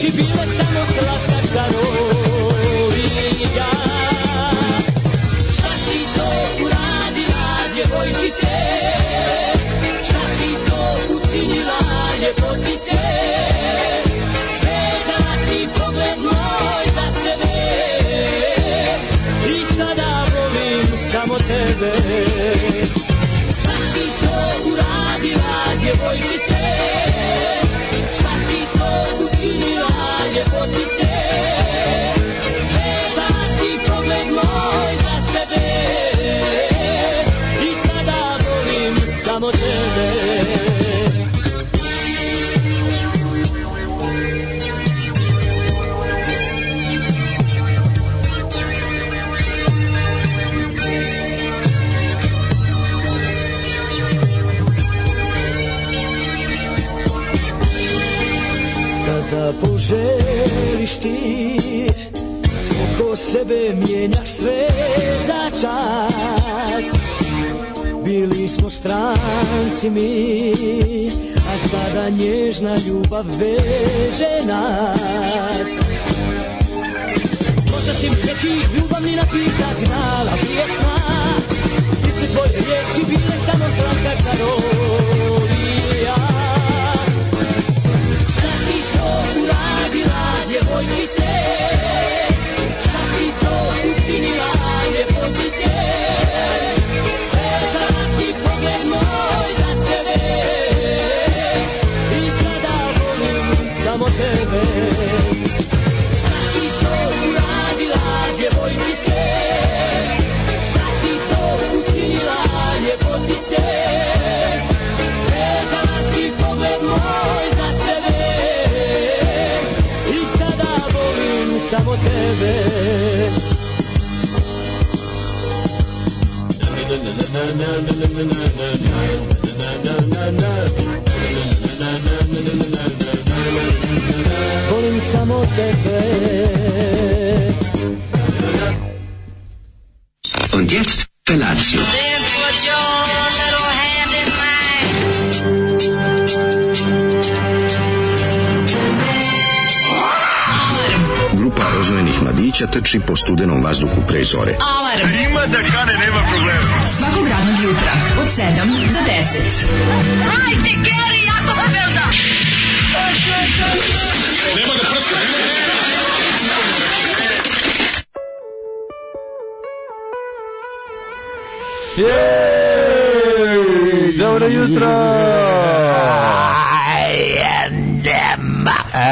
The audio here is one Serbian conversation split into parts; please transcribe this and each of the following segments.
riječi bile samo slatka čarovija sebe mijenjaš sve za čas. Bili smo stranci mi A sada nježna ljubav veže nas. Možda si neki ljubavni napitak dala pjesma Ili su tvoje riječi bile samo slatka čarovija Volim samo tebe mladića trči po studenom vazduhu pre zore. Alarm. Ima da kane, nema problema. Svakog radnog jutra, od 7 do 10. Hajde, Geri, jako se velda. Jej! Dobro jutro!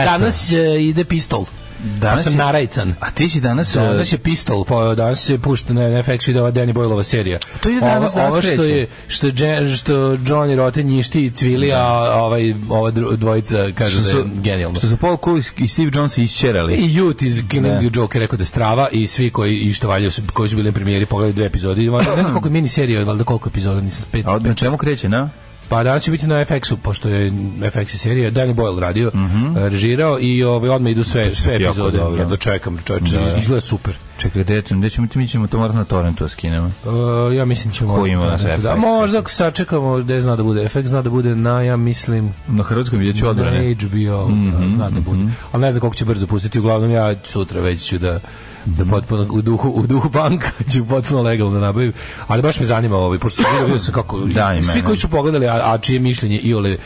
Danas e, ide pistol. Danas Danas sam je- narajcan. A ti si danas... Danas je pistol, po, danas se pušta na FX ide ova Danny Boylova serija. To ide danas, Ovo- danas Ovo što je što, Je- što Johnny Rotten njišti i cvili, a ovaj, ova dvojica kažu da je genijalno. Što su Paul Cool i Steve Jones isćerali. I Youth iz Killing Da. Joke je rekao da je strava i svi koji i što valjaju koji su bili na premijeri pogledaju dve epizode. Ne znam koliko je mini serija, valjda koliko epizoda, nisam pet. A od na čemu kreće, na? Pa danas će biti na FX-u, pošto je FX serija, Danny Boyle radio, Mhm. e, režirao i ovaj, odmah idu sve, sve epizode. dobro. Ja da čekam, čovječe, Da, da. izgleda super. Čekaj, gde, gde ćemo, mi ćemo to morati na torrentu da skinemo. Uh, ja mislim da ćemo... Ko ima da, FX? možda ako sačekamo gde zna da bude FX, zna da bude na, ja mislim, Na hrvatskom vidjet ću na odbrane. HBO, Mhm, zna da bude. Ali ne znam koliko će brzo pustiti, uglavnom ja sutra već ću da. Da potpuno u duhu u duhu panka ću potpuno legalno da nabavim. Ali baš me zanima ovaj pošto sam vidio, sam kako Da, svi koji su pogledali a, a čije mišljenje i ole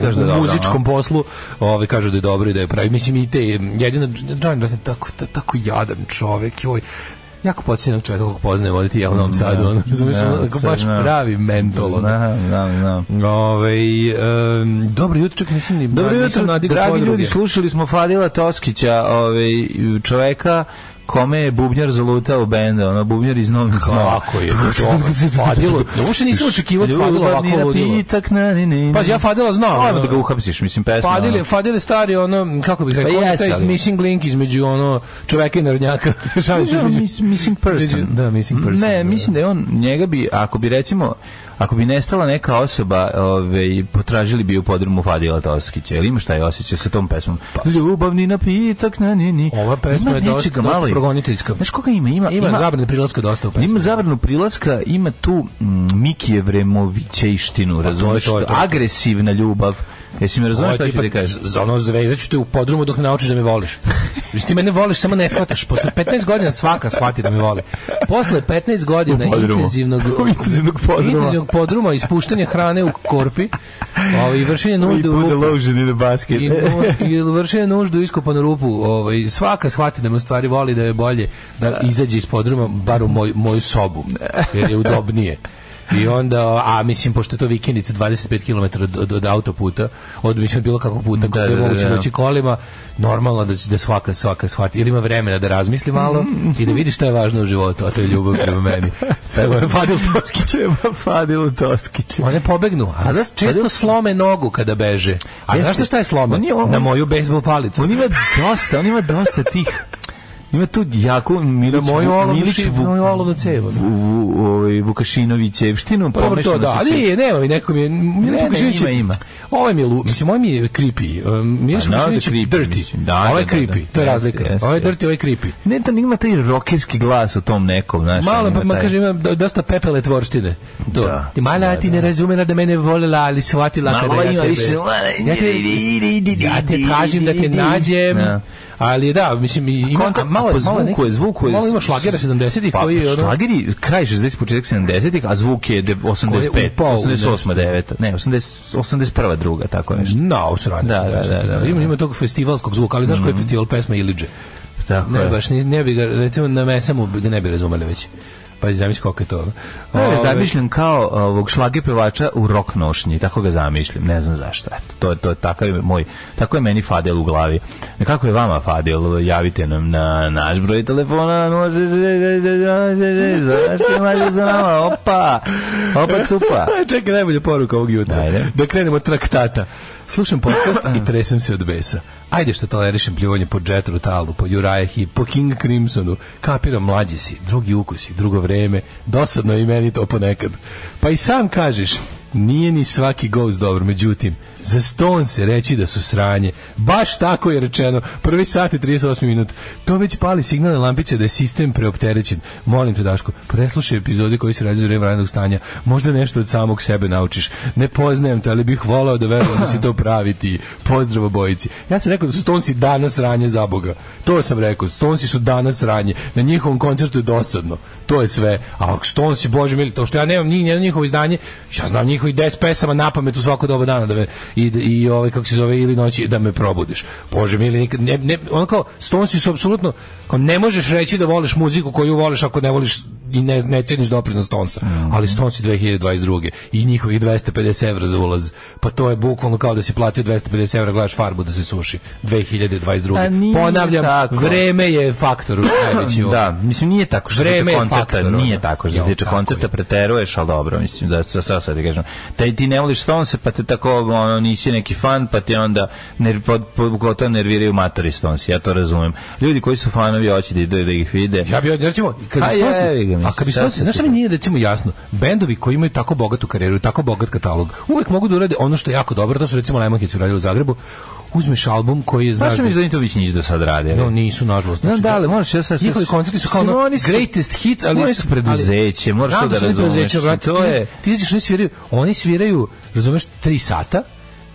kažu da u je dobro, muzičkom poslu, ovaj kažu da je dobro i da je pravi. Mislim i te jedino John Rotten tako ta- tako jadan čovjek, joj jako podsjećam čovjeka kog poznajem voditi ja u Novom Sadu, ono, da, ono, sve baš pravi mentol. Znam, znam, znam. Ovaj em, dobro jutro, čekaj, nisam ni Dobro jutro, dragi ljudi, slušali smo Fadila Toskića, ovaj, čoveka kome je bubnjar zalutao benda, ono bubnjar iz Novih Snova. Kako je Fadilo? Da uopšte nisam očekivao od Fadila ovako ludilo. Pazi, ja Fadila znam. Ajmo da ga uhapsiš, mislim, pesma. Fadil je. Fadil je stari ono, kako bih rekao, Pa taj missing link između ono čoveka i narodnjaka. Šalim se Da, missing person. Da, missing person. Ne, da. mislim da je on, njega bi, ako bi recimo, ako bi nestala neka osoba, ovaj, potražili bi u podrumu Fadila Toskića. Ili imaš taj osjećaj sa tom pesmom? Ljubavni napitak, na, ni, ni. Pa, Ova pesma Ima je dosta, dosta malo progoniteljska. Znaš koga ima? Ima, Ima, zabrane prilaska dosta u pesmi. Ima zabranu prilaska, ima tu mm, Mikije Vremovićejštinu, razumiješ? to je to. Agresivna ljubav. Jesi me razumeš šta ću ti kažem? z- Ono zvezat ću te u podrumu dok ne naučiš da me voliš. Hvis ti mene voliš, samo ne shvataš. Posle 15 godina svaka shvati da me voli. Posle 15 godina intenzivnog, intenzivnog podruma. intenzivnog podruma, ispuštanja hrane u korpi ovaj, i vršenja nužde u rupu. I, i vršenje nuždu u iskopanu rupu, ovaj, svaka shvati da me u stvari voli da je bolje da izađe iz podruma, bar u moj, moju sobu, jer je udobnije. I onda, a mislim, pošto je to vikendica 25 km od, od autoputa, od mislim bilo kakvog puta, Da, je da, da, moguće da. doći kolima, normalno da da svaka, svaka shvati, ili ima vremena da razmisli malo i da vidi šta je važno u životu, a to je ljubav prema meni. Evo je Fadil Toskić. Treba Fadilu Toskiću. One pobegnu, a da često slome nogu kada beže. A znaš šta- šta je slome? Je- Na moju bejsbol palicu. On ima dosta, on ima dosta tih Ima tu jako Milić, Na moju olovnu Milić ši- Vu- moju olovnu cevu. Vu- Vu- ovaj, Vukašinovićevštinu Pa dobro to, pomešano da, ali nije, nema mi, neko mi je, Ne, Vukašinović ima, je- ima. Ovo mi je, mislim, ovo mi je creepy. Um, Pa, naravno Vukašinović je da dirty. da, ovo je da, da, creepy, da. to je razlika. Ovo je dirty, ovo je creepy. Ne, to ima taj rokerski glas u tom nekom, znaš. Malo, pa, ma kaže, ima do- dosta pepele tvorštine. To. Da. Ti mala Da, ti da. ne razumela da mene voljela, ali shvatila kada ja tebe. Ja te, kažem da te nađem, Da. ali da, mislim, ima, malo, zvuku je, zvuku je... malo ima šlagera 70-ih pa, koji je ono... Šlageri, kraj 60 početak 70-ih, a zvuk je de- 85, upao u 88, 9, ne, 80, 81, druga, tako nešto. Na, ovo su radnje. Da, da, da, da, da. Ima, ima tog festivalskog zvuka, ali znaš koji je festival pesma Iliđe? Tako Ne, je. baš ni, ne bi ga, recimo na Mesamu ne bi razumeli već. Pa zamisli koliko je to. Ove, zamišljen kao ovog šlage pevača u rok nošnji, tako ga zamišljam, ne znam zašto. Eto, to je to je takav je moj, tako je meni Fadel u glavi. Kako je vama Fadel? Javite nam na naš broj telefona 066 Zašto za nama? Opa. Opa cupa. Čekaj, najbolja poruka ovog jutra. Da krenemo traktata. Slušam podcast i tresem se od besa. Ajde što tolerišem pljuvanje po Jetru Talu, po Uriah po King Crimsonu. Kapiram, mlađi si, drugi ukusi, drugo vreme. Dosadno i meni to ponekad. Pa i sam kažeš, nije ni svaki Ghost dobro, međutim, za Stone se reći da su sranje. Baš tako je rečeno. Prvi sat i 38 minut. To već pali signalne lampice da je sistem preopterećen. Molim te, Daško, preslušaj epizode koji se radi za vreme vanrednog stanja. Možda nešto od samog sebe naučiš. Ne poznajem te, ali bih voleo da verujem da si to pravi ti. Pozdrav obojici. Ja sam rekao da su Stonesi danas sranje za Boga. To sam rekao. Stonesi su danas sranje. Na njihovom koncertu je dosadno. To je sve. A Stonesi, bože mili, to što ja nemam ni jedno njihovo izdanje, ja znam njihovih 10 pesama na pamet u svako doba dana da me, i, i ovaj, kako se zove, ili noći da me probudiš. Bože mili, nikad, ne, ne, ono kao, Stonesi su apsolutno, kao ne možeš reći da voliš muziku koju voliš ako ne voliš i ne, ne ceniš doprinos Stonesa. Ali Stonesi 2022. i njihovih 250 evra za ulaz. Pa to je bukvalno kao da si platio 250 evra, gledaš farbu da se suši. 2022. A nije Ponavljam, tako. vreme je faktor najveći ovdje. Da, mislim nije tako što Vreme je koncerta, faktor, nije tako što se tiče koncerta je. preteruješ, al dobro, mislim da sa sa sad ti kažem. Taj ti ne voliš Stonese, pa te tako ono nisi neki fan, pa te onda ner pod, pod, gotovo nerviraju matori Stonesi, ja to razumem. Ljudi koji su fanovi hoće da idu da ih vide. Ja bih recimo kad bi mislim, a kad bi se znaš šta ti- mi nije recimo jasno, bendovi koji imaju tako bogatu karijeru, tako bogat katalog, uvek mogu da urade ono što je jako dobro, to su recimo Lemonheads uradili u Zagrebu. Uzmeš album koji je Znaš znaš mi da Nitović nisu do sad radili. No, nisu, nažalost. No, da, ali moraš ja sad... Njihovi koncerti su kao ono greatest hits, ali... oni su preduzeće, moraš Znam to da oni razumeš. preduzeće, brate, To ti- je- Ti znaš, oni sviraju, oni sviraju, razumeš, tri sata,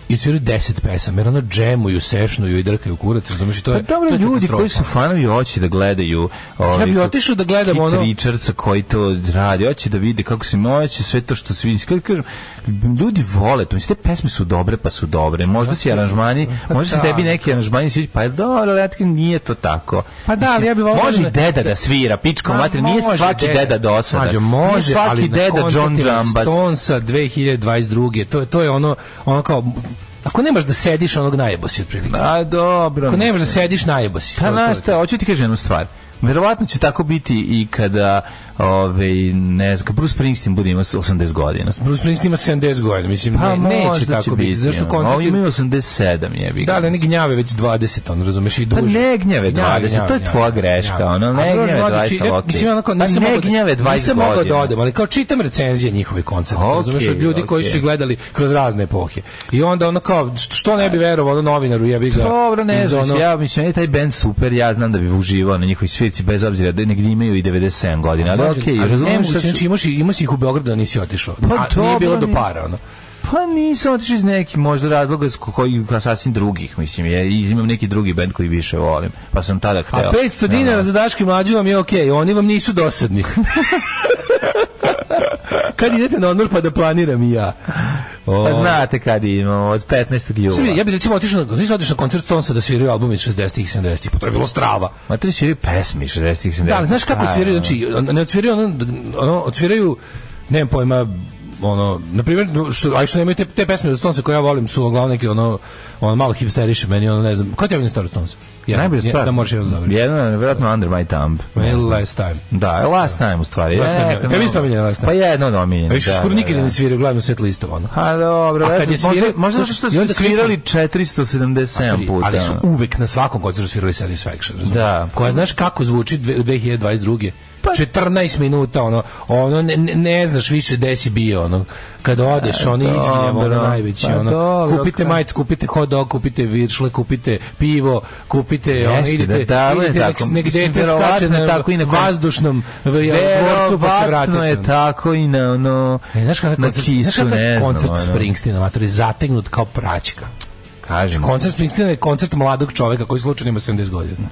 i sviraju 10 pesama, jer ono džemuju, sešnuju i drkaju kurac, razumeš, to Pa je... dobro, to je ljudi koji su fanovi hoće da gledaju ovaj, Ja bi otišao da gledam Kit ono- Richardsa koji to radi, hoće da vide kako se hoće sve to što svi kako kažem, ljudi vole to, mislim, te pesme su dobre pa su dobre, možda si aranžmani, možda se da. tebi neki aranžmani sviđa, pa je dobro, kažem, nije to tako. Pa da, ali ja bih volao Može da- i deda da svira, pička Ma, mater, nije svaki deda dosadan. Mađo, može, ali na koncertima. Stonesa 2022. To, to je ono, ono kao, ako nemaš da sediš, onog najebo si otprilike. A dobro. Ako nemaš da sediš, najebo si. Pa znaš šta, hoću ti kažem jednu stvar. Verovatno će tako biti i kada ovaj ne znam, Bruce Springsteen bude imao 80 godina. Bruce Springsteen ima 70 godina, mislim, Pa ne, neće tako biti. biti. Zašto ono. koncerti... Ovi imaju 87, jebi ga. Da, ali oni gnjave već 20, on razumeš, i Pa duže. ne gnjave 20, to je tvoja greška, ono, ne gnjave Mlađe, 20, ja- ali okej. Mislim, onako, Pa nisam ne mogao da- gnjave 20 Nisam mogao da odem, ali kao čitam recenzije njihovih koncerta, Okej, razumeš, od ljudi koji su ih gledali kroz razne epohe. I onda ono kao, što ne bi verovao ono novinaru, jebi ga. Dobro, ne ono- ja mislim, je taj band super, ja znam da bi uživao na njihovoj svirci, bez obzira da negdje imaju i 97 godina, ali okej, šta ću- znači imaš, imaš ih u Beogradu, a nisi otišao. Pa nije bilo do para, ono. Pa nisam otišao iz nekih možda razloga s koji sasvim drugih, mislim, je, i imam neki drugi bend koji više volim, pa sam tada hteo. A 500 dinara za Daški mlađi vam je okej, oni vam nisu dosadni. Kad idete na odmor pa da planiram i ja. Pa znate kad imamo, od 15. jula. Ja bih recimo otišao na, nisam otišao na koncert Stonesa da sviraju album iz 60-ih i 70-ih, pa to je bilo strava. Ma ti sviraju pesmi 60-ih, 70-ih. Da, ali znaš kako Pa, odsviraju, ono. znači, ne odsviraju ono, ono odsviraju, nemam pojma, ono, na primjer, što, aj što nemaju te, te pesme od Stonesa koje ja volim su uglavnom neki ono, ono malo hipsteriše meni, ono ne znam, ko ti je stvar od Stonesa? Jedan, Najbolja stvar. Da možeš jedan dobro. Jedan je vjerojatno Under My Thumb. Meni. Last Time. Da, je Last Time u stvari. Last Time, Je, ja. Tebi isto omiljeno Last Time? Pa jedno od omiljenih. A više skoro nikad ne sviraju glavno set listom, ono. Ha, dobro. A kad je svirao- možda, što su svirali klikam- 477 puta. Ali su uvek na svakom koncertu svirali Satisfaction. Da. Koja znaš kako zvuči dve- u 2022. 14 minuta ono ono ne, ne, znaš više gde si bio ono kada odeš ono dobro. izginjemo ono najveći Pa ono dobro, kupite ka- majicu kupite hot dog kupite viršle kupite pivo kupite ono Jeste, idete da, da, idete tako. nek Mislim, dete verovatno skače na tako i na vazdušnom dvorcu pa se Verovatno je vratite tako i na ono E, znaš kakav na kisu, ne znam. koncert ono. Springsteena, mater, je zategnut kao praćka. Kažem. Koncert Springsteena je koncert mladog čoveka koji slučajno ima 70 godina.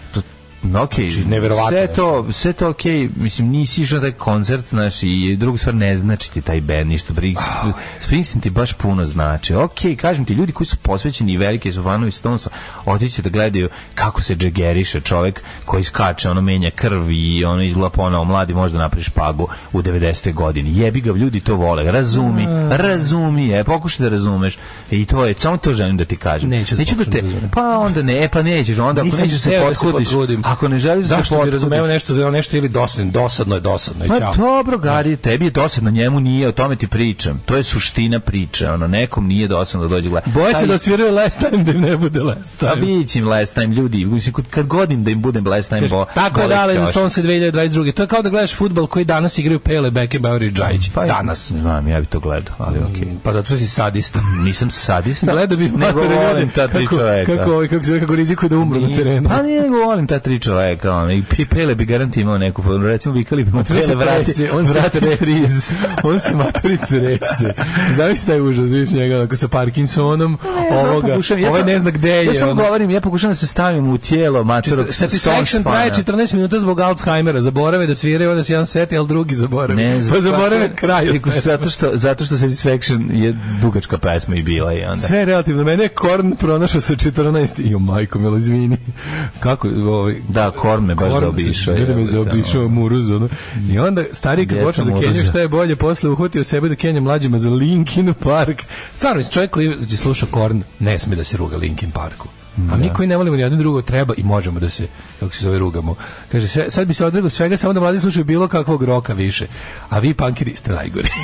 No, okej. Znači, neverovatno Sve to, sve to okej. Mislim, nisi išao taj koncert, znaš, i drugu stvar ne znači ti taj band ništa. Ah. Springsteen ti baš puno znači. Okej, kažem ti, ljudi koji su posvećeni i veliki su fanovi Stonesa, otiće da gledaju kako se džegeriše čovek koji skače, ono menja krv i ono izgleda ponovo mladi, možda napravi špagu u 90. godini. Jebi ga, ljudi to vole. Razumi, razumi, e, pokušaj da razumeš. I to je, samo to želim da ti kažem. Neću da Neću da te, da razumem. pa onda ne, e, pa nećeš, onda ako Nisam nećeš se hteo da se potrudiš. Ako ne želiš da se razumeo nešto da nešto ili dosadno, dosadno je dosadno i Pa ćao. dobro, Gari, tebi je dosadno, njemu nije, o tome ti pričam. To je suština priče, ono, nekom nije dosadno da dođe gledati. Boje se da odsviraju last time da im ne bude last Pa time. bit će im last time, ljudi, mislim, kad- godim da im budem last time, bo, Tako je dale za ćošak. Stonese 2022. To je kao da gledaš futbal koji danas igraju Pele, Beckenbauer i Džajić. Pa, danas. Znam, ja bi to gledao, ali okej. Pa zato si sadista. Nisam sadista, Gledao bi nego matere volim ljude ta tri kako, kako, kako, zove, kako rizikuju da umru na terenu. Pa nije volim ta tri čoveka, ono, i Pele bi garant imao neku formu, recimo vikali bi mu Pele vrati, on vrati friz. on se matori trese. Zavis taj užas, vidiš njega onako sa Parkinsonom, Ne, ovoga, pokušam, ja ovaj ne zna gde je. Ja samo govorim, ja pokušavam da se stavim u tijelo matorog Satisfaction traje 14 minuta zbog Alzheimera. Zaborave da sviraju, onda se jedan seti, ali drugi zaborave. Ne, pa zaborave zato- kraj. zato što zato što Satisfaction je dugačka pesma i bila i onda. Sve je relativno. Mene je Korn pronašao sa 14. Jo, majko, milo, izvini. Kako, ovaj, Da, Korn me baš Korn zaobišao. Izgleda me zaobišao. Muruz, ono. I onda stariji kad počne da kenja šta je bolje, posle uhvatio sebe da kenja mlađima za Linkin Park. Stvarno, čovjek koji je slušao Korn ne sme da se ruga Linkin Parku. A mi koji ne volimo ni jedno drugo treba i možemo da se, kako se zove, rugamo. Kaže, sve, sad bi se odregao svega, samo da mladi slušaju bilo kakvog roka više. A vi, punkiri, ste najgori.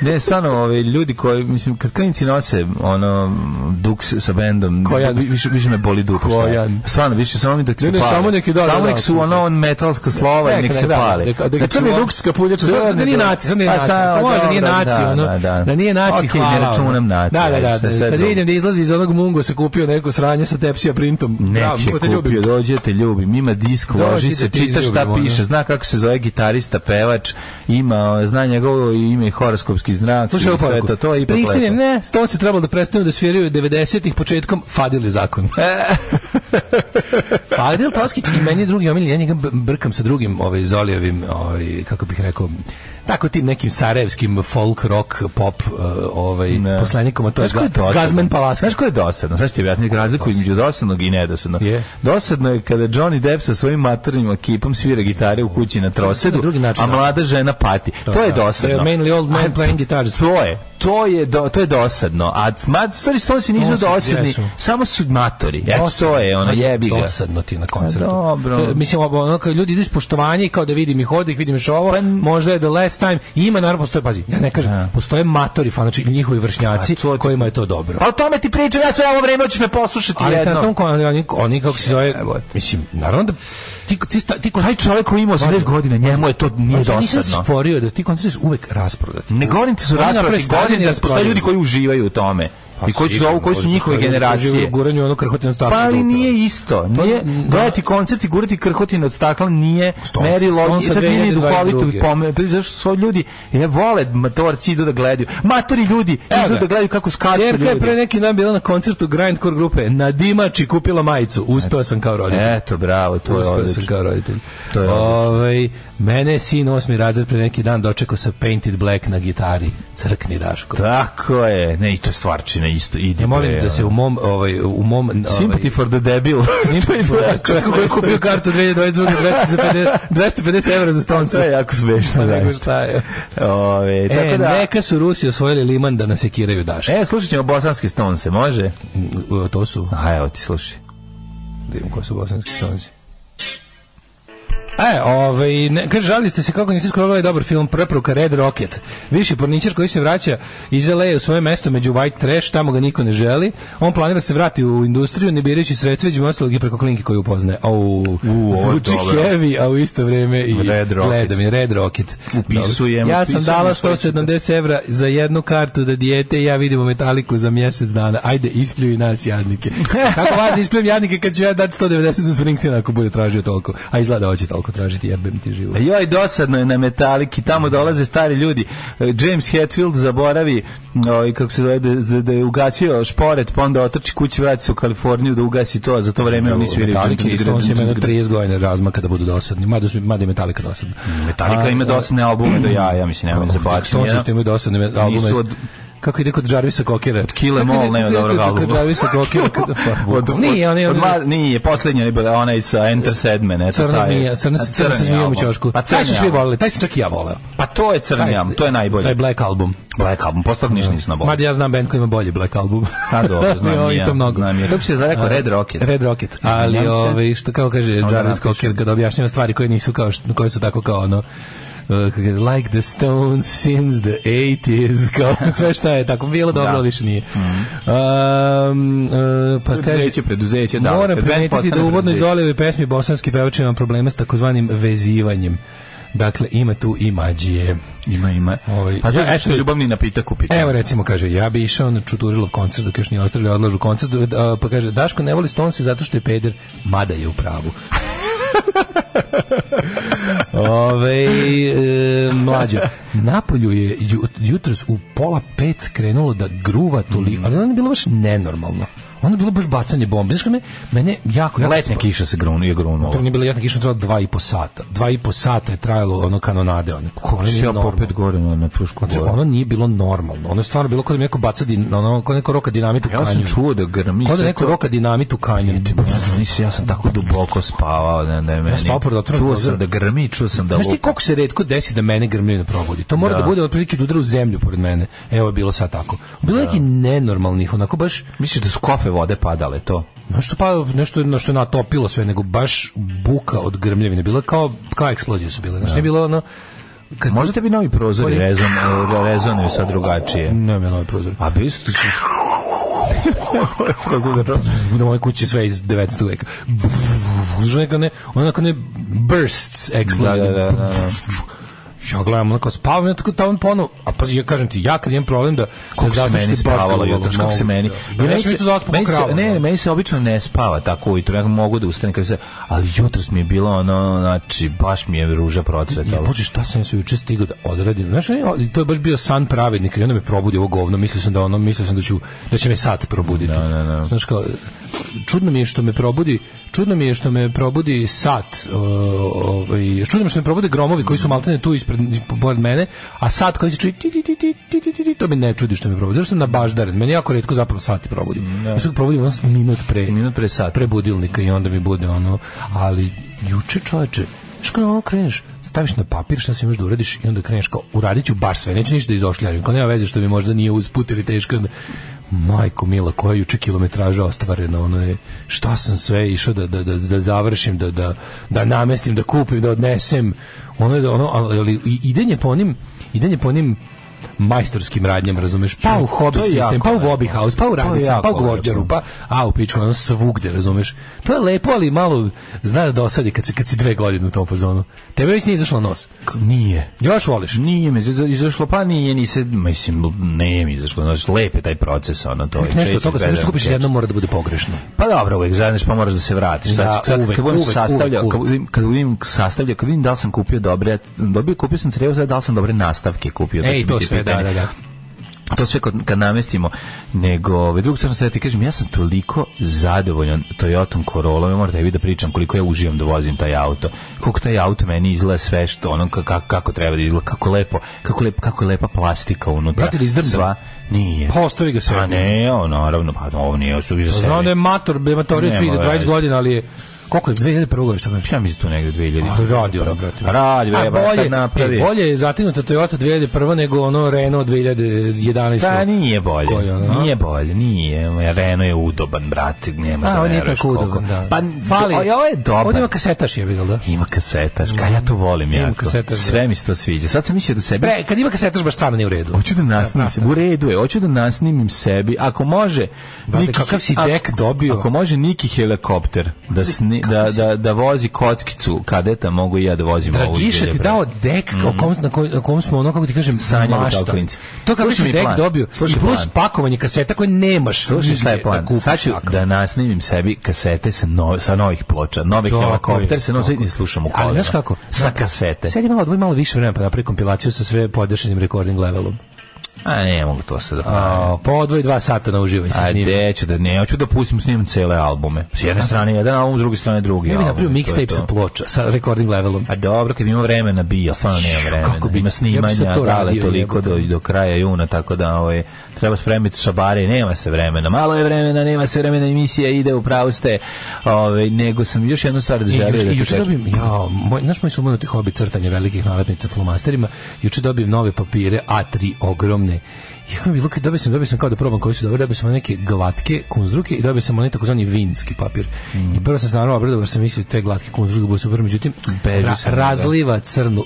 Ne, stvarno, ove, ljudi koji, mislim, kad klinici nose ono, duks sa bendom, Kojan. vi- više, više me boli. Kojan. Stvarno, više samo mi da se Ne, ne, samo neki da, da, Samo da, nek su ono metalska slova i nek se da, pale. Da, da, da, Znači, crni ono- duks kapuljač, sad da nije naci, sad nije Pa naci. To može da nije naci, da, ono. da, da. Da nije naci, ne hvala. ono. računam naci, Da, da, da. Kad vidim da izlazi iz onog mungo se kupio neko sranje sa tepsija printom. Bravo, Neće te ljubim. kupio, dođete ljubim, ima disk, Dođi loži se, te čita šta ono. piše, zna kako se zove gitarista, pevač, ima, zna njegovo ime i horoskopski znak, Slušaj sve to, to je ipak lepo. ne, Stone se trebalo da prestanu da sviraju 90-ih početkom Fadil je zakon. Fadil Toskić i meni drugi omiljen, ja njega brkam sa drugim ovaj, Zolijevim, ovaj, kako bih rekao, tako tim nekim sarajevskim folk, rock, pop uh, ovaj, Ne. poslanikom, a to je Znaš je dosadno? Gazman Palaska. Znaš ko je dosadno? Znaš ti objasniti razliku između dosadnog i nedosadnog? Je. Dosadno je kada Johnny Depp sa svojim matornim ekipom svira gitare u kući na trosedu, Na drugi način, a da. mlada žena pati. To, je da. dosadno. Mainly old men A playing to- guitars. To je. To je, do, to je dosadno. A smat, stvari Stonesi nisu dosadni, jesu. samo su matori. Eto, to je, ono, Dosadno. jebi ga. Dosadno ti na koncertu. A, dobro. E, Mislim, ono, kao ljudi idu iz poštovanja i kao da vidim ih ovdje, ih vidim još ovo, Pa- možda je the last time. I ima, naravno, postoje, pazi, ja ne kažem, postoje matori, fanoči, njihovi vršnjaci, A to kojima je to dobro. Pa o tome ti pričam, ja sve ovo vreme hoćeš me poslušati Ali jedno. na tom oni, oni kako se zove, mislim, naravno da ti, ti, sta- ti, Taj čovjek koji ima 80 godina, njemu je to nije Ja nisam dosadno. sporio da ti koncerti uvek rasprodati. Ne govorim ti su stadion govorim da postoje ljudi koji uživaju u tome. I koji su, zovu, koji su njihove generacije. Guranju ono krhotino staklo. Pa ali nije isto. Nije, gledati koncert i gurati krhotine od stakla nije merilo. Sad nije ni 2022. duhovito pome. pa Zašto su ljudi, je vole matorci idu da gledaju. Matori ljudi Evo idu ga. da gledaju kako skaču Ćerka je ljudi. pre neki dan bila na koncertu Grindcore grupe na Dimači kupila majicu. Uspeo sam kao roditelj. Eto, bravo, to je Uspeo sam odlično. kao roditelj. To je odlično. Ovaj, mene je sin osmi razred pre neki dan dočekao sa Painted Black na gitari. Crkni Daško. Tako je. Ne, i to je stvarčina isto. Ide Ja molim bre, da se u mom, ovaj, u mom... Ovaj, Sympathy for the devil. Čovjek koji je kupio kartu 2022. 250, 250 evra za to stonca. je jako smešno. Zaista. šta je? Ove, E, tako da, neka su Rusi osvojili liman da nas sekiraju Daško. E, slušat ćemo bosanske stonce, može? E, to su... A evo ti, slušaj. Da imam ko su bosanski stonci. E, ovaj, ne, kaže, žalili ste se kako niste skoro ovaj dobar film Preporuka Red Rocket. Viši porničar koji se vraća iz LA u svoje mesto među white trash, tamo ga niko ne želi. On planira da se vrati u industriju, ne birajući sredstva, među ostalog i preko klinke koju upoznaje. Au, zvuči dobro. heavy, a u isto vrijeme i Red Rocket. gledam je Red Rocket. Upisujem, Ja sam upisujem dala na svoj 170 evra za jednu kartu da dijete i ja vidimo metaliku za mjesec dana. Ajde, ispljuj nas jadnike. Kako vas da ispljujem jadnike kad ću ja dati 190 za Springsteen ako bude tražio toliko. A izgleda hoće toliko tražiti, jebem ti život. Joj, dosadno je na metaliki, tamo dolaze stari ljudi. E, James Hetfield zaboravi, ovaj, kako se zove, da, da, da je ugasio šporet, pa onda otrči kući, vrati se u Kaliforniju da ugasi to, a za to vreme oni sviraju. Metallica i Stones ima jedno 30 godina razmaka da budu dosadni. Mada, su, mada je Metallica dosadna. Metallica ima dosadne albume do ja, ja mislim, nema me zabavati. Stones imaju dosadne albume. Nisu od- Kako ide kod Jarvisa Kokera? 'Em All nema dobrog albuma. Kod Jarvisa Kokera. pa, Od, nije, on je... nije, poslednja je bila onaj sa Enter Sedmen. Eto, Crna taj- zmija, crna, a, crna zmijom u album. ćošku. Pa taj su svi voleli, taj sam čak i ja voleo. Pa to je crni album, to je najbolje. Taj Black album. Black album, posle toga ništa nisam Mada ja znam band koji ima bolji Black album. A dobro, znam i ja, to mnogo. znam ja. Kako se zove, rekao, Red Rocket? Red Rocket. Ali, ovaj, što kao kaže da Jarvis. Cocker kada objašnjava stvari koje nisu kao, koje su tako kao ono, uh, like the Stones since the 80s, kao sve šta je tako bilo dobro, Da. više nije. Um, uh, pa kaže, Preduzeće, preduzeće, da. moram primetiti da postane u uvodnoj preduzeće. Zolijevoj pesmi bosanski pevač ima problema s takozvanim vezivanjem. Dakle, ima tu i mađije. Ima, ima. Ovaj, pa ja, eto- ljubavni napitak u pitanju. Evo recimo kaže ja bi išao na Čuturilov koncert dok još nije ostavili odlažu koncert a, pa kaže Daško ne voli Stonse zato što je peder mada je u pravu. Ove, e, mlađo, Napolju je ju- jutros u pola pet krenulo da gruva toliko, ali ono je bilo baš nenormalno. Ono je bilo baš bacanje bombe. Znaš kad me, mene jako... jako Letnja kiša se grunu, je grunula. To nije bilo jedna kiša, trajala dva i po sata. Dva i po sata je trajalo ono kanonade. Ono Si nije ja popet gore na, na Frušku Znači, ono nije bilo normalno. Ono je stvarno bilo kao da neko baca din, ono, kao neko roka dinamit u Ja sam čuo da grmi Kao da neko roka dinamit u kanjonu. Ja, nisam, ja sam tako duboko spavao da, da je meni. spavao pored otvorenog čuo sam da grmi, čuo sam da Znaš ti koliko se redko desi da mene grmlju ne probudi? To mora da, Da. bude otprilike da udara u zemlju pored mene. Evo je bilo sad tako. Bilo je neki nenormalnih, onako baš Misliš da su kofe vode padale, to? nešto pa nešto na što je natopilo sve, nego baš buka od grmljevine. Bilo je kao kao eksplozije su bile. Znači nije bilo ono kad Možda bi novi prozori rezon, da rezonuju sad drugačije. ne, ne, novi prozor. A bili su na mojoj kući sve iz 19. veka. Neka ne, onako ne bursts explode. Da, da, da, da, Ja gledam, onako spavam, ja tako tamo ponovo, a pazi, ja kažem ti, ja kad imam problem da... Kako se meni spavalo jutros, kako se meni... Ja meni se, meni se, ne, meni se obično ne spava tako ujutro, ja mogu da ustanem kad se, ali jutros mi je bilo ono, znači, baš mi je ruža procvetala. bože, šta sam ja sve juče stigao da odradim? Znaš, to je baš bio san pravednika i onda me probudi ovo govno. Mislio sam da ono, mislio sam da ću da će me sad probuditi. Da, da, da. Znaš kao čudno mi je što me probudi, čudno mi je što me probudi sat, ovaj, čudno mi je što me probude gromovi koji su maltene tu ispred pored mene, a sat koji se čuje ti ti ti ti ti to mi ne čudi što me probudi. Zašto sam na baždaren? Meni jako retko zapravo sati probudi. Mm, da. Ja se probudim minut pre, minut pre sata, pre budilnika i onda mi bude ono, ali juče čoveče znaš kada ono kreneš, staviš na papir šta se imaš da uradiš i onda kreneš kao, uradit ću baš sve, neću ništa da izošljarim, kao nema veze što mi možda nije usput ili teško, majko mila, koja je juče kilometraža ostvarena, ono je, šta sam sve išao da, da, da, da završim, da, da, da namestim, da kupim, da odnesem, ono je da, ono, ali, ali idenje po onim, idenje po onim majstorskim radnjama, razumeš? Pa u hobby sistem, pa u. Hobby House, pa u Radisson, jako pa u Gvožđaru, pa a u pičku, ono svugde, razumeš? To je lepo, ali malo zna da dosadi kad, si, kad si dve godine u tom fazonu. Tebe već nije izašlo nos. Nije. Još voliš? Nije mi iza- izašlo, pa nije, nisi, mislim, nije mi izašlo, znači, lep je taj proces, ono, to je. Nešto toga, sve što kupiš jednom mora da bude pogrešno. Pa dobro, uvek zajedniš, pa moraš da se vratiš. Da, sad, uvek, kad budem sastavljao, kad vidim, kad vidim sastavljao, kad vidim da li sam kupio dobre, dobio, kupio sam crevo, sad da li sam dobre nastavke kupio. Ej, će to sve, da, da, da. to sve kad, kad namestimo, nego ovaj drugu stranu sad ti kažem, ja sam toliko zadovoljan Toyotom Corolla, ja moram tebi da pričam koliko ja uživam da vozim taj auto. Koliko taj auto meni izgleda sve što ono ka- kako, kako treba da izgleda, kako lepo, kako lepo, kako je lepa plastika unutra. Brate, da izdrmda? Sva, nije. Pa ostavi ga sve. A ne, o, naravno, pa ovo nije su za sebe. Znam da je mator, bematoric Nema ide 20 veze. godina, ali je koliko je 2001. godine šta kažeš? Ja mislim tu negde 2000. A, radi ono, brate. Radi, bre, bolje, bolje, napravi. e, bolje je zatinuta Toyota 2001 nego ono Renault 2011. Pa nije bolje. Koji ono, nije bolje, nije. Renault je udoban, brate, nema A, da on nije veruješ tako udoban, da. Pa, Fali. Fali. Ovo je dobar. Ovdje ima kasetaš je da? Ima kasetaš, ka ja to volim Ima jako. kasetaš, da. Sve mi se to sviđa. Sad sam mislio da sebi... Bre, kad ima kasetaš baš stvarno nije u redu. Hoću da nasnimim se, u redu je, hoću da nasnimim sebi, ako može... Brate, kakav si dek dobio? Ako može Niki helikopter da, sni, da, da, da vozi kockicu kadeta, mogu i ja da vozim ovu Dragiša ti iz dao dek o kom, na, kom, na kom smo ono, kako ti kažem, Sanjali kao mašta. klinci. To kako mi dek plan. dobio Slušaj i plus plan. pakovanje kaseta koje nemaš. Slušaj šta je nigde plan. da Sad ću da nasnimim sebi kasete sa, no, sa novih ploča. Novi Tako je, helikopter se nosi tako i slušam u Ali kolima. znaš kako? Sa kasete. Sedi malo, odvoji malo više vremena pa napravi kompilaciju sa sve podešenim recording levelom. A ne mogu to se da. A, pa odvoji dva sata na uživaj se A snimi. gde ću da ne, hoću da pustim snimam cele albume. S jedne strane jedan album, s druge strane drugi Ja bih album. napravio mixtape sa ploča, sa recording levelom. A dobro, kad ima vremena bi, ali stvarno nema vremena. Kako bi- ima ja snimanja, sad to radio, toliko do, do kraja juna, tako da ovaj, treba spremiti šabare, nema se vremena. Malo je vremena, nema se vremena, emisija ide u pravu ste. Ovaj, nego sam još jednu stvar da I želio i ti juče dobijem, ja, moj, znaš moj sumanuti hobi crtanje velikih nalepnica flomasterima, juče dobijem nove papire, A3 ogromne, I kako mi bilo dobio sam, dobio sam kao da probam koji su dobri, dobio sam neke glatke kunzruke i dobio sam onaj takozvani vinski papir. I prvo sam se naravno obradovao sam mislio te glatke kunzruke budu super, međutim ra- razliva crnu,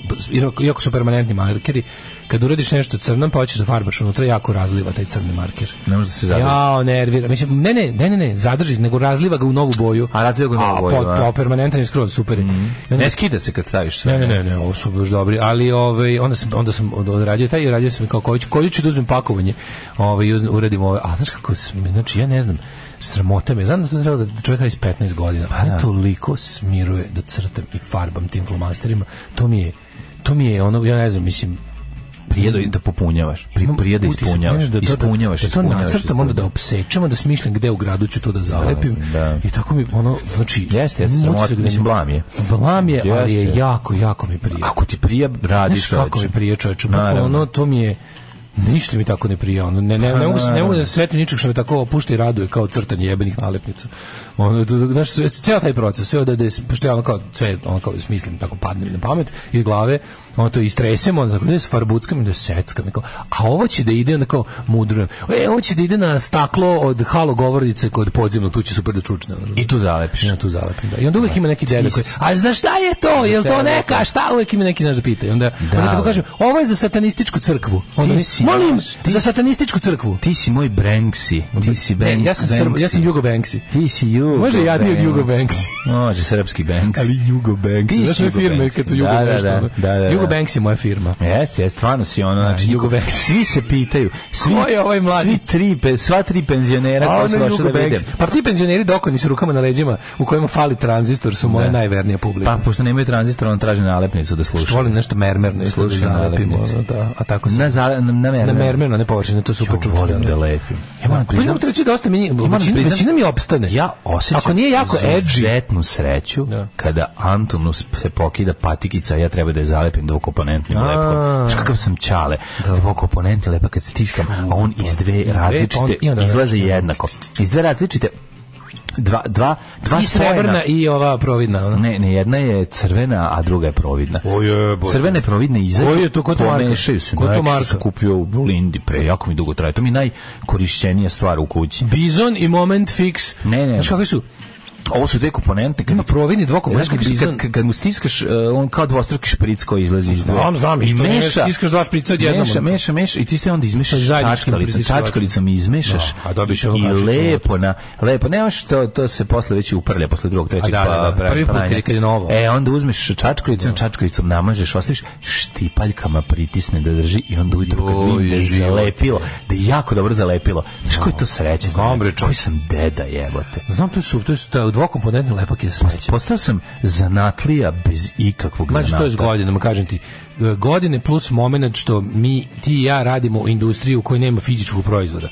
iako su permanentni markeri, kad uradiš nešto crnom pa hoćeš da farbaš unutra, jako razliva taj crni marker. Ne može da se zadrži. Jao, nervira. Mislim, ne, ne, ne, ne, ne, zadrži, nego razliva ga u novu boju. A, razliva ga u novu boju, a? po- permanentan je skroz, super. I onda- Ne skida se kad staviš sve. ne, ne, ne, ne, ovo su baš dobri, ali ovaj onda sam onda sam od- odradio taj i radio sam kao koji ću, koji ću da uzmem pakovanje. Ovaj uradim ove. A znaš kako znači ja ne znam, sramota me. Znam da to treba da čovjek radi s 15 godina. Pa ja. toliko smiruje da crtam i farbam tim flomasterima. To mi je to mi je ono ja ne znam, mislim Prije da, da popunjavaš. Pri, prije da ispunjavaš. da to- ispunjavaš, da, to ispunjavaš. nacrtam, onda da opsečem, da smišljam gde u gradu ću to da zalepim. da. I tako mi ono, znači... Jeste, jeste, utisak da mislim, mi- blam je. Blam je, ali je jako, jako mi prije. Ako ti prija, radiš Znaš kako mi prije čoveče, ono, to mi je ništa mi tako ne prija. Ono, ne, ne, ne, mogu, ne mogu da se svetim ničeg što me tako opušta i raduje kao crtanje jebenih nalepnica. Ono, znaš, ceo taj proces, sve da, da, pošto ja ono kao, sve, ono kao smislim, tako padne mi na pamet, iz glave, ono to istresemo, onda tako da se farbuckam i da seckam, kao, a ovo će da ide, onda kao mudrujem, e, ovo će da ide na staklo od halo govornice kod podzemnog, tu će super da čučne. Ono. I tu zalepiš. I ja tu zalepim, da. I onda uvek ima neki deda koji, a za šta je to? Je li to neka? Šta? Uvek ima neki naš da pita. I onda, Da, onda tako kažem, ovo je za satanističku crkvu. Onda si molim, ti za satanističku crkvu. Ti si moj Banksy. Ti si Banksy. ja sam Srb, ja sam Jugo Banksy. Ti si Jugo Može jadniji od Banksy. Jugo Banksy. Može, srpski Banksy. Ali Jugo Banksy. Ti si firme Banksy. kad su Jugo Da, da, da, da, da, da. Jugo Banksy je moja firma. Jeste, jeste, stvarno si ono, znači, Jugo Banksy. Svi se pitaju, svi, Ko je ovaj mladi? svi tri, pe- sva tri penzionera A koji su da. Banksy. Pa ti penzioneri dokoni s rukama na leđima u kojima fali tranzistor su moja Da. najvernija publika. Pa, pošto nemaju tranzistor, on traži nalepnicu da Što sluša. volim nešto mermerno da Slušaj zalepimo. Da, a tako se... Na, za, na, na, Na mermer. mermerno, ne površine, to super Ja čučnjeno. volim da lepim. Ja moram Pa priznam, reći dosta moram većina, većina mi opstane. Ja osjećam Ako nije jako edgy, sreću Da. kada Antonu se pokida patikica, ja treba da je zalepim dvokomponentnim lepkom. Znaš kakav sam čale, dvokomponentni lepak kad stiskam, a on iz dve različite, i onda izlaze jednako. Iz dve različite, dva, dva, dva i srebrna i ova providna. Ona. Ne, ne, jedna je crvena, a druga je providna. O jebote. Crvena je providna izađu, Koji je to, ko to marka? pomešaju se. Ko to Ko to marka? kupio u Lindi pre, jako mi dugo traje. To mi najkorišćenija stvar u kući. Bizon i Moment Fix. Ne, ne. Znaš kakvi su? Ovo su dve komponente. Kad Ima providni dvokomponentni bizon. kad, kad mu stiskaš, uh, on kao dvostruki špric koji izlazi iz dve. Znam, znam, I ne, meša, stiskaš dva šprica odjednom. Meša, meša, meša i ti sve onda izmešaš čačkalicom, čačkalicom i izmešaš. Da, a dobiješ ono I lepo na, lepo, nemaš to, to se posle već uprlja, posle drugog, trećeg da, da, da. pa- Prvi put kad je- novo. E, onda uzmeš čačkalicom, čačkalicom namažeš, ostaviš štipaljkama pritisne da drži i onda ujutro kad vidim da je zalepilo, da je jako dobro zalepilo. Znaš ko je to sreće? Znam, bre. Koji sam deda jebote. Znam, to su, to su dvokomponentni lepak je sreće. Postao sam zanatlija bez ikakvog Znači, zanata. to je godinama, kažem ti. Godine plus moment što mi, ti i ja radimo u industriji u kojoj nema fizičkog proizvoda.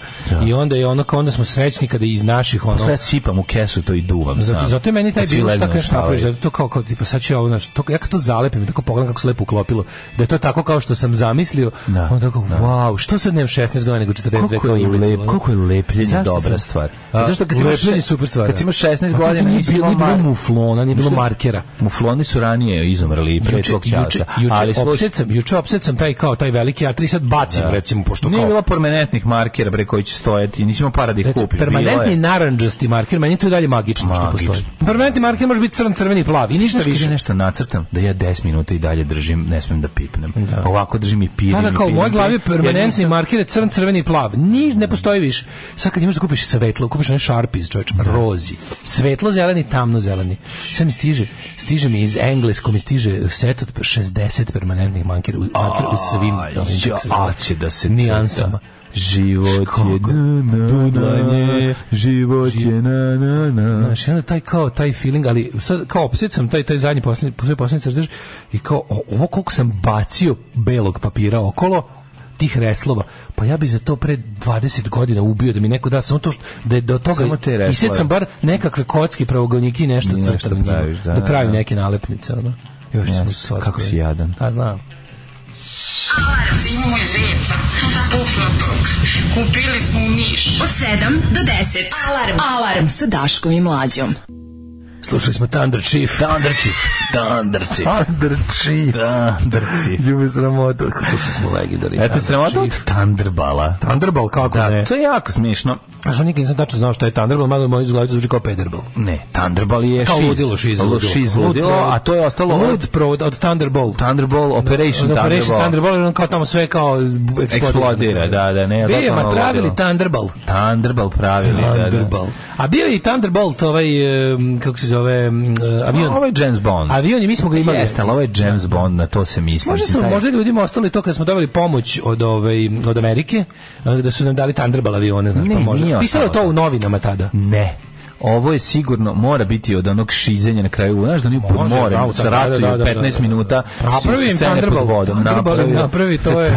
I onda je ono kao onda smo srećni kada iz naših ono... Sve sipam u kesu to i duvam Zato, sam. zato je meni taj bilo šta kažeš napraviš, zato to kao, kao tipa sad će ovo, znaš, to, ja kad to zalepim i tako pogledam kako se lepo uklopilo, da je to tako kao što sam zamislio, Da, onda tako, wow, što sad nemam 16 godina nego 42 Koliko kao je, lep, koliko je lepljenje dobra stvar? A, Zašto kad imaš lepljenje super stvar. Kad imaš 16 Pa, godina nije bilo, muflona, nije bilo markera. Mufloni su ranije izumrli pre ćaleta. juče, Ali opset sam, juče opset sam taj kao taj veliki A3 sad bacim recimo pošto nije kao bilo permanentnih markera bre koji će stojati, nisi imao para da ih kupiš. permanentni je. narandžasti marker, meni je to i dalje magično, što Magično. postoji. Permanentni marker može biti crn, crveni, plav i ništa Znaš više. ja nešto nacrtam, da ja 10 minuta i dalje držim, ne smem da pipnem. Ovako držim i pirim. Da, i kao u mojoj glavi je permanentni nisam- marker je crn, crveni i plav. Ni, ne postoji više. Sad kad imaš da kupiš svetlo, kupiš onaj Sharpies, čovječ, rozi. Svetlo zeleni, tamno zeleni. Sad mi stiže, stiže mi iz englesko mi stiže set od 60 permanentnih markera, u- markera u svim a će da se nijansama. Život je na, život je na, na, na. Znaš, onda taj kao taj feeling, ali sad kao opet sam taj taj zadnji poslednji sve poslednji crtež i kao ovo koliko sam bacio belog papira okolo tih reslova, pa ja bi za to pre 20 godina ubio da mi neko da samo to što da je do toga i sad sam bar nekakve kocki pravogonjiki i nešto Nešto praviš, da, da, da, pravim da. neke nalepnice ono. Još Jes, smo svačali. kako si jadan. A znam. Imamo zeca, puknatog. Kupili smo u Niš. Od 7 do 10. Alarm. Alarm sa Daškom i Mlađom. Slušali smo Thunder Chief. Thunder Chief. Thunder Chief. Thunder Chief. Thunder Chief. Ljubi sramota. Slušali smo legendari. Eto, sramota od Thunderbala. Thunderball, kako Da, ne? to je jako smiješno. Što nikad nisam tačno znao šta je Thunderball, malo moj izgledaju zvuči kao Pederball. Ne, Thunderball je Kao šiz. ludilo, šiz, ludilo. Šiz Lud ludilo, a to je ostalo Lud od provod od Thunderball. Thunderball, Operation Od Operation Thunderball. Thunderball, on kao tamo sve kao eksplodira. Da, da, ne, Bio je totalno pravili. Thunderball. Thunderball pravili, da, da. Thunderball. A bio je i Thunderbolt, ovaj, kako se zove, eh, avion. Ovo je James Bond. Avion je, mi smo ga imali. Jeste, ali ovo je James Bond, na to se misli. Možda su taj- možda ljudima ostali to kad smo dobili pomoć od ovaj od Amerike, eh, da su nam dali Thunderball avione, znaš, Ne, pa možda. Pisalo je to u novinama tada. Ne. Ovo je sigurno mora biti od onog šizenja na kraju. Znaš da oni pod morem sa da, da, ratuju da, da, 15 da, da. minuta. Napravi im scene pod Thunderball. vodom. Im napravi, to je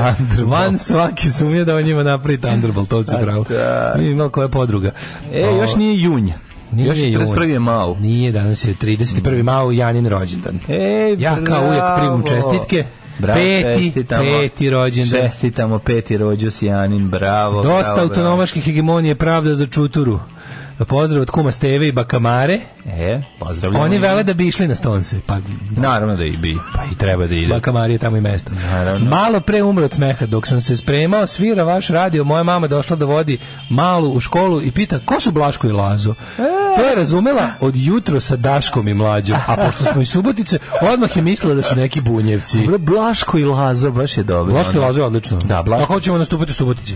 van svaki sumnje da on njima napravi Thunderball, to se pravo. da. Imali koja podruga. E, još nije junj. Nije još je junj. 41. je Mau. Nije, danas je 31. mao Janin rođendan. Ej, Ja kao uvijek bravo. čestitke. Bravo, Peti, čestitamo. peti rođendan. Čestitamo peti rođus Janin, bravo. Dosta bravo, autonomaških hegemonije pravda za čuturu. Pozdrav od kuma Steve i Bakamare. E, pozdravljamo. Oni vele da bi išli na stonce. Pa Naravno da i bi, pa i treba da ide. Bakamari je tamo i mesto. Naravno. Malo pre umro od smeha, dok sam se spremao, svira vaš radio, moja mama došla da vodi malu u školu i pita, ko su Blaško i Lazo? To je razumela od jutro sa Daškom i mlađom, a pošto smo iz Subotice, odmah je mislila da su neki bunjevci. Dobro, Blaško i Lazo, baš je dobro. Blaško i. Lazo je odlično. Da, Blaško- Ako ćemo nastupati u Subotici?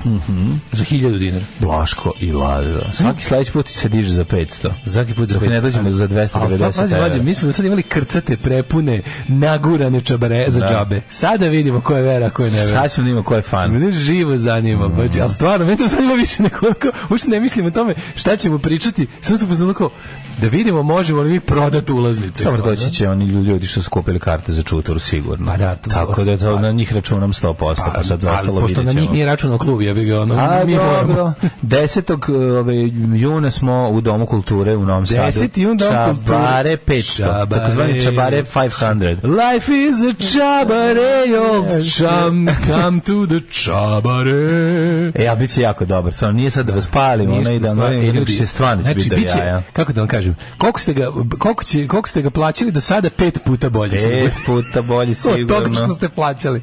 Za hiljadu dinara. Blaško i Lazo. Svaki sledeći put se diže za 500. Svaki put za Dok 500. ne dođemo za 290 Ali, pazi, evra. mi smo do sad imali krcate, prepune, nagurane čabare za Da. džabe. Sada vidimo ko je vera, ko je nevera. Sad ćemo da ima ko je fan. Mene živo zanima, Mm. baš, ali stvarno, mene to zanima više nego onako, uopšte ne mislim o tome šta ćemo pričati, sam pozvano kao, da vidimo možemo li mi prodati ulaznice. Dobro, doći će oni ljudi što su kupili karte za čuturu sigurno. Pa da, to- Tako da to na njih računam 100%, pa, sad za ali ostalo pošto na vidjet njih ćemo. nije računao klub, ja bih ga ono, A, mi dobro. 10. Ove, juna smo u Domu kulture u Novom Sadu. 10. jun Dom kulture. Čabare 500. Čabare. Takozvani Čabare 500. Life is a čabare, old chum, come to the čabare. E, ja bit će jako dobar. Stvarno, nije sad da vas palim, ono i da ljudi, će stvarno će znači, biti da. Da. kako da vam kažem, koliko ste ga, koliko, će, koliko ste ga plaćali do sada, pet puta bolje. Pet puta bolji Od toga što sigurno. ste plaćali.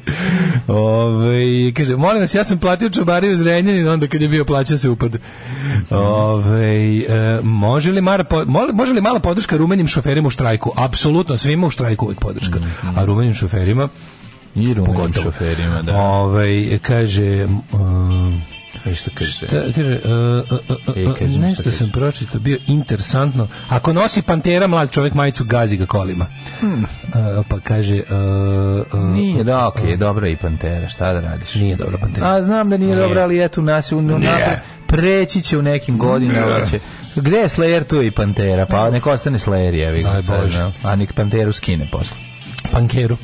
Ove, kaže, molim vas, ja sam platio čobariju iz Renjanina, onda kad je bio plaćao se upad. Ove, e, može, li mara, može li mala podrška rumenim šoferima u štrajku? Apsolutno, svima u štrajku uvijek podrška. A rumenim šoferima, I rumenim šoferima, da. Ove, kaže... um, što kaže? Šta, kaže, uh, uh, uh, nešto šta sam pročitao, bio interesantno. Ako nosi pantera, mlad čovjek majicu gazi ga kolima. Uh, pa kaže... Uh, uh, Nije, da, okej, dobra je i Pantera, šta da radiš? Nije dobra pantera. A znam da nije dobra, ali eto nas u napred, preći će u nekim godinama. Će. Gde je Slayer, tu je i Pantera, pa nek ostane Slayer, jevi znam. A nek Panteru skine posle. pankeru.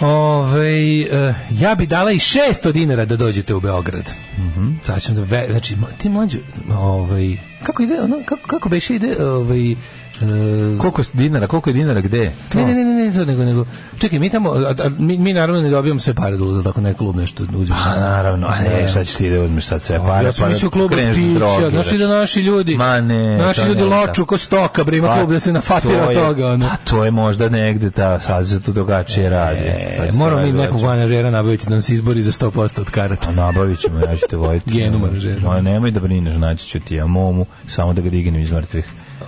Ove, e, ja bi dala i 600 dinara da dođete u Beograd. Mhm. Sad ćemo da ve, znači ti mlađe, ovaj kako ide ono kako kako beše ide ovaj e, Koliko je dinara, koliko je dinara, gde? To. Ne, ne, ne, ne, ne, to nego, nego. Čekaj, mi tamo, a, a, mi, mi naravno ne dobijamo sve pare da ulazimo tako neki klub nešto da uzmemo. Pa naravno, a ne, sad ćeš ti da uzmeš sad sve pare. ja sam pa mislio klub kreneš s pića, znaš ti da naši ljudi, Ma ne, naši ljudi ne, loču da. ko stoka, bre, ima Pa, klub da se nafatira to je- toga, ono. Pa to je možda negde, ta, sad se to drugačije radi. E, Sad se moramo mi nekog manažera nabaviti da nam se izbori za 100% od karata. Pa nabavit ćemo, ja ću te voditi. Genu manažera. Ma, nemoj da brineš, naći ću ti ja momu, samo da ga dignem iz mrtvih.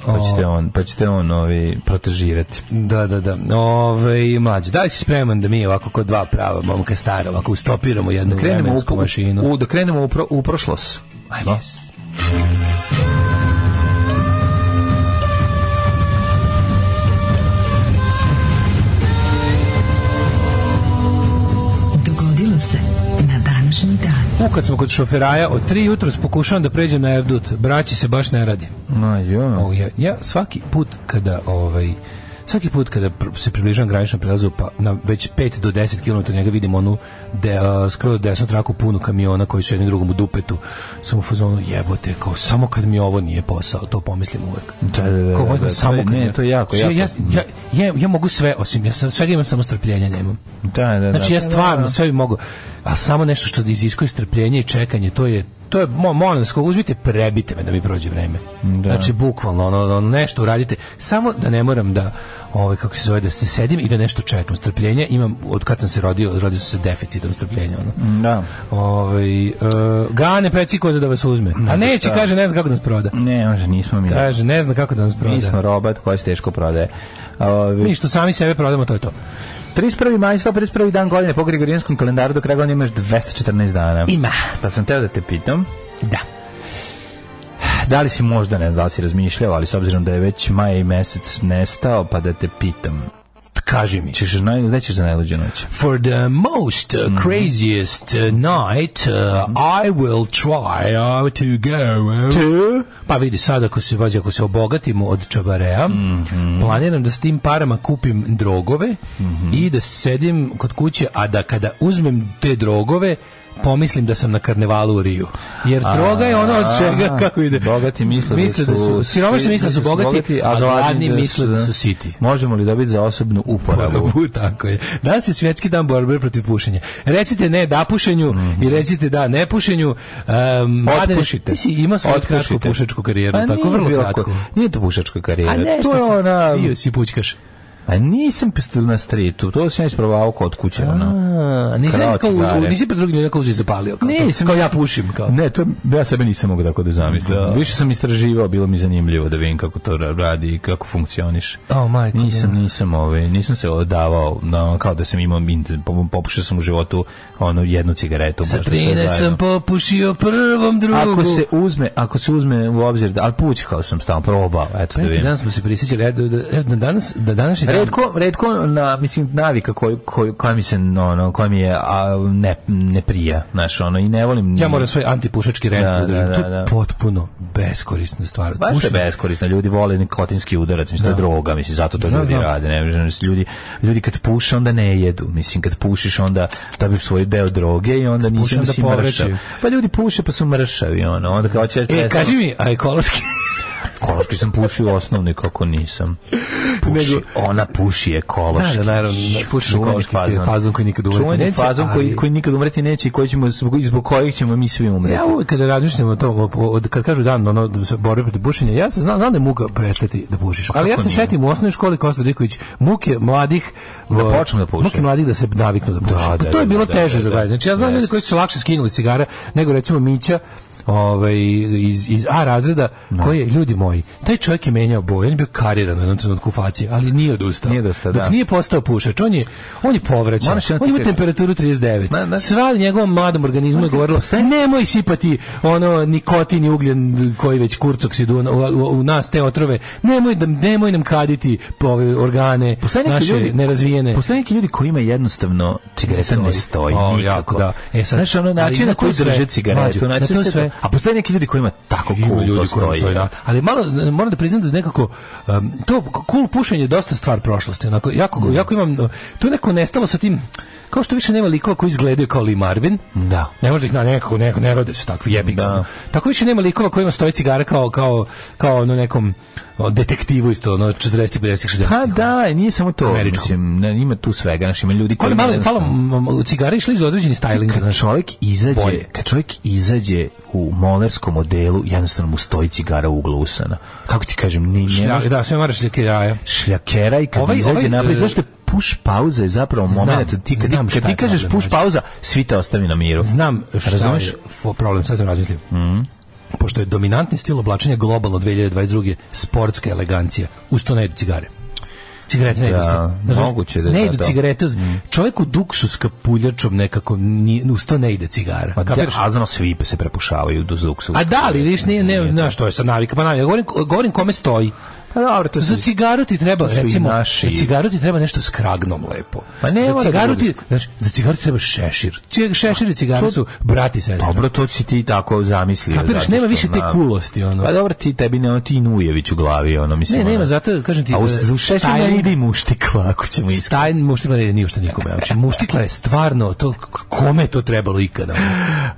Pa ćete on, pa ćete on ovi, protežirati. Da, da, da. Ove, mlađe, da li si spreman da mi ovako kod dva prava momka stara, ovako ustopiramo jednu Krenemo u, vremensku mašinu? u, da krenemo u, pro, u prošlost. Ajmo. Dogodilo U, kad smo kod šoferaja, od tri jutro pokušavam da pređem na Erdut. Braći se baš ne radi. Ma jo. O, ja, ja svaki put kada ovaj svaki put kada se približavam graničnom prelazu pa na već 5 do 10 km njega vidim onu de, a, skroz desnu traku punu kamiona koji su jedni drugom u dupetu sam u fazonu jebote kao samo kad mi ovo nije posao to pomislim uvek Da, da, da, kao, da, da, samo to je- kad ne, to je jako, Ja- jako. ja, ja, ja, ja mogu sve osim ja sam svega imam samo strpljenja nemam Da, da, da. Znači ja da, stvarno da. sve bi mogu, a samo nešto što iziskuje strpljenje i čekanje, to je to je mo, koga uzmite, prebite me da mi prođe vreme. Znači bukvalno ono, ono, nešto uradite, samo da ne moram da ovaj kako se zove da se sedim i da nešto čekam. Strpljenja imam od kad sam se rodio, rodio sam se deficitom strpljenja ono. Da. Ovaj uh, gane peci koza da vas uzme. A neće kaže ne zna kako da nas proda. Ne, može, nismo mi. Kaže ne zna kako da nas proda. Mi smo robat koji se teško prodaje. Ovi, Mi što sami sebe prodamo, to je to. 31. maj, 151. dan godine po Gregorijanskom kalendaru, do kraja godine imaš 214 dana. Ima. Pa sam teo da te pitam, Da. da li si možda, ne znam da li si razmišljao, ali s obzirom da je već maj mesec nestao, pa da te pitam, Kaži mi. ćeš, naj, gde ćeš za najluđu noć? For the most uh, craziest uh, night, uh, I will try uh, to go. uh, Pa vidi sad ako se vađe, ako se obogatimo od čabarea, planiram da s tim parama kupim drogove i da sedim kod kuće, a da kada uzmem te drogove, pomislim da sam na karnevalu u Riju. Jer droga je ono od čega, kako ide? Bogati misle, misle da su, siromašni misle da su bogati, a gladni misle da su siti. Možemo li dobiti za osobnu uporabu? Tako je. Danas je svjetski dan borbe protiv pušenja. Recite ne da pušenju i recite da ne pušenju. Otpušite. Ti si imao svoju kratku pušačku karijeru, Pa tako vrlo ko- Nije to pušačka karijera. A to nešto je si, ona... bio si pućkaš. A nisam pisao na streetu, to sam ja isprobavao kod kuće. Ono. Krao kao, nisi pred drugim ljudima kao uzeo i zapalio. Kao, Nisam. kao ja pušim. Kao. Ne, to ja sebe nisam mogu tako da zamislim. Da. Više sam istraživao, bilo mi zanimljivo da vidim kako to ra- radi i kako funkcioniše. O, majko. Nisam, nisam, ovaj, nisam se odavao, no, kao da sam imao, popušio sam u životu ono jednu cigaretu. Sa možda sve 13 zajedno. sam popušio prvom drugu. Ako se uzme, ako se uzme u obzir, da, ali pućkao sam stalno, probao, eto Pa da vidim. dan smo se prisjećali, da, da, da danas, da današnji dan... Redko, redko na, mislim, navika koju, koju, koja mi se, ono, koja mi je a, ne, ne prija, znaš, ono, i ne volim... Ja moram svoj antipušački red Da, da, da, To da, je da. potpuno beskorisna stvar. Baš je Pušenje- beskorisno, ljudi vole nikotinski udarac, mislim, to je droga, mislim, zato to Znam, ljudi znam. rade, ne ljudi, ljudi kad puše, onda ne jedu, mislim, kad pušiš, onda dobiš svoj deo droge i onda nisi, onda si mršav. Pa ljudi puše pa su mršavi, ono, onda kao će... E, kaži mi, a ekološki... Ekološki sam pušio u osnovni, kako nisam. Puši, Nego- ona puši ekološki. Da, da, naravno, Čuveni ekološki fazon koji nikad umreti Čuveni neće, fazon koji, koji nikad umreti neće i koji ćemo, zbog, kojih ćemo mi svi umreti. Ja uvijek kada razmišljam o tom, kad kažu dan ono borbe protiv pušenja, ja se znam, znam da je muka prestati da pušiš. Ali ja se setim u osnovnoj školi Kosta Živković muke mladih Da počnu da puše. Muke mladih da se naviknu da puše. Da, Pa da, to je da, bilo da, teže da, za da. gledanje. Znači ja znam ljude koji su lakše skinuli cigara nego recimo Mića ovaj iz iz A razreda koji je ljudi moji taj čovjek je menjao boju on je bio kariran u jednom trenutku faci ali nije odustao. Nije odustao, dok da. nije postao pušač on je on je povraćan on ima temperaturu 39 Na- na- sva njegovom mladom organizmu je govorilo nemoj sipati ono nikotin i ugljen koji već kurcoksid u, u, u nas te otrove. Nemoj da nemoj nam kaditi po ove organe naše ljudi, nerazvijene. Postoje neki ljudi kojima jednostavno cigareta ne stoji. O, nikako. jako, da. E sad, Znaš, ono način na na koji drže cigaretu, na to sve to- a postoje neki ljudi kojima tako Ima cool ljudi to koji stoji. stoji, da. Ali malo moram da priznam da nekako um, to cool pušenje je dosta stvar prošlosti. Onako jako Mm. jako imam to neko nestalo sa tim kao što više nema likova koji izgledaju kao Lee Marvin. Da. Ne može da ih na nekako neko ne rode se takvi jebi. Da. Tako više nema likova kojima stoji cigara kao kao kao ono nekom o, detektivu isto ono 40 50 60. Pa da, nije samo to. Američkom. Mislim, ne, ima tu svega, znači ima ljudi koji malo falo m- m- cigare išli iz određeni styling, kad čovjek izađe, Bolje. kad čovjek izađe u molerskom modelu, jednostavno mu stoji cigara u uglu usana. Kako ti kažem, ni ne Šlja, da, sve moraš da kiraja. šljakera i kad Ovaj- izađe ovaj, napred, e, zašto push pauza je zapravo moment ti kad, znam kad ti kažeš push pauza, svi te ostavi na miru. Znam šta Razumeš? je problem, sad sam razmislio. Pošto je dominantni stil oblačenja globalno 2022. sportska elegancija, uz to ne idu cigare. Cigarete ne idu Da. Znaš, moguće da ne idu to. cigarete, uz- čovjek u duksu s kapuljačom nekako, nije, uz to ne ide cigara. Pa da, Kapiraš? a znamo svi se prepušavaju do zuksu. A da, ali viš, nije, ne, znaš, to je sad navika, pa navika. Govorim, govorim kome stoji. Pa dobro, to Za cigaru ti treba, recimo, naši. za cigaru ti treba nešto s kragnom lepo. Pa ne za cigaru da bude ti, znaš, za cigaru ti treba šešir. Ci- Šešir i cigare su brati sestre. Dobro, to si ti tako zamislio. Kapiraš, nema više te na- kulosti, ono. Pa dobro, ti tebi ne, ti Nujević u glavi, ono, mislim. Ne, nema, ono. zato, kažem ti, A u, e, šešir ne ide muštikla, ako ćemo iskreno. Stajn muštikla ne ide ni u šta nikome. Znači, muštikla je stvarno, to, kome je to trebalo ikada?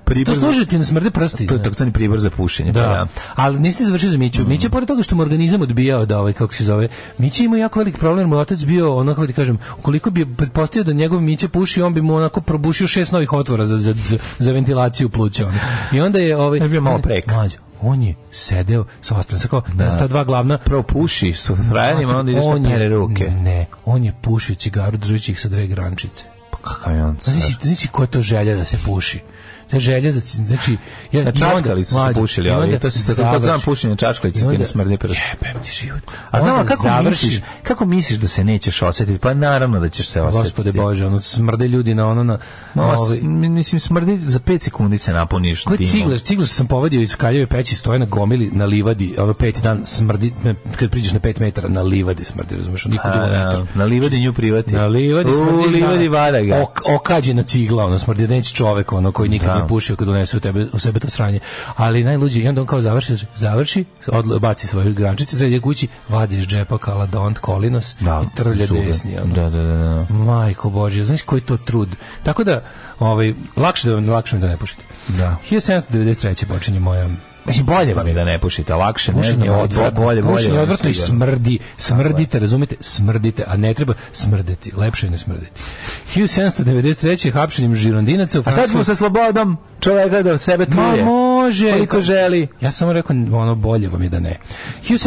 Pribor To služi da ti ne smrde prsti. To je ne? takozvani pribor za pušenje. pa Da. Ali nisi završio za Miću. Mića, pored toga što mu organizam odbijao da ovaj, kako se zove, Mića ima jako velik problem, moj otac bio, ono kako ti kažem, ukoliko bi pretpostavio da njegov Mića puši, on bi mu onako probušio šest novih otvora za, za, za, ventilaciju pluća. Ono. I onda je... Ovaj, Je bio malo on prek. Mlađo, on je sedeo sa ostalim, kao, da. ta dva glavna, Prvo puši s frajerima, onda ideš on na pere ruke. Ne, on je pušio cigaru držeći ih sa dve grančice. Pa kakav je on? Znaš, znaš koja je to želja da se puši? To je želja za... Znači, ja, Na onda- čačkalicu su pušili i onda ovi. To se tako znam pušenje na čačkalicu, I ti ne smrdi prst. Jebem ti život. A znam, kako završi- misliš, kako misliš da se nećeš osjetiti? Pa naravno da ćeš se osjetiti. Gospode Bože, ono smrde ljudi na ono na... Ovaj, s- mislim, smrdi za 5 sekundi se napuniš. Dimom. ciglaš, ciglaš sam povedio iz Kaljeve peći, stoje na gomili, na livadi, ono peti dan smrdi, kad priđeš na pet metara, na livadi smrdi, razumeš, niko drugo da, na livadi nju privati. Na livadi smrdi. livadi da. vada ga. Ok, okađena cigla, ono smrdi, neće čovek, ono koji nikad Da. nije pušio kad donese u tebe, u sebe to sranje. Ali najluđi, i onda on kao završi, završi, odlo, baci svoje grančice, sredi kući, vadi iz džepa kaladont, kolinos Da, i trlja super. desni. Ono. Da, da, da, da. Majko Bože, znaš koji je to trud. Tako da, ovaj, lakše da, lakše da ne pušite. Da. 1793. počinje moja Mislim, bolje vam je da ne pušite, lakše, ne Pušenje znam, je ali odvratno, bolje, bolje. pušenje odvratno i smrdi. Smrdite, razumete? Smrdite, a ne treba smrdeti. Lepše je ne smrdeti. 1793. hapšenjem žirondinaca u A sad smo sa slobodom čoveka da sebe Ma truje. može. Koliko želi. Ja sam rekao, ono bolje vam je da ne.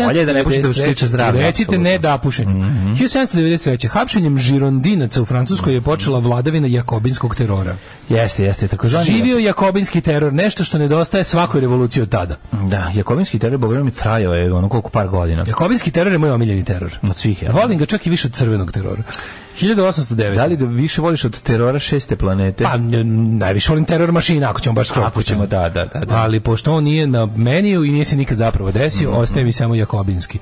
Bolje je da ne pušite, da se tiče zdravlja, Recite ne da pušenju. 1793. Hapšenjem žirondinaca u Francuskoj je počela vladavina jakobinskog terora. Jeste, jeste, tako. Živio jakobinski teror, nešto što nedostaje svakoj revoluciji od tada. Da, Jakobinski teror, boga mi trajao je ono koliko par godina. Jakobinski teror je moj omiljeni teror. Od svih, ja. Volim ga čak i više od crvenog terora. 1809. Da li ga više voliš od terora šeste planete? Pa, najviše volim teror mašina, ako ćemo baš skroz. Ako ćemo, da, da, da, da. Ali pošto on nije na meniju i nije se nikad zapravo desio, Mhm. ostaje mi samo jakobinski.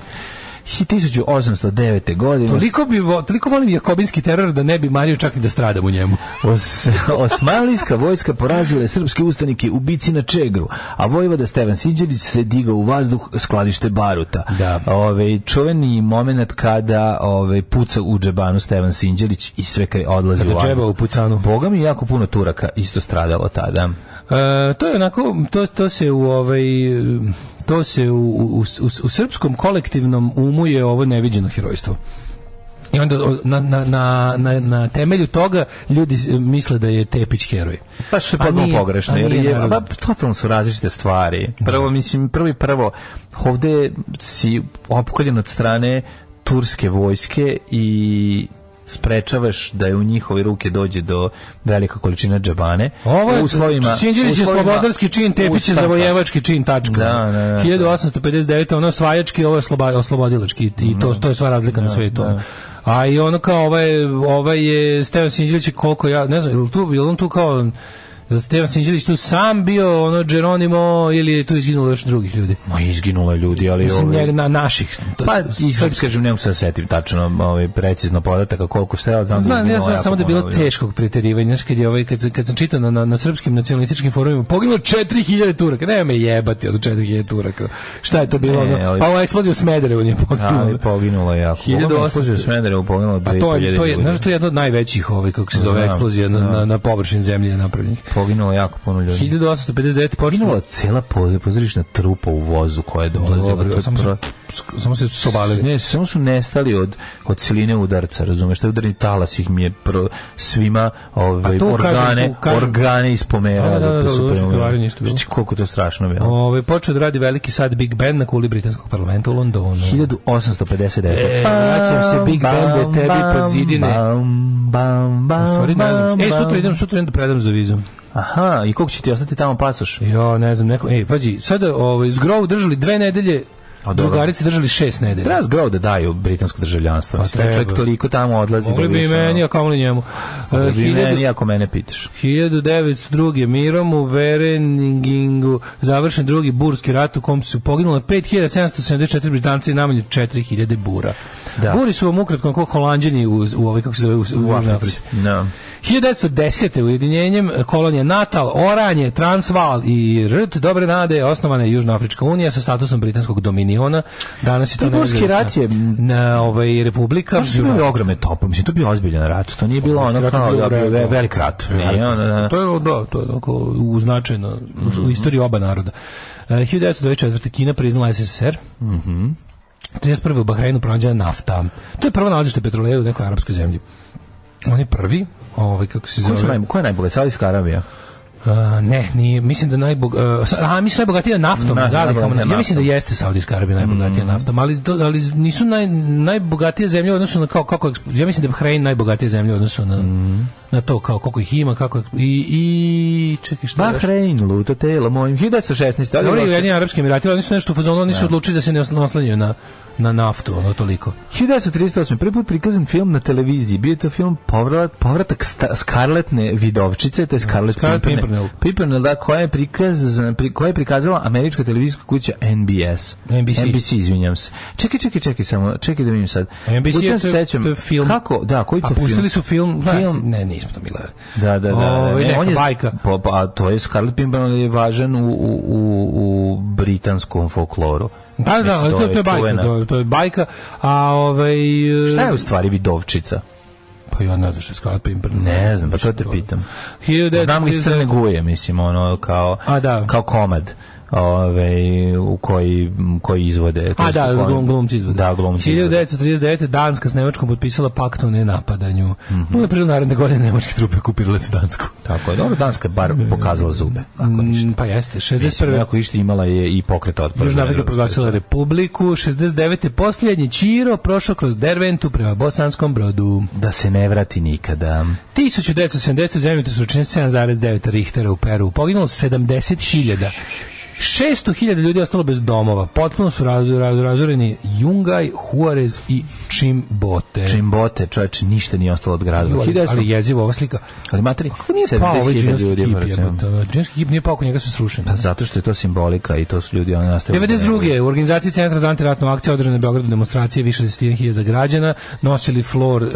1809. godine Toliko, bi, toliko volim jakobinski teror da ne bi mario čak i da stradam u njemu. Os, osmanlijska vojska porazila je srpske ustanike u bici na Čegru, a vojvoda Stevan Sinđelić se digao u vazduh skladište baruta. Da. Ove, čuveni moment kada ove, puca u džebanu Stevan Sinđelić i sve kre, odlazi Kada u džeba u pucanu. Boga mi jako puno Turaka isto stradalo tada. E, to je onako, to, to se u ovaj, to se u, u, u, u srpskom kolektivnom umu je ovo neviđeno herojstvo. I onda na, na, na, na, na temelju toga ljudi misle da je Tepić heroj. Pa što je potpuno pogrešno, jer je, pa, totalno su različite stvari. Prvo, mislim, prvi prvo, ovde si opkoljen od strane turske vojske i sprečavaš da je u njihove ruke dođe do velika količina džabane. Ovo je uslovima- Sinđelić je slobodarski čin, Tepić je zavojevački čin, tačka. Da, da, da. 1859. ono osvajački, ovo je oslobodilački i to, to je sva razlika na svetu. A i ono kao ovaj, ovaj je Stevan Sinđelić koliko ja, ne znam, je li, tu, je li on tu kao Stevan Sinđelić tu sam bio ono Geronimo ili je tu izginulo još drugih ljudi? Ma izginulo je ljudi, ali... Mislim, ovaj- na naših. To- Pa, i sad kažem, ne mogu se da setim tačno ovaj, precizno podataka koliko ste, ali znam da Znam, ja znam samo da je bilo teškog preterivanja. Znaš, kad, je ovaj, kad, kad sam čitao na, na, na srpskim nacionalističkim forumima, poginulo 4000 Turaka. Nema me jebati od 4000 Turaka. Šta je to bilo? Ne, ali- Pa ovo eksplozija u Smederevu nije poginulo. Ali poginulo je jako. 1800. U Smederevu poginulo A to je, 2000 to je, znaš, to je jedna od najvećih, ovaj, kako se zove, eksplozija na, na, na površini zemlje napravljenih. Poginulo je jako puno ljudi. 1859. Poginulo počinula je cela poz- pozorišna trupa u vozu koja je dolazila. Dobro, je samo, pro- samo se sobalili. Ne, samo su nestali od, od siline udarca, razumeš, taj udarni talas ih mi je pro, svima ovaj, kažem, organe, tu kažem- organe ispomerao. Da, da, da, pa da, da. Šti koliko to strašno bilo. Ove, počeo da radi veliki sad Big Ben na kuli britanskog parlamenta u Londonu. 1859. E, vraćam se Big Bande, tebi pod zidine. Bam, bam, bam, U stvari ne znam. bam, E, sutra bam. idem, sutra idem da predam za vizom. Aha, i koliko će ti ostati tamo pasoš? Jo, ne znam, neko, ej, pazi, sada ovaj, zgrov držali dve nedelje, A, dobro. drugarice držali šest nedelja. Treba zgrao da daju britansko državljanstvo. Pa Pa Čovjek treba. toliko tamo odlazi. Mogli bi i meni, a kamoli njemu. mogli E, bi i hiljadu- meni ako mene pitaš. 1902. mirom u Vereningingu završen drugi burski rat u kom su poginule 5774 Britanci i najmanje 4000 bura. Da. Buri su vam ukratko kao holanđani u, u ovaj, kako se zove, u, u, U Africi. Da. 1910. ujedinjenjem kolonije Natal, Oranje, Transvaal i Rt Dobre Nade osnovana je Južnoafrička unija sa statusom britanskog dominiona. Danas je to nezavisna rat je- na ovaj republika. Znaš, su bili ogromne tope, mislim, to je bio ozbiljan rat, to nije bilo ono je kao bio da, bio vreme. velik rat. Nije, ono, da, To je da, to je onako u značajno u istoriji oba naroda. Uh, 1924. Kina priznala SSSR. Mhm. 31. u Bahreinu pronađena nafta. To je prvo nalazište petroleja u nekoj arapskoj zemlji. On je prvi, ovaj kako se zove? naj, ko je najbolje? Saudijska Arabija? Uh, ne, nije, mislim da najbog, uh, a mislim najbogatija naftom, Na- zalihama. Ja mislim da jeste Saudijska Arabija najbogatija naftom, ali, to, ali nisu naj, najbogatije zemlje u odnosu na kao, kako, ja mislim da je Bahrein najbogatija zemlja u odnosu na, na to, kao koliko ih ima, kako, i, i čekaj još? Bahrein, luto telo mojim, 1916. ali Dobro. Ujedinjeni Arapski Emirati, oni su nešto u fazonu, oni su odlučili da se ne oslanjaju na, na naftu, ono toliko. 1938. Prvi put prikazan film na televiziji. Bio je to film povrat, povratak sta, Scarletne vidovčice, to je Scarlet, Scarlet Pimpernel. Pimpernel. Da, koja je, prikazana, pri, koja je prikazala američka televizijska kuća NBS. NBC. NBC, izvinjam se. Čekaj, čekaj, čekaj samo, čekaj da vidim sad. NBC Hoću je, da to, sećam. to je film. Kako, da, koji to A film? pustili su film, da, Film. ne, nismo to bile. Da, da, da. da, Ovaj, ne, on je, bajka. Pa, a to je Scarlet Pimpernel je važan u, u, u, u britanskom folkloru. Da, da, Mislim, ali to, to je bajka, to, to je bajka, a ovaj... Šta je u stvari vidovčica? Pa ja ne znam što je Scarlet Pimpernel. Ne znam, pa to te pitam. 1939. Znam iz Crne Guje, mislim, ono, kao, A, da. kao komad ove, u koji, koji izvode. to A da, glum, glumci izvode. Da, glumci izvode. 1939. Danska s Nemačkom potpisala pakt o nenapadanju. Mm -hmm. U aprilu naredne godine nemačke trupe okupirale su Dansku. Tako je, dobro, Danska je bar pokazala zube. Ako ništa. Mm, pa jeste, Mislim, 61. ako išta imala je i pokret otpora. Južna Afrika proglasila republiku, 69. posljednji Čiro prošao kroz Derventu prema Bosanskom brodu. Da se ne vrati nikada. 1970. zemljotres su učinili 7,9 Richtera u Peru. Poginulo 70.000. 600.000 ljudi je ostalo bez domova. Potpuno su raz, raz, razoreni Jungaj, Juarez i Čimbote. Čimbote, čovječe, ništa nije ostalo od grada. ali, ali jezivo ova slika. Ali materi, Kako nije pao ovaj 70.000 džinovski ljudi. kip? jebote? Džinovski kip nije pao, kod njega su srušeni. Pa zato što je to simbolika i to su ljudi oni nastavili. 92. u organizaciji Centra za antiratnu akciju održane u Beogradu demonstracije više desetina hiljada građana, nosili flor e,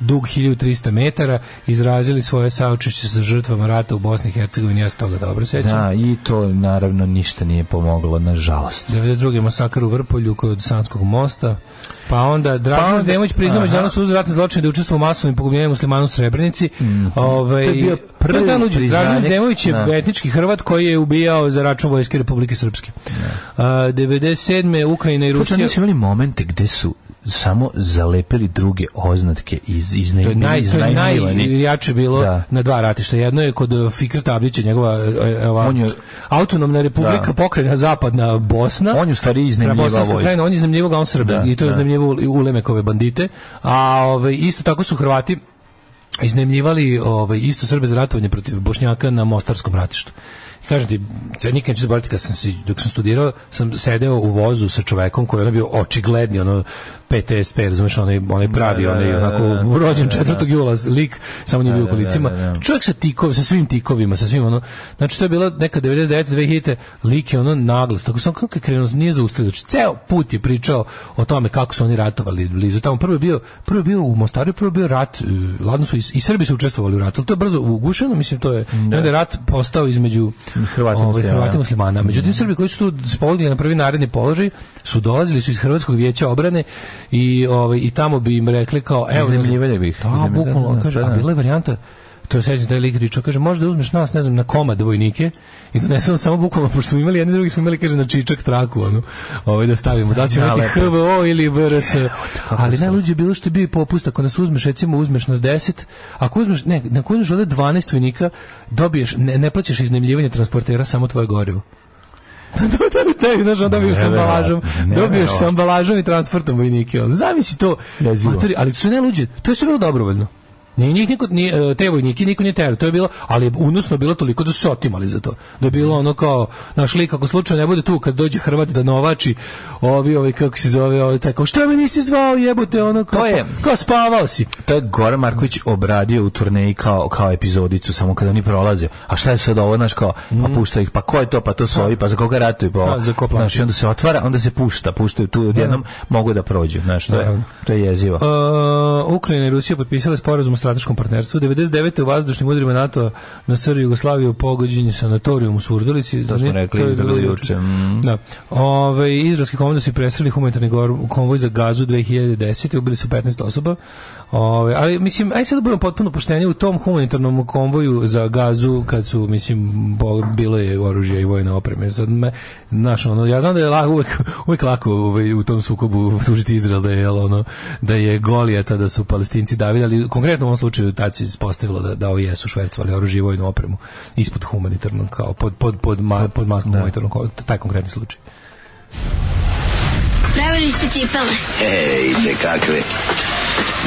dug 1300 metara, izrazili svoje saučešće sa žrtvama rata u Bosni i Hercegovini, ja se toga dobro sećam. Da, i to naravno ništa nije pomoglo, nažalost. 92. masakar u Vrpolju kod Sanskog mosta. Pa onda Dražan Pa Demović priznao međunarodno za ratne zločine da učestvovao u masovnim pogubljenjima muslimana u Srebrenici. Ovaj To je bio prvi. Dražan Demović je Da. etnički Hrvat koji je ubijao za račun vojske Republike Srpske. A, 97. Ukrajina i Rusija nisu imali momente gde su samo zalepili druge oznatke iz iz naj, to je iznajmljivani. najjače bilo Da. na dva ratišta. Jedno je kod uh, Fikreta Abdića, njegova e, e, ova, On je- autonomna republika Da. pokrajina zapadna Bosna. On je u stvari iznajmljivao vojsku. on je iznajmljivao on Srbe Da, i to je da. iznajmljivao Ulemekove bandite. A ovaj, isto tako su Hrvati iznajmljivali ovaj, isto Srbe za ratovanje protiv Bošnjaka na Mostarskom ratištu. Kažem ti, ja nikad neću zaboraviti kad sam si, dok sam studirao, sam sedeo u vozu sa čovekom koji je ono bio očigledni, ono PTSP, razumeš, onaj, onaj pravi, Da, da, onaj da, onako da, da, rođen da, 4. jula lik, samo nije bio u da, da, kolicima. da, da. Čovjek sa tikovima, sa svim tikovima, sa svim ono. Znači to je bilo neka 99 2000 lik je ono naglas. Tako sam kako je krenuo, nije zaustavio. Znači ceo put je pričao o tome kako su oni ratovali blizu tamo. Prvo je bio, prvo je bio u Mostaru, prvo je bio rat. e, Ladno su i, i Srbi su učestvovali u ratu. Ali to je brzo ugušeno, mislim to je. i onda je rat postao između Hrvata i ovaj, muslimana. Hrvata i muslimana. Međutim Srbi koji su tu spogledali na prvi naredni položaj su dolazili su iz Hrvatskog vijeća obrane i ovaj i tamo bi im rekli kao evo Iznajmljivali bi ih. Da, bukvalno, da, kaže, da, a da. bila je varijanta to da je lik pričao, kaže, možda uzmeš nas, ne znam, na komad vojnike i donesemo samo bukvalno, pošto smo imali jedni drugi, smo imali, kaže, na čičak traku, ono, ovaj, da stavimo. Da ćemo Da, neki lepo. HVO ili VRS, ali najluđe je bilo što je bio i popust, ako nas uzmeš, recimo, uzmeš nas 10, ako uzmeš, ne, ako uzmeš ovde 12 vojnika, dobiješ, ne, ne plaćaš iznajmljivanje transportera, samo tvoje gorivo. da, da, da, znaš, on sa Neverovatno, ambalažom, dobiješ sa ambalažom i transportom vojnike. Zamisli to. Matori, ali su ne luđe, to je sve bilo dobrovoljno. Nije njih niko, nije, e, te vojnike niko nije terao, to je bilo, ali je unosno bilo toliko da su se otimali za to. Da je bilo ono kao, naš lik, ako slučajno ne bude tu, kad dođe Hrvat da novači, ovi, ovi, kako se zove, ovi, tako, što me nisi zvao, jebote, ono, kao, To je- kao spavao si. To je Goran Marković obradio u turneji kao, kao epizodicu, samo kada oni prolaze. A šta je sad ovo, znaš, kao, pa pušta ih, pa ko je to, pa to su ovi, pa za koga ratuju, pa ovo. Da, za ko Znaš, i onda se otvara, onda se pušta, puštaju tu odjednom, mogu da prođu, znaš, to je, Naravno. to je jezivo. Uh, Ukrajina i Rusija potpisale sporazum strateškom partnerstvu. 99. u vazdušnim udarima NATO na SR Jugoslaviju pogođen je sanatorijum u Surdulici. To smo rekli, to je bilo juče, mm. Da. Ove, izraelski komando su presreli humanitarni konvoj za gazu 2010. Ubili su 15 osoba. Ove, ali, mislim, aj sad da budemo potpuno pošteni u tom humanitarnom konvoju za gazu, kad su, mislim, bilo je oružje i vojne opreme. Sad me, znaš, ono, ja znam da je lako, uvek, uvek lako ovaj, u tom sukobu tužiti Izrael da je, jel, ono, da je Golijata, da su palestinci davili, ali konkretno u ovom slučaju tad se ispostavilo da, da ovi jesu švercovali oružje i vojnu opremu ispod humanitarnog, kao pod, pod, pod, ma, pod maskom humanitarnog, kon- taj konkretni slučaj. Pravili ste cipele. Ej, te kakve.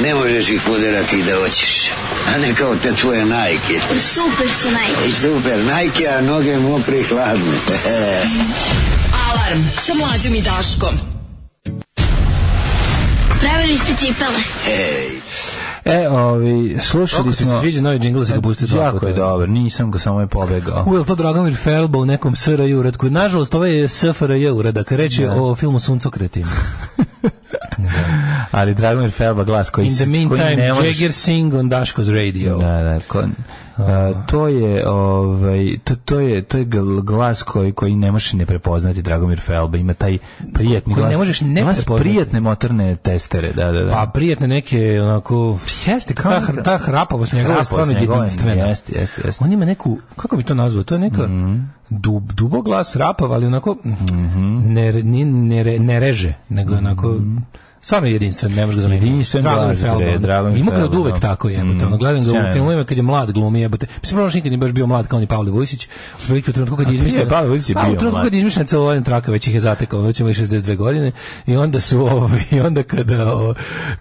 Ne možeš ih poderati i da hoćeš. A ne kao te tvoje najke. Super su najke. Super, najke, a noge mokre i hladne. Alarm sa mlađom i Daškom. Pravili ste cipele. Ej, E, ovi, slušali Kako ti se smo... sviđa novi džingl da si ga pustio dva Jako je dobar, nisam ga samo je pobegao. U, je li to Dragomir Felba u nekom SRJ uradku? Nažalost, ovo je SFRJ uradak, reč je o filmu Suncokretim. Ali Dragomir Felba glas koji, In the koji meantime, ne možeš- Jagger Sing on Daško's radio. Da, da, ko, a, to je ovaj to, to je to je gl- glas koji koji ne možeš ne prepoznati Dragomir Felba ima taj prijatni Koji glas ne možeš ne glas prepoznati. prijatne motorne testere da da da Pa prijatne neke onako Jeste, kao ta, hr- ta hrapavost njegova je stvarno jedinstvena. jeste, jeste, jeste. On ima neku, kako bi to nazvao, to je neka Mhm. dub, dubo glas rapav, ali onako ne, ne, ne, re- ne reže, nego onako stvarno je jedinstven, ne može ga zameniti. Jedinstven bre, ono. Dragomir Ima ga od uvek da. tako jebote. Mm, gledam ga u filmovima kad je mlad glumi jebote. Mislim, prošlo nikad nije baš bio mlad kao ni Pavle Vujsić. U u trenutku kad je izmišljen. Pavle Vujsić je Pa, u bio trenutku mlad. kad je izmišljen celovodan traka, već ih je zatekao, već ima i 62 godine. I onda su, ovaj, i onda kada, o,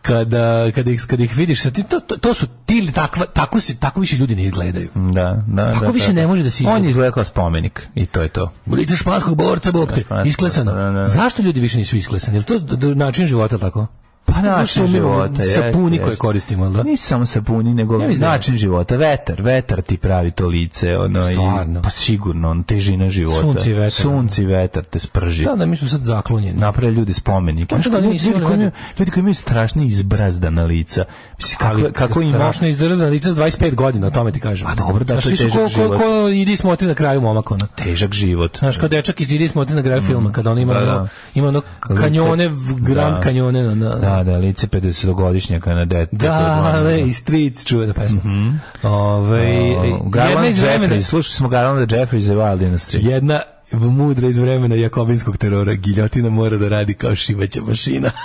kada, kada, ih, kada ih vidiš, sa tim, to, to, to su ti takva, tako, se, tako više ljudi ne izgledaju. da da Kako da, više da, ne da. može da se on izgleda? kao spomenik i to je to U lice španskog borca, bog te, Španskog, isklesano. da, da. Zašto ljudi više nisu isklesani? Je li to način života tako? Pa način života, jeste, sapuni koje koristimo, da? Nisu samo sapuni, nego da- način života. Vetar, vetar ti pravi to lice. Ono, i, Stvarno. pa sigurno, on, težina života. Sunce i vetar. Sunce i vetar te sprži. Da, da, mi smo sad zaklonjeni. naprave ljudi spomenike. Pa da, ljudi, ljudi, koji imaju, ljudi. koji imaju strašne izbrazdana lica. Mislim, kako, kako ima... strašno izdržana lica s 25 godina, o tome ti kažem. Pa dobro, da, to je težak ko, ko, život. ko idi smotri na kraju momak, ono. Težak život. Znaš, kao dečak iz Idi smotri na kraju filma, kada on ima, Da, da. ima ono kanjone, grand da. kanjone. Na, na, Da, da, lice 50-godišnjaka na dete. Dale, Streets, čuvena pesma. Ove, jedna Garland iz vremena, Jeffries, slušali smo Garland Jeffries i Wild Industry. jedna mudra iz vremena jakobinskog terora, giljotina mora da radi kao šivaća mašina.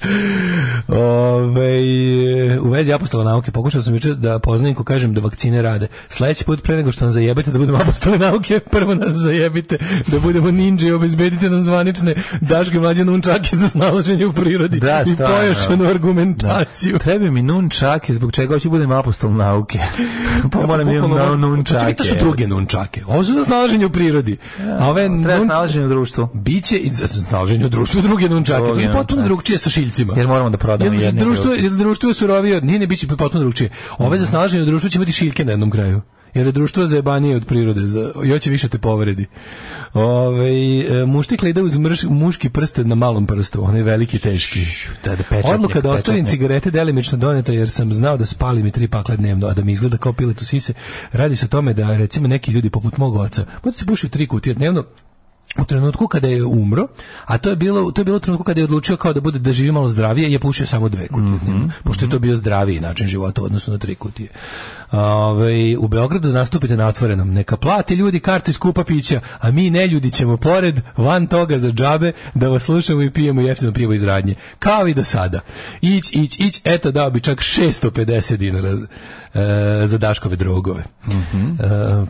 Ove, u vezi apostola nauke pokušao sam juče da poznaniku kažem da vakcine rade. Sledeći put pre nego što nam zajebete da budemo apostole nauke, prvo nas zajebite da budemo ninja i obezbedite nam zvanične daške mlađe nunčake za snalaženje u prirodi Da, i pojačanu argumentaciju. Treba mi nunčake, zbog čega hoću budem apostol nauke. pa moram imam na nunčake. To su druge nunčake. Ovo su za snalaženje u prirodi. A ove Treba nun- snalaženje u društvu. Biće i za snalaženje u društvu druge nunčake. To Druge su potpuno nunčake. drugčije sa šiljcima. Jer moramo da prodamo Jer jedne društvo, jer društvo je surovije, od- nije ne biće potpuno drugčije. Ove za snalaženje u društvu će imati šiljke na jednom kraju. Jer je društvo zajebanije od prirode, za, hoće više te povredi. Ove, e, muštikla ide uz mrš, muški prsten na malom prstu, onaj veliki teški. Da, da, pečatnjak, Odluka da ostavim pečatnjak. cigarete delimično doneta jer sam znao da spalim i tri pakle dnevno, a da mi izgleda kao pilet u sise. Radi se o tome da recimo neki ljudi poput mog oca, možda se puši tri kutije dnevno, u trenutku kada je umro, a to je bilo to je bilo u trenutku kada je odlučio kao da bude da živi malo zdravije, je pušio samo dve kutije dnevno, pošto je to bio zdraviji način života u odnosu na tri kutije. Ove, u Beogradu nastupite na otvorenom. Neka plate ljudi kartu i skupa pića, a mi ne ljudi ćemo pored van toga za džabe da vas slušamo i pijemo jeftino pivo iz radnje. Kao i do sada. Ić, ić, ić, eto dao bi čak 650 dinara za Daškove drogove. E,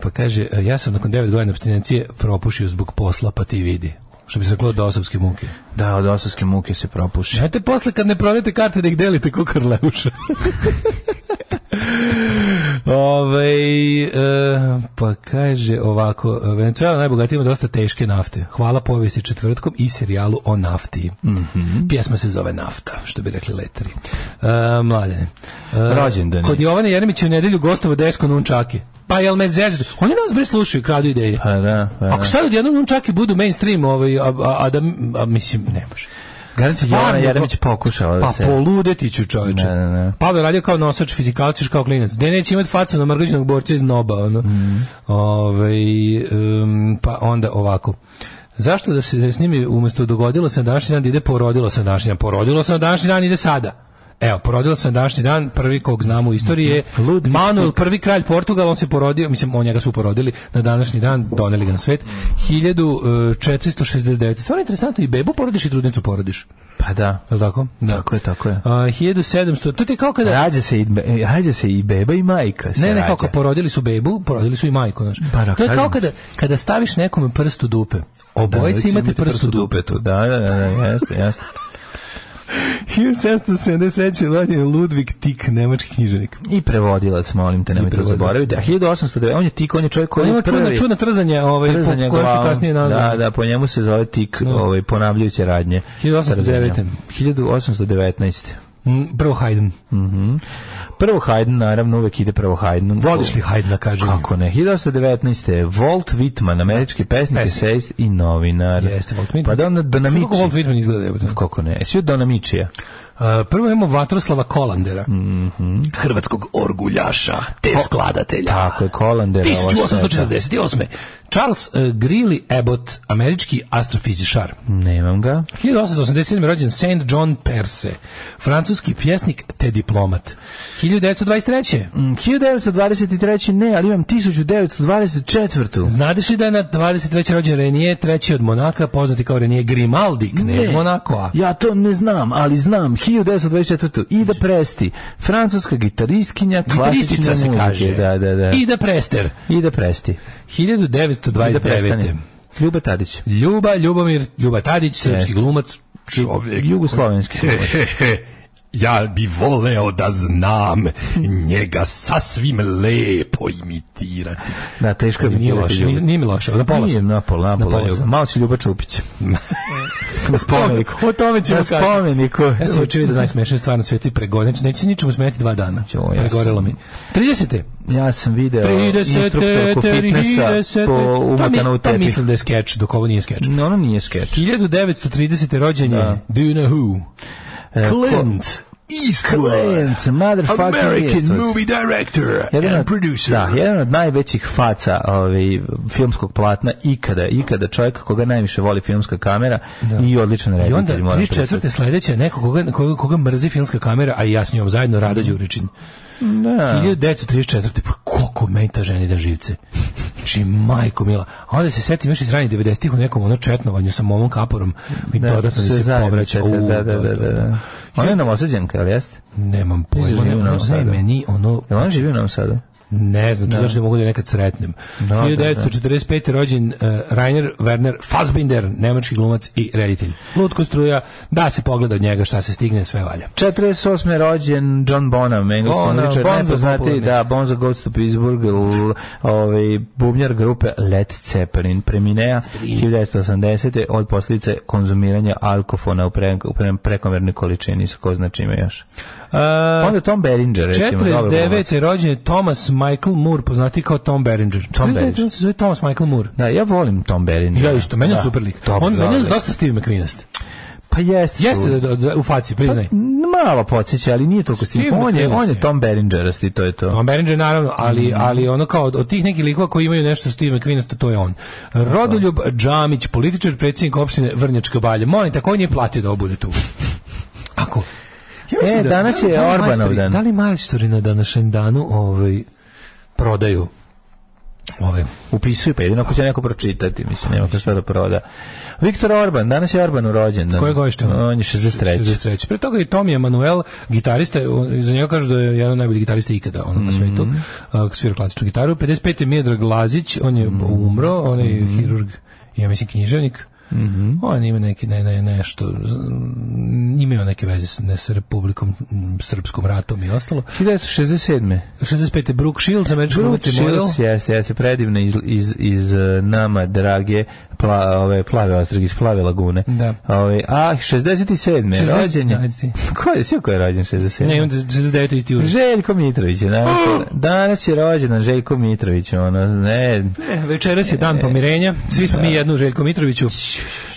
pa kaže, e, ja sam nakon 9 godina abstinencije propušio zbog posla, pa ti vidi. Što bi se reklo od osovske muke. Da, od osovske muke se propuši. Ajte posle kad ne prodajete karte da ih delite ko krleuša. Ove, e, pa kaže ovako, Venezuela najbogatija ima dosta teške nafte. Hvala povijesti četvrtkom i serijalu o nafti. Pjesma se zove Nafta, što bi rekli letari. E, mladene. E, Rođendani. Kod Jovane Jeremića u nedelju gostovo Desko Nunčaki. Pa jel me zezde? Oni nas bre slušaju, kradu ideje. Pa da, pa da. Ako sad odjednom Nunčaki budu mainstream, ovaj, a, a, a da, a, mislim, ne može. Garanti Jovana Jeremić pokušala da Pa se... poludeti ću čoveče. Da, da, da. Pavle radio kao nosač, fizikalci još kao klinac. Gde neće imati facu na mrgađenog borca iz noba, ono. Mhm. Ovaj, um, pa onda ovako. Zašto da se snimi umjesto dogodilo se na današnji dan da ide porodilo se na današnji dan? Porodilo se na današnji dan ide sada. Evo, porodilo se na današnji dan, prvi kog znamo u istoriji je Manuel, prvi kralj Portugala, on se porodio, mislim, on njega su porodili na današnji dan, doneli ga na svet, 1469. Stvarno je interesantno, i bebu porodiš i trudnicu porodiš. Pa da. Je tako? Da. Tako je, tako je. A, 1700, to ti kao kada... Rađa se, i, rađa se i beba i majka se Ne, ne, kao kad porodili su bebu, porodili su i majku, znaš. Pa da, to je kao kada, kada staviš nekome prst u dupe. Da, Obojice već imate prst u dupetu. Da, da, da, da, jeste, jeste. 1773. rođen je Ludvig Tik, nemački književnik. I prevodilac, molim te, nemojte da prevodilac, zaboravite. A 1809, on je tik, on je čovjek koji je prvi... čudna, čudna trzanja, ovaj, trzanje po, koje su kasnije nazvane. Da, da, po njemu se zove tik, ovaj, ponavljajuće radnje. 1809. Trzanja. 1819. Mm, Prvo Haydn. Mhm. Prvo Haydn, naravno, uvek ide prvo Haydn. Voliš li Haydna, kaži mi? Kako ne? 1919. Walt Whitman, američki pesnik, esejist i novinar. Jeste, Walt Whitman. Pa da onda Donamici. kako Walt Whitman izgleda? Kako ne? Svi od Donamičija. Uh, prvo imamo Vatroslava Kolandera. Hrvatskog orguljaša, te skladatelja. Tako je, Kolandera. ovo sve, 1848. Charles uh, Greeley Abbott, američki astrofizičar. da. Nemam ga. 1887. rođen Saint John Perse, francuski pjesnik te diplomat. 1923. Mm, 1923. ne, ali imam 1924. Znadeš li da je na 23. rođen Renije, treći od Monaka, poznati kao Renije Grimaldi, Ne. Monakoa. Ja to ne znam, ali znam 1924. Ida Presti, francuska gitaristkinja, klasične se kaže. Da, da, da. Ida Prester. Ida Presti. Ida 1929. Prestani. Ljuba Tadić. Ljuba, Ljubomir, Ljuba Tadić, srpski glumac, čovjek. Jugoslovenski. ja bi voleo da znam njega sasvim lepo imitirati. Da, teško je Nije loše, nije, nije mi loše, na pola Nije na pola, na Na pola. Malo će Ljuba Čupić. na spomeniku. O tome ćemo Na kasnije. spomeniku. Ja sam juče vidio najsmešnija stvar na svetu i pregore. Znači, neće se ničemu smeti dva dana. Jo, ja Pregorelo mi. 30. Ja sam video 30. instruktorku fitnessa 30. po To, umotanu u to tepih. mislim da je skeč, dok ovo nije skeč. No, ono nije skeč. 1930. rođen je, Da. do you know who? E, Clint Eastwood. Clint, motherfucking American Eastwood. movie director Jedan and od, producer. da, jedan od najvećih faca ovaj, filmskog platna ikada, ikada čovjek koga najviše voli filmska kamera i odličan I reditelj. onda moram 34. priznati. sledeće neko koga, koga, koga mrzi filmska kamera, a i ja s njom zajedno Rada Đuričin. Da. 1934. Pa koliko meni ta žena ide živce. Či majko mila. A onda se setim još iz ranih 90-ih u nekom ono četnovanju sa momom kaporom i Da, dodatno se zajedno povraća. četiri, U, da, da, da, da, da. Ona je novosađenka, ali jeste? Nemam da pojma. Ne, meni ono... Jel on živi u Novom Sadu? Ne znam, to da. mogu da nekad sretnem. Da, da, 1945. rođen uh, Rainer Werner Fassbinder, nemački glumac i reditelj. Lutko struja, da se pogleda od njega šta se stigne, sve valja. 48. rođen John Bonham, engleski Bonham, muzičar, popularni. da, Bonzo Goes to Pittsburgh, ovaj, bubnjar grupe Led Zeppelin, preminea 1980. od posljedice konzumiranja alkofona u, pre, u pre, prekomernoj količini, sa ko zna čime još. Uh, Onda Tom Berenger, recimo, dobar glumac. 49. rođen je Thomas Michael Moore, poznati kao Tom Berenger. Tom da je- on se zove Thomas Michael Moore. Da, ja volim Tom Berenger. Ja isto, meni je Da, super lik. dobar, On meni je dosta Steve McQueenast. Pa jeste. Jeste su- da, da, u faci, priznaj. Malo podsjeća, ali nije toliko Steve. On je, on je. Tom Berengerasti, to je to. Tom Berenger naravno, ali, Mhm. ali ono kao od, od tih nekih likova koji imaju nešto Steve McQueenasto, to je on. Rodoljub Džamić, političar, predsjednik opštine Vrnjačka balja. Molim, tako on je platio da ovo bude tu. Ako... Ja mislim E, da- danas da je da Orbanov majstori- dan. Da li majstori na današnjem danu ovaj, prodaju ove Upisuju, pa jedino ako će neko pročitati, mislim, nema ko šta da proda. Viktor Orban, danas je Orban rođen. Koje godište? On je 63. 63. Pre toga je Tommy Emanuel, gitarista, za njega kažu da je jedan od najboljih gitarista ikada ono, na svetu, Mhm. uh, svira klasičnu gitaru. 55. je Miodrag Lazić, on je umro, on je Mhm. hirurg, ja mislim književnik. On ima neki ne, ne, nešto imaju neke veze s, ne, sa Republikom Srpskom ratom i ostalo 1967. 65. Brooke Shields, američki Brooke. Shields, jeste, jeste, predivna iz, iz, iz uh, nama drage pla, ove, plave ostrog, iz plave lagune. Da. Ove, a, 67. 60 rođen je. Ko je, svi ko je rođen 67? Ne, imam 69. isti uraz. Željko Mitrović danas, danas je rođendan Željko Mitrović, ono, ne, E, Večeras je dan pomirenja. Svi smo mi jednu Željko Mitroviću.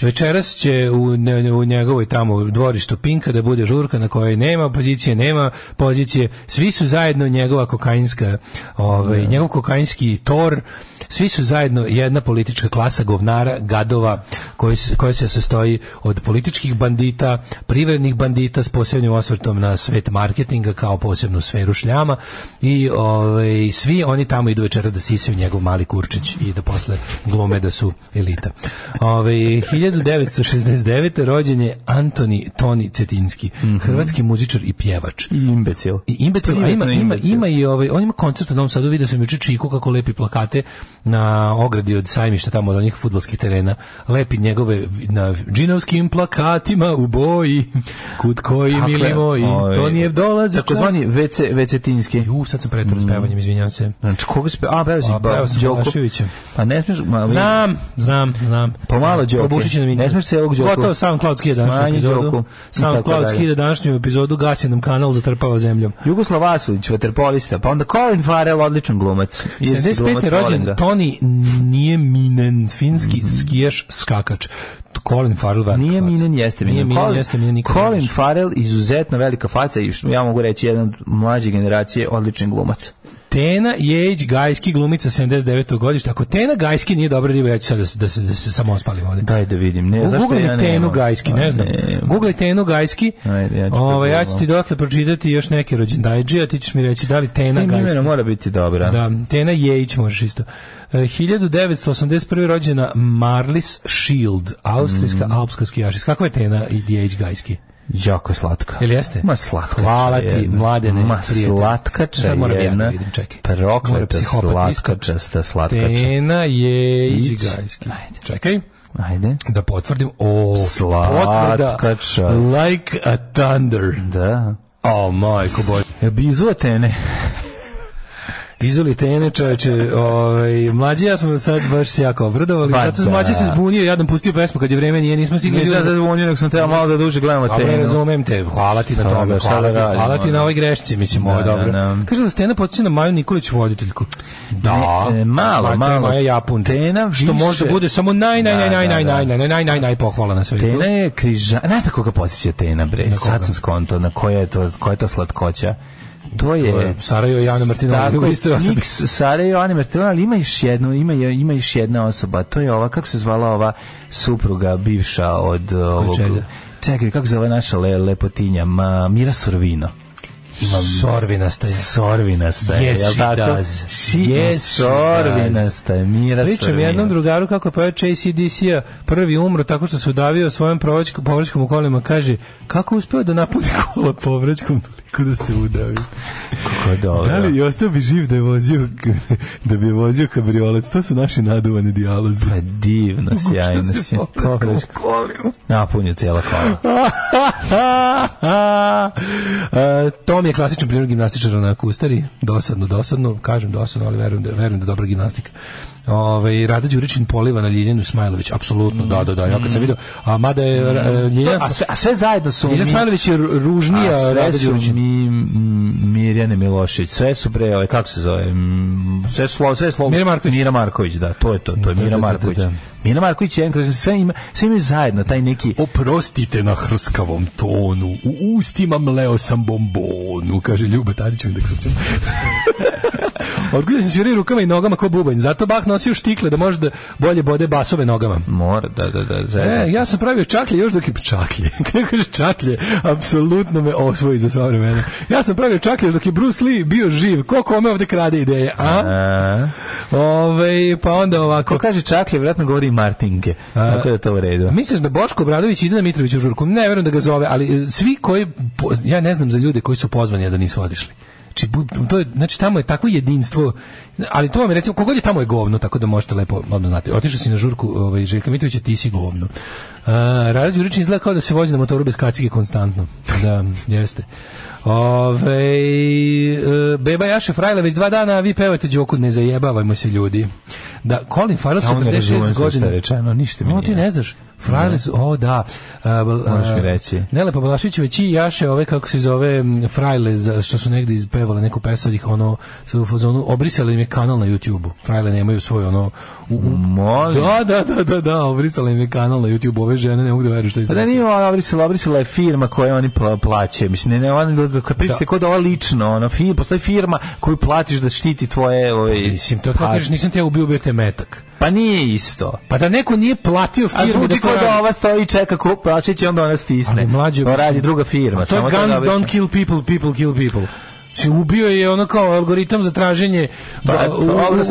Večeras će u, ne- u njegovoj tamo dvorištu Pinka da bude žurka na kojoj nema opozicije, nema pozicije. Svi su zajedno njegova kokainska, ovaj, njegov kokainski tor. Svi su zajedno jedna politička klasa govnara, gadova, koji, koja se sastoji od političkih bandita, privrednih bandita s posebnim osvrtom na svet marketinga kao posebnu sferu šljama i ovaj, svi oni tamo idu večeras da sisaju njegov mali kurčić i da posle glume da su elita. Ovaj 1969. rođen je Antoni Toni Cetinski, hrvatski muzičar i pjevač. i imbecil. I imbecil, a ima, ima, ima i ovaj, on ima koncert u Novom Sadu, vidio sam juče Čiku kako lepi plakate na ogradi od sajmišta tamo od onih fudbalskih terena. Lepi njegove na džinovskim plakatima u boji, kud koji Dakle, mili moji, ovaj, to nije dolazi Takozvani WC, WC-tinski. Ju, sad sam pretvrdo s pevanjem, izvinjam se. Znači, koga spe... A, peo si, A, pevao sam Đoko. Balaševića. Pa ne smiješ... Ma, Znam, znam, znam. Pomalo Đoke. Obušić nam Ne smeš celog Đoku. Gotovo SoundCloud skida današnju epizodu. Tako dalje. skida današnju epizodu, gasi nam kanal, zatrpava zemljom. Jugoslav Vasulić, vaterpolista, pa onda Colin Farrell, odličan glumac. Irski 75. glumac, rođen. Toni nije Minen, finski skijaš skakač. Colin Farrell velika Nije. Minen, jeste Minen. Nije Minen, Colin, jeste Minen nikad Colin. Farrell, izuzetno velika faca i što ja mogu reći jedan od mlađe generacije, odličan glumac. Tena Jejć, gajski glumica 79. godišta. Ako Tena gajski nije dobra riba, ja ću sad da, se- da, se, da se samo ospalim ovdje. Daj da vidim. Ne, zašto Google ja mi Tenu? Gajski, ne znam. nemam. Google Tenu Gajski. Ajde, ja ću Ove, ja ću ti dotle pročitati još neke rođendajđe, a ti ćeš mi reći da li Tena Gajski. imenom mora biti dobra. Da, Tena Jejić možeš isto. E, 1981. rođena Marlis Shield, austrijska Mhm. alpska skijašica. Kakva je Tena i Jejić Gajski? Jako slatka. Jel jeste? Ma slatka. Hvala ti, mladene, Ma slatkača Sad moram ja da jedna. vidim, čekaj. Prokleta slatkačasta slatkača. Tena Jejić Ić. Gajski. Čekaj. Ajde. Da potvrdim. O, Slatka potvrda. Like a thunder. Da. O, majko boj. Bizu Atene. Izoli tene, čoveče, ovaj, mlađi ja smo sad baš se jako obradovali, Pa zato da. mlađi se zbunio, ja nam pustio pesmu kad je vreme nije, nismo stigli Nisam ljudi- se zvonio, nego sam teo malo da duže gledamo Dobro, Atenu. razumem te. Hvala ti na tome. da- Hvala da ti, hvala ti na ovoj grešci, mislim, ovo je Da, dobro. da, da. Kaže da Stena podsjeća na Maju Nikolić voditeljku. Da. Ne, e, malo, malo. Maja Japun. Tena Što možda bude samo naj, naj, naj, Da, naj, da, naj, da. naj, naj, naj, naj, naj, pohvala na svetu. Tena je križa... Znaš na koga posjeća Tena, bre? Sad sam skonto, na koja je to, koja je to slatkoća. To je... Je Sarajevo i Ana Martinova, je, osobi. miks Sarajevo i Ana Martinova, ali ima još jednu, ima, ima još jedna osoba, to je ova, kako se zvala ova supruga bivša od ovog... Čekaj, kako se zove naša le, lepotinja? Ma, Mira Sorvino. Sorvinasta je. Sorvinasta je, Yes, jel tako? does. She Yes, Sorvinasta je, Mira Pričam Sorvino. jednom drugaru kako pevač ACDC-a prvi umro tako što se udavio svojom povraćkom u kolima. Kaže, kako uspeo da napuni kola povraćkom toliko da se udavi? Kako dobro. Da li i ostao bi živ da je vozio, da bi je vozio kabriolet? To su naši naduvane dijalozi. Pa divno, sjajno si. Povraćkom. kolima. Napunio cijela kola. Tom je klasičan primjer gimnastičara na kustari, dosadno, dosadno, kažem dosadno, ali verujem da, verujem da je dobra gimnastika. Ove, Rada Đuričin poliva na Ljiljanu Smajlović, apsolutno, da, da, da, ja kad sam vidio, a mada je e, Ljiljana, A sve, a sve zajedno su Ljiljana Smajlović je ru- ružnija A Rada sve su Đuričin. mi m, Mirjane Milošević, sve su bre, ovaj, kako se zove, m, sve slovo, sve slovo. Mira Marković. Mira Marković, da, to je to, to je Da, Mira da, da, Marković. da. Mira Marković je jedan, sve, ima, sve imaju zajedno, taj neki, Oprostite na hrskavom tonu, u ustima mleo sam bombonu, kaže Ljuba Tadić u indeksacijom. Odgledam se sviraju rukama i nogama ko bubanj, zato Bach nosio štikle da može da bolje bode basove nogama. mora, da, da, da, E, zajedno. ja sam pravio čaklje još dok je čaklje. Kako kaže čaklje, apsolutno me osvoji za sva vremena. Ja sam pravio čaklje još dok je Bruce Lee bio živ. Ko kome ovde krade ideje, a? A, Ove, pa onda ovako. ko kaže čaklje, vjerojatno govori i Martinke, tako da je to u redu. Misliš da Boško Obradović ide na Mitrović u žurku? Ne, verujem da ga zove, ali e, svi koji, ja ne znam za ljude koji su pozvani, a da nisu otišli. Znači, to je, znači tamo je takvo jedinstvo, ali to vam je recimo, kogod je tamo je govno, tako da možete lepo odmah znati. Otišao si na žurku ovaj, Željka Mitrovića, ti si govno. Rada Đuričin izgleda kao da se vozi na motoru bez kacige konstantno. Da, jeste. Ove, e, Beba Jaše Frajle već dva dana, a vi pevate Đoku, ne zajebavajmo se ljudi. Da, Colin Farrell Ja ne razumem 46 sve što godina. je rečeno, ništa mi O, ti ne znaš. Frajle su, o da. A, Možeš mi reći. Nelepa Balaševićeva i Jaše, ove kako se zove Frajle, za, što su negdje izpevale neku pesmu, ih ono, su u fazonu, obrisali im je kanal na YouTube-u. Frajle nemaju svoj ono... U, u, da, da, da, da, da, obrisali im je kanal na YouTube-u. Ove žene ne mogu da veruju što je Pa da nije ona obrisala, obrisala je firma koja oni pla- plaćaju. Mislim, ne, ne, oni, kad pričate kod ova lično, ono, fi, postoji firma koju platiš da štiti tvoje... Ovaj, Mislim, to kao pa- kažeš, nisam te ubio, bio te metak. Pa nije isto. Pa da neko nije platio A firmi da zvuči to kao da ova stoji i čeka ko plaće će onda ona stisne. Ali mlađe, to radi druga firma. a To je guns da don't kill people, people kill people. Se ubio je ono kao algoritam za traženje Pa, to u-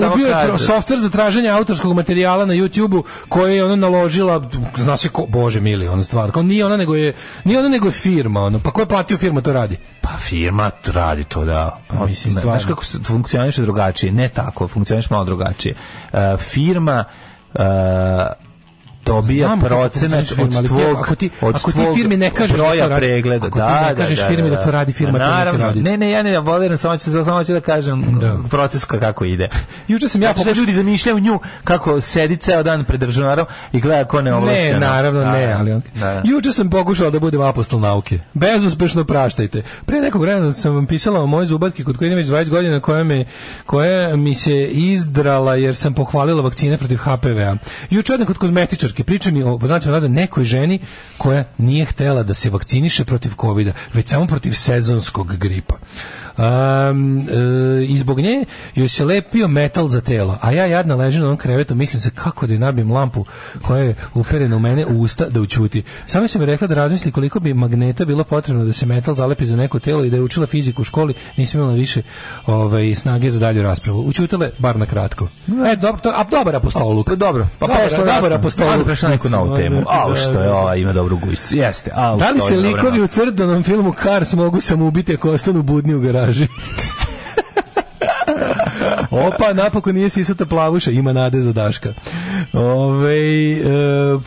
ubio je softver za traženje autorskog materijala na YouTubeu koje je ono naložila zna se ko bože mili ona stvar kao nije ona nego je nije ona nego je firma ono pa ko je platio firma to radi Pa firma radi to, da. Pa, mislim, Znaš stvarno. kako se- funkcioniše drugačije? Ne tako, funkcioniše malo drugačije. E, firma e, dobija Znam procenat od tvog ako ti- od ako ti firmi ne kažeš da broja radi, pregleda ako ti da, ne da, kažeš da, firmi da, da to radi, firma Ma to neće raditi. ne ne ja ne volim samo ću samo hoću da kažem Da. proces ka- kako ide Juče sam ja što pokušao- ljudi zamišljaju nju kako sedi ceo dan pred računarom i gleda ko ne ovlašćeno Ne, naravno ne, ali on. Da, da. Juče sam pokušao da budem apostol nauke. Bezuspešno praštajte. Prije nekog vremena sam vam pisala o mojoj zubatki kod koje ima već 20 godina koja, me, koja mi se izdrala jer sam pohvalila vakcine protiv HPV-a. Juče odem kod kozmetičarke, priča mi o poznaćem rada nekoj ženi koja nije htela da se vakciniše protiv covida, već samo protiv sezonskog gripa. Um, e, i zbog nje joj se lepio metal za telo, a ja jadna ležim na onom krevetu, mislim se kako da joj nabijem lampu koja je uperena u mene u usta da učuti. Samo sam mi rekla da razmisli koliko bi magneta bilo potrebno da se metal zalepi za neko telo i da je učila fiziku u školi, nisam imala više ovaj, snage za dalju raspravu. Učutile, bar na kratko. E, dobro, to, a dobar apostoluk. Pa dobro, pa Dobar- prešla dobar apostoluk. Ajde, prešla neku novu temu. Au, što je ova, ima dobru gujicu. Jeste, au, Da li se je likovi u crtanom filmu Cars mogu samo ubiti ako ostanu budni u garaži? Opa, napokon nije sisata plavuša, ima nade za Daška. Ove, e,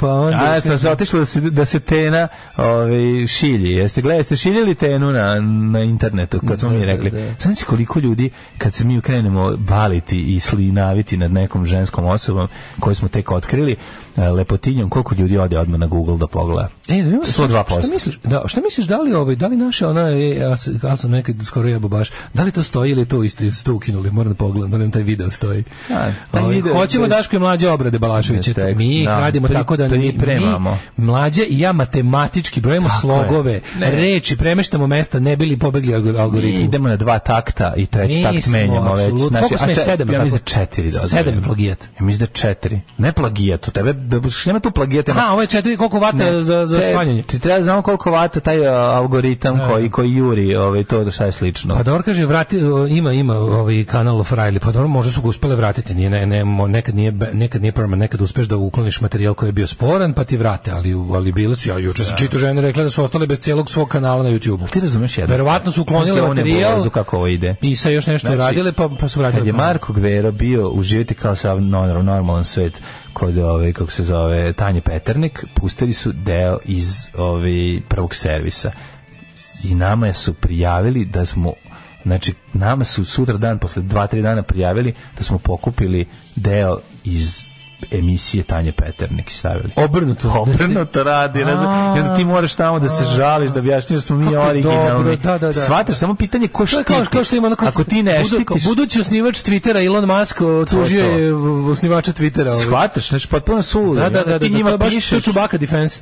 pa onda... A, što se otišlo da se, da se tena ovaj, šilji. Jeste gledali, jeste šiljili tenu na, na internetu, kad smo mi rekli. Znam si koliko ljudi, kad se mi krenemo baliti i slinaviti nad nekom ženskom osobom koju smo tek otkrili, lepotinjom, koliko ljudi ode odmah na Google da pogleda. E, me, 102%. Šta misliš, da, šta misliš da li ovaj, da li naša ona e, ja, ja sam nekad skoro jebo baš, da li to stoji ili je to isto to ukinuli, moram da pogledam, da li taj video stoji. A, taj Ovaj, video hoćemo bez- Daško i mlađe obrade Balaševića. Bez teksta, Mi da, radimo pri- tako da mi, mi pripremamo. mlađe i ja matematički brojimo Tako slogove, je. Reči, premeštamo mesta, ne bili pobegli algor- Mi algoritmu. idemo na dva takta i treći Mi takt menjamo već. apsolutno. Koliko smo je? Sedam, Ja mislim da četiri. Da Sedam je plagijat. Ja mislim da četiri. Ne plagijat, u tebe, da, nema tu plagijat. Aha, ovo je četiri, koliko vata za, za Te- smanjanje? Ti treba da znamo koliko vata taj a, algoritam koji, koji juri ovaj, to da šta je slično. Pa dobro kaže vrati o, ima ima ovaj kanal of Riley. Pa dobro možda su ga uspele vratiti. Nije ne, ne nekad nije nekad nije permanent, nekad uspeš da ukloniš materijal koji je bio sporan pa ti vrate, ali u- ali bile su ja juče sam čitao žene rekle da su ostale bez celog svog kanala na YouTubeu. Ti razumeš jedno? Verovatno su uklonile materijal kako ovo ide. i sa još nešto Znači, radile pa pa su vratile. Kad je. Marko Gvero bio uživati kao sav no- normalan svet kod ove kako se zove Tanje Peternik, pustili su deo iz ove prvog servisa. I nama su prijavili da smo znači nama su sutra dan posle 2-3 dana prijavili da smo pokupili deo iz emisije Tanje Peternik stavili. Obrnuto. Obrnuto radi, razumiješ? I onda ti moraš tamo da se žališ, da objašnjaš da smo mi originalni. da, da, da. Shvataš, samo pitanje ko štiti. kao, što ima ono kao, Ako ti ne štitiš, budući osnivač Twittera Elon Musk tužio je osnivača Twittera. ovaj. shvataš, znači potpuno suludo. Da, da, I onda da, ti da, njima baš to je pišeš, Chewbacca defense.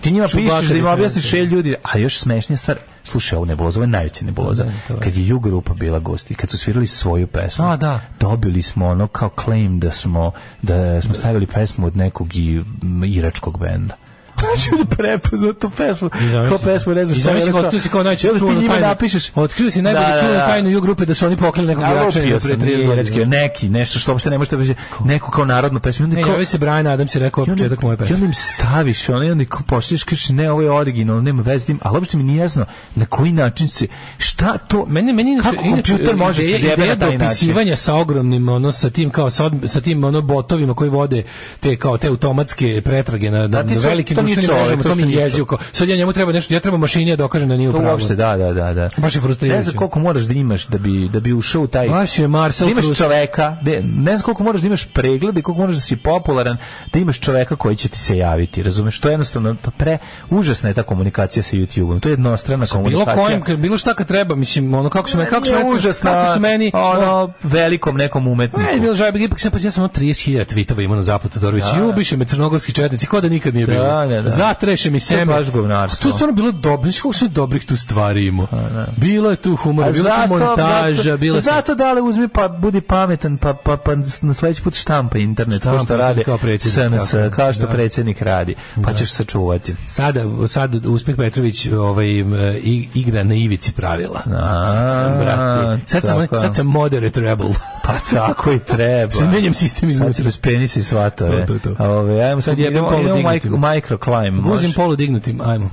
Ti njima pišeš da im objasniš da. ljudi, a još smešnija stvar, slušaj, ovo nebuloza, ovo je najveća nebuloza. Da, to je. Kad je Ju grupa bila gosti, kad su svirali svoju pesmu, A, da. dobili smo ono kao claim da smo, da smo stavili pesmu od nekog i, iračkog benda. On je prepoznao tu pesmu. Kao pesmu, ne znam I šta je rekao. otkrio si kao najčešće I onda čuvanu tajnu. napišeš. Otkrio si najbolje Da, da, čuvanu da. tajnu ju grupe da su oni poklali nekog Ja lupio pre sam 30 nije godina. neki, nešto što uopšte ne možete reći, neku kao narodnu pesmu. I onda Ne, kao- javi se Brian Adams i rekao I početak moje I pesme. onda im staviš, i onda kao pošliš, kažeš, ne, ovo je original, nema veze s tim, ali uopšte mi nije jasno na koji način se, šta to, Meni meni inače kako kompjuter može se zjebe na taj način? sa ogromnim ono sa tim kao sa, sa tim ono botovima koji vode te kao te automatske pretrage na, na, Da, na to nije mrežama, to to mi je kao, Sad ja njemu treba nešto, ja treba mašini da dokažem da nije u To uopšte, da, da, da, da. Baš je frustrirajuće. Ne znam koliko moraš da imaš da bi, da bi ušao u taj... Baš je Marcel da imaš čoveka, ne, ne znam koliko moraš da imaš pregled i koliko moraš da si popularan, da imaš čoveka koji će ti se javiti, razumeš? To je jednostavno pa pre, užasna je ta komunikacija sa YouTube-om, to je jednostrana bilo komunikacija. kojem, kad- bilo šta kad treba, mislim, ono kako su me, kako su me, užasna, kako su meni, ono, velikom nekom umetniku. Ne, bilo žajbe, ipak sam pa ja sam ono 30.000 tvitova imao na zapad Todorović. Da. I ubiše me crnogorski četnici, kao da nikad nije Da, bilo. Da, da. Zatreše mi To je seme. baš govnarstvo. To je stvarno bilo dobro, znači kako su dobrih tu stvari imao. Bilo je tu humora, A bilo je tu montaža, zato, bilo se... zato da li uzmi pa budi pametan pa pa pa na sledeći put štampa internet Štampa što radi kao predsjednik, SNS, kao što Da. predsjednik radi pa ćeš sačuvati Sada, sad Uspeh Petrović ovaj, igra na ivici pravila. A, sad sam, brate, sad sam, sad sam moderate rebel. pa tako i treba Sad menjam sistem sad iznutra. se bez penisa i svatove To, to, to. Ove, ajmo sad Sad jebem idemo, polu idemo Guzim može? polu dignutim, ajmo.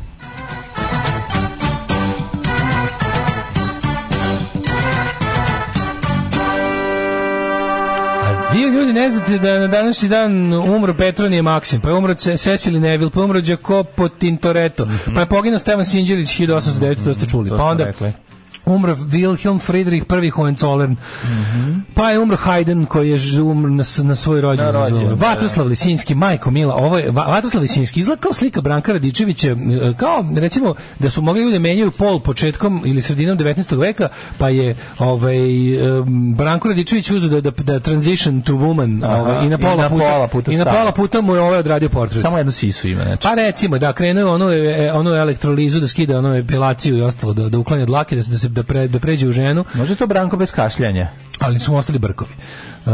Vi ljudi ne znate da na današnji dan umro Petronije Maksim, pa je umro Ce- Cecily Neville, pa je umro Jacopo Tintoretto, pa je poginuo Stevan Sinđelić 1809, to ste čuli. Pa onda. Umro Wilhelm Friedrich I Hohenzollern, pa je umro Haydn koji je umro na, na svoj rođendan. Na rođendan, da. Lisinski, majko Mila, ovo je Va- Vatroslav Lisinski izgleda kao slika Branka Radičevića, e, kao recimo da su mogli ljudi menjaju pol početkom ili sredinom 19. veka, pa je ovaj Branko Radičević uzeo da, da, da transition to woman Aha, ovaj, i na i pola na puta, pola puta i na pola puta mu je ovaj odradio portret. samo jednu sisu ima znači Pa recimo da krene onu e, onu elektrolizu da skida onu epilaciju i ostalo da da uklanja dlake da se da se da, pre, da pređe u ženu, može to Branko bez kašljanja ali su mu ostali brkovi. Uh,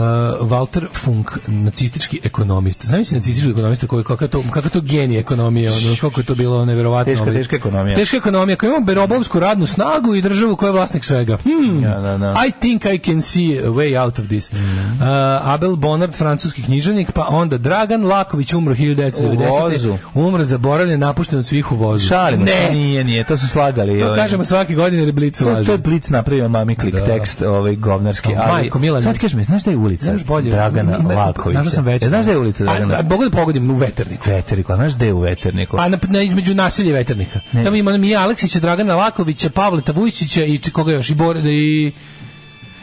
Walter Funk, nacistički ekonomist. Zamisli nacistički ekonomista koji kakav to kakav to genij ekonomije, ono kako je to bilo neverovatno. Teška, teška ekonomija. Teška ekonomija, koja ima berobovsku radnu snagu i državu koja je vlasnik svega. Hmm. Ja, da, da. I think I can see a way out of this. Mhm. Uh, Abel Bonard, francuski književnik, pa onda Dragan Laković umro 1990. U vozu. Umro zaboravljen, napušten od svih u vozu. šalimo ne, nije nije to su slagali to ovaj. kažemo svake godine jer Blic to, to je Blic napravio mami klik Da. tekst ovaj govnarski ali Majko Milane. Sad ti kažem, znaš da je ulica bolje. Dragana Lakovića? Našao sam već. E, Znaš da je ulica Dragana? A, a, mogu da pogodim u Veterniku. Veterniku, a znaš da je u Veterniku? Pa na, na između naselja Veternika. Ne. Tamo ima Mija Aleksića, Dragana Lakovića, Pavleta Vujsića i koga još i Bore i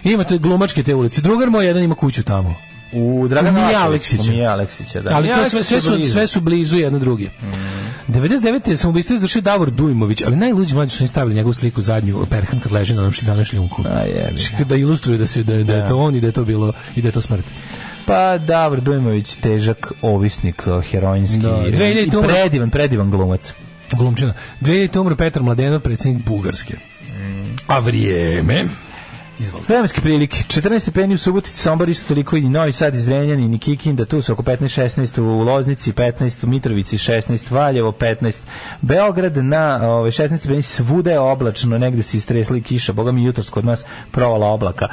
imate glumačke te ulice. Drugar moj jedan ima kuću tamo. U Dragana. Aleksića. Mija Aleksića, da. ali to sve, sve, su, sve su blizu jedno druge. 99. sam ubistvo izvršio Davor Dujmović, ali najluđi mlađi su oni stavili njegovu sliku zadnju perhan kad leži na onom šljivanu šljunku. Ga. Da ilustruje da, se, da, da je to on i da je to bilo i da je to smrt. Pa Davor Dujmović, težak ovisnik, heroinski. Da, i 2000 umro. predivan, predivan glumac. Glumčina. 2000. umro Petar Mladenov, predsjednik Bugarske. A vrijeme... Izvolite. Vremenske prilike. 14 stepeni u Subotici, Sombor isto toliko i Novi Sad, i Zrenjanin i Kikinda, tu su oko 15-16 u Loznici, 15 u Mitrovici, 16 Valjevo, 15 Beograd na ove, 16 stepeni svuda je oblačno, negde se istresli kiša, boga mi jutros kod nas provala oblaka,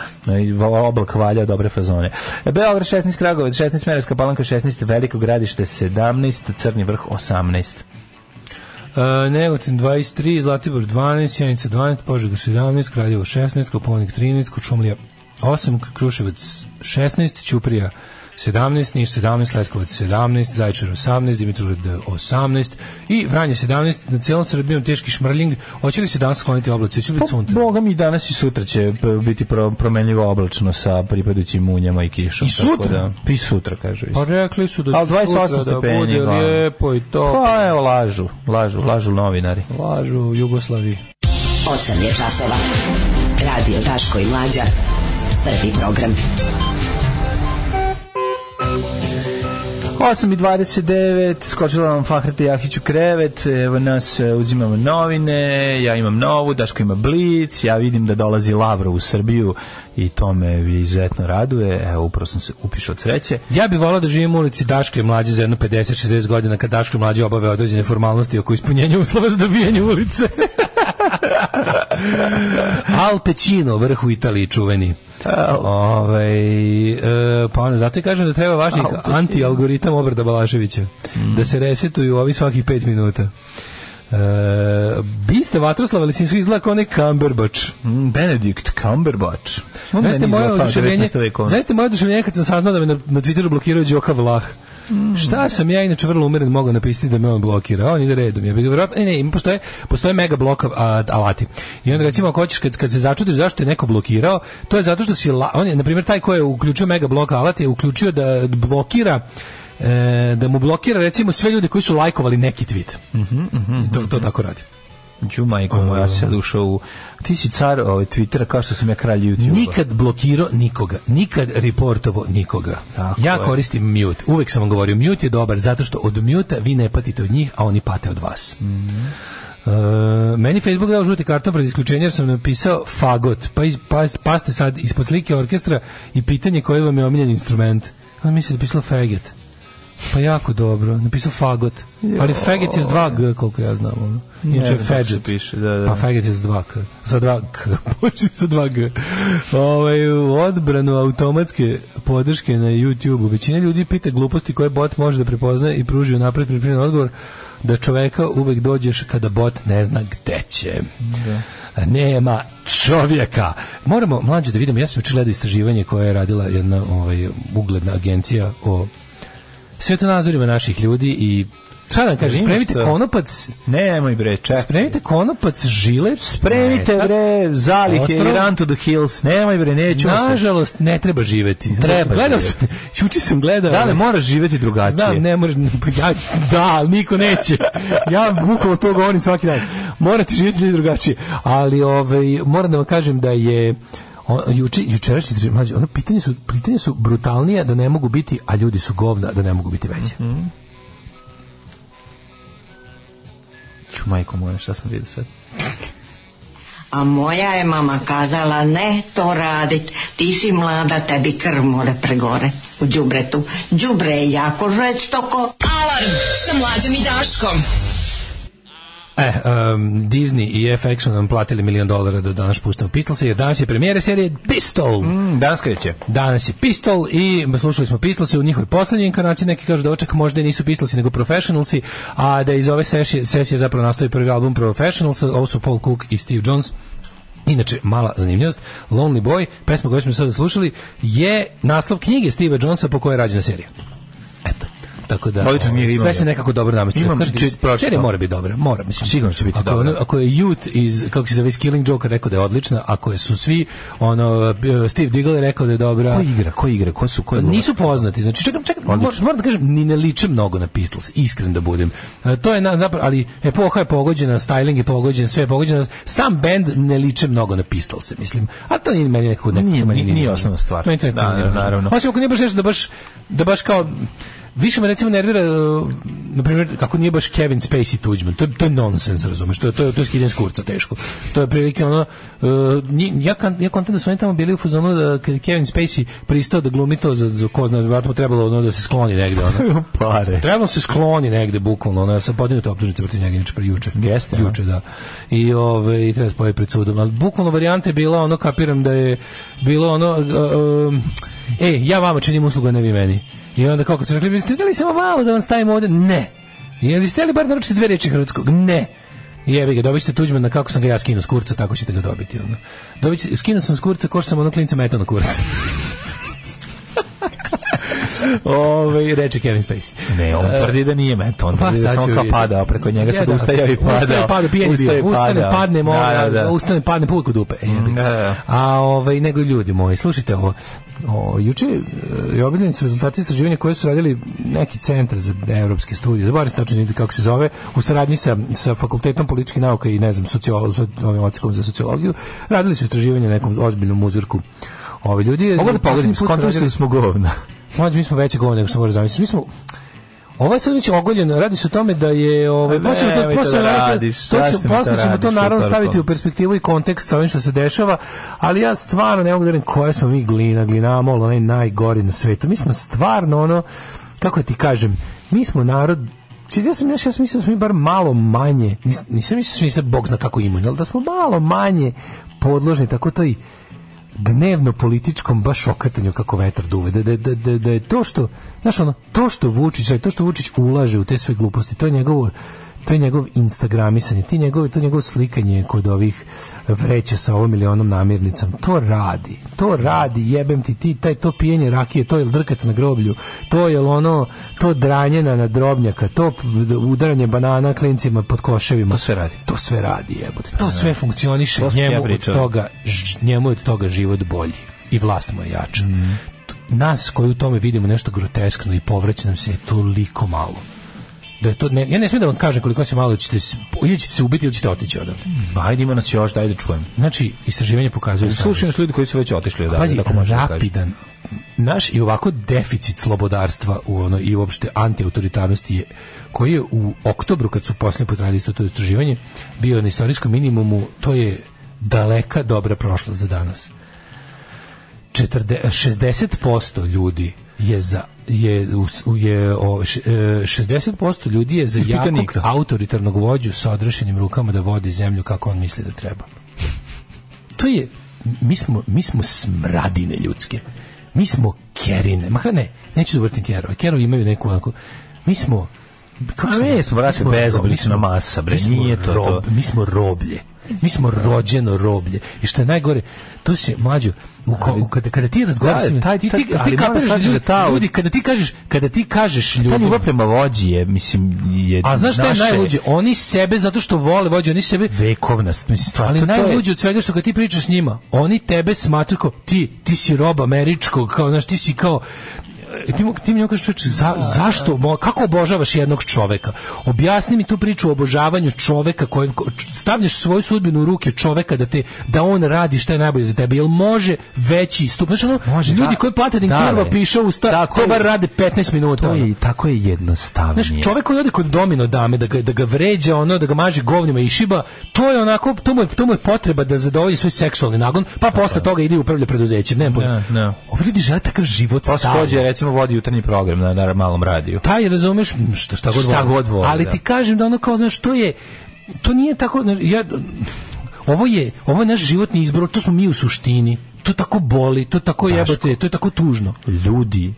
oblak valja dobre fazone. Beograd 16 Kragovac, 16 Merevska palanka, 16 Veliko gradište, 17 Crni vrh, 18. Uh, Negotin 23, Zlatibor 12, Sjenica 12, Požega 17, Kraljevo 16, Koponik 13, Kočumlija 8, Kruševac 16, Ćuprija 17, Niš 17, Leskovac 17, Zaječar 18, Dimitrovgrad 18 i Vranje 17, na celom Srbijom teški šmrljing. Hoće li se danas skloniti oblaci? Hoće li biti sunce? Boga mi danas i sutra će biti pro, promenljivo oblačno sa pripadajućim munjama i kišom. I tako sutra? Da, I sutra, kažu. Pa rekli su da će 28 sutra da stepeni, bude ba. lijepo i to. Pa evo, lažu, lažu, lažu novinari. Lažu u Jugoslaviji. 8 je časova. Radio Daško i Mlađa. Prvi program. 8 i 29, skočila nam Fahrete Jahić u krevet, evo nas e, uzimamo novine, ja imam novu, Daško ima blic, ja vidim da dolazi Lavro u Srbiju i to me izuzetno raduje, evo upravo sam se upišao od sreće. Ja bih volao da živim u ulici Daške i mlađe za jedno 50-60 godina kad Daško mlađe obave određene formalnosti oko ispunjenja uslova za dobijanje ulice. Al Pacino, vrh u Italiji, čuveni. Ove, e, pa onda zato i kažem da treba Pacino. anti-algoritam obrada Balaševića. Da se resetuju ovi svakih 5 minuta. E, biste Vatroslav, ali sinsu izgleda kao onaj Cumberbatch. Mm. On Znaš meni moje oduševljenje, 19. vekovni. znaš moje oduševljenje kad sam saznao da me na, na Twitteru blokirao Đoka Vlah. Šta sam ja inače vrlo umeren mogao napisati da me on blokira. On ide redom. Ja bih verovatno ne, ne, postoje postoje mega blok a, alati. I onda recimo ako hoćeš kad kad se začudiš zašto je neko blokirao, to je zato što si la, on je na primjer taj ko je uključio mega blok alat je uključio da blokira e, da mu blokira recimo sve ljude koji su lajkovali neki tweet. I to, to tako radi. Ću majko moja, ja sad ušao u... Ti si car ovaj, Twittera kao što sam ja kralj YouTube. Nikad blokirao nikoga, nikad reportovo nikoga. Tako ja je. koristim mute. Uvek sam vam govorio, mute je dobar zato što od mute vi ne patite od njih, a oni pate od vas. Mhm. E, meni Facebook dao žuti karton pred isključenje jer sam napisao fagot. Pa, pa, pa ste sad ispod slike orkestra i pitanje koji vam je omiljen instrument. A misli da je pisalo faggot. Pa jako dobro, napisao fagot. Ali faggot je s dva g, koliko ja znam. Ono. Inače faggot. piše, da, da. Pa faggot je s dva k. Sa dva k. Počne sa dva g. Ovaj, u odbranu automatske podrške na YouTube-u. Većina ljudi pita gluposti koje bot može da prepoznaje i pruži napred pripremljen odgovor da čoveka uvek dođeš kada bot ne zna gde će. Nema čovjeka. Moramo, mlađe, da vidimo, ja sam juče gledao istraživanje koje je radila jedna ovaj, ugledna agencija o svetonazorima naših ljudi i Šta da kažem, spremite što. konopac, Nemoj bre, čekaj. spremite konopac, žilet, Spremite bre zalihe i run to the hills. Nemoj bre, neću. Nažalost, ne treba živeti. Treba gledao živeti. sam, juče sam gledao. Da li moraš živjeti drugačije? Znam, ne možeš, ja, da, niko neće. Ja bukvalno to govorim svaki dan. Morate živjeti ljudi drugačije. Ali ovaj, moram da vam kažem da je o, juče, jučerašnji mlađe, ono pitanje su, pitanje su brutalnije da ne mogu biti, a ljudi su govna da ne mogu biti veće. Ću, majko moja, šta sam vidio sad? A moja je mama kazala ne to radit, ti si mlada, tebi krv more pregore u đubretu. Đubre je jako žestoko. Alarm sa Mlađom i Daškom. E, um, Disney i FX su nam platili milion dolara da danas puštamo Pistolse, jer danas je premijera serije Pistol. Mm, danas kreće. Danas je Pistol i slušali smo Pistolse u njihovoj poslednjoj inkarnaciji, neki kažu da oček možda nisu Pistolsi nego Professionalsi, a da iz ove sesije, sesije zapravo nastoji prvi album Professionals, ovo su Paul Cook i Steve Jones Inače, mala zanimljivost, Lonely Boy, pesma koju smo sada slušali, je naslov knjige Steve Jonesa po kojoj je rađena serija. Eto. Tako da knjiga, ovaj, imam sve se nekako dobro namestilo. Imam, Kažete, serija mora biti dobra, mora, mislim. Sigurno će biti ako, dobra. ako je Youth iz kako se zove Killing Joke rekao da je odlična, ako je su svi ono Steve Diggle je rekao da je dobra. Ko igra, ko igra, ko su, ko je Nisu poznati. Znači čekam, čekam, moram, moram da kažem, ni ne liče mnogo na Pistols, iskren da budem. E, to je na, zapravo, ali epoha je pogođena, styling je pogođen, sve je pogođeno. Sam bend ne liče mnogo na Pistols, mislim. A to nije meni nekako Nije- meni nije važno. osnovna stvar. Meni to nekako Da, nije naravno. Osim ako nije baš nešto da baš da baš kao Više me recimo nervira, uh, na primjer, kako nije baš Kevin Spacey tuđman. To je, to je nonsens, razumeš? To je, to je, to je skidanje s kurca teško. To je prilike ono... Uh, ja, kan, ja kontam da su oni tamo bili u fazonu da kad Kevin Spacey pristao da glumi to za, za ko zna, vjerojatno mu trebalo ono da se skloni negde. Ono. Pare. Trebalo se skloni negde, bukvalno. Ono, ja sam podignuta optužnice protiv njega, inače pre juče. Jeste, a? Juče, da. I, ove, i treba se pojavi pred sudom. Ali bukvalno varijanta je bila ono, kapiram da je bilo ono... uh, um, e, ja vama činim uslugu, ne vi meni. I onda kako su rekli, biste htjeli samo malo da vam stavimo ovde? Ne. Jel ste htjeli bar naručiti dve reči hrvatskog? Ne. Jebi ga, dobit ćete tuđmana kako sam ga ja skinuo s kurca, tako ćete ga dobiti. Ono. Dobit ćete, skinuo sam s kurca ko sam ono klinca metao kurca. Ove, reče Kevin Spacey. Ne, on tvrdi da nije meto, on Pa tvrdi da sad samo kao padao, preko njega Ja, da. ustajao i padao. Ustaje, padao, pijen je Ustaje bio. Ustane, padao. padne, mo, Da, da, da. ustane, padne puk u dupe. E, ga. Da, da. A ovaj nego ljudi moji, slušajte ovo. O, juče e, je objavljeni su rezultati istraživanja koje su radili neki centar za evropske studije, da bar tačno kako se zove, u saradnji sa, sa fakultetom političkih nauka i ne znam, sociolo, so, ovim ocekom za sociologiju, radili su istraživanje na nekom ozbiljnom uzorku Ovi ljudi Mogu da pogledim, da smo govna. Mlađe, mi smo veće govore nego što može zamisliti. Mi smo Ovo je sad već ogoljeno, radi se o tome da je ovaj Ne, posle to nemoj to posle da radiš, to će posle ćemo to naravno staviti u perspektivu i kontekst sa ovim što se dešava, ali ja stvarno ne mogu da verujem koja smo mi glina, glinamol, onaj najgori na svetu. Mi smo stvarno ono kako da ti kažem, mi smo narod Ja sam, ja sam mislio da smo mi bar malo manje, nis- nisam mislio da smo mi sad Bog zna kako imamo, ali da smo malo manje podložni, tako to i dnevno političkom baš okatanju kako vetar duve da, da, da, da, da je to što znaš ono, to što Vučić to što Vučić ulaže u te sve gluposti to je njegovo to je njegov instagramisanje, ti njegovi, to njegovo slikanje kod ovih vreća sa ovom milionom namirnicom, to radi, to radi, jebem ti, ti taj, to pijenje rakije, to je drkat na groblju, to je ono, to dranjena na drobnjaka, to udaranje banana klincima pod koševima. To sve radi. To sve radi, jebote. To sve funkcioniše, To smo ja njemu od toga, ž- njemu je od toga život bolji i vlast mu je jača. Mm. Nas koji u tome vidimo nešto groteskno i povraća nam se je toliko malo. Da je to, ne, ja ne smijem da vam kažem koliko se malo ćete, ili ćete se ubiti ili ćete otići odavde. Ajde, ima nas još, daj da čujem. Znači, istraživanje pokazuje... Slušaj nas ljudi koji su već otišli odavde, Pazi, tako može da kažem. rapidan naš i ovako deficit slobodarstva u ono i uopšte antiautoritarnosti je koji je u oktobru kad su posljednji put radili isto to istraživanje bio na istorijskom minimumu to je daleka dobra prošlost za danas 40, 60% ljudi je za je, je o, š- e, 60% ljudi je za jakog autoritarnog vođu sa odrešenim rukama da vodi zemlju kako on misli da treba. To je mi smo, mi smo smradine ljudske. Mi smo kerine. Ma ne, neću da vrtim kerove kerovi imaju neku onako mi smo kako A mi smo, brate, ro- bezoblična masa, bre, nije to to. rob- mi smo roblje mi smo rođeno roblje i što je najgore to se mlađo u, ko- kada, kada ti razgovaraš Da, s njima, taj- ti, ti, ti kapiraš ljudi, da ta- ljudi, kada ti kažeš kada ti kažeš Ta ljudima ljubav prema vođi je, mislim, je a znaš šta je najluđe oni sebe zato što vole vođu oni sebe vekovna, mislim, stvar. ali najluđe od svega što kad ti pričaš s njima, oni tebe smatraju ti, ti si rob američkog, kao znaš, ti si kao e, ti mu, ti mi kažeš čovječe, za, zašto, mo- kako obožavaš jednog čoveka? Objasni mi tu priču o obožavanju čoveka kojem stavljaš svoju sudbinu u ruke čoveka da te da on radi šta je najbolje za tebe. Jel može veći stup? Znači ono, Može, ljudi da. koji plate da im Da, piše u sta, Tako to bar rade 15 minuta. To je, tako je jednostavnije. Znaš, čovjek koji ode kod domino dame, da ga, da ga vređa, ono, da ga maže govnima i šiba, to je onako, to mu je, to mu je potreba da zadovolji svoj seksualni nagon, pa posle toga ide i upravlja preduzećem. Ne, Da, da. Ovi ljudi žele takav život stalno. Recimo, vodi jutarnji program na, na malom radiju. Taj, razumeš, šta, šta god Šta god voli, Ali da. ti kažem da ono kao, znaš, to je, to nije tako, ja, ovo je, ovo je naš životni izbor, to smo mi u suštini. To tako boli, to tako Daško. jebote, to je tako tužno. Ljudi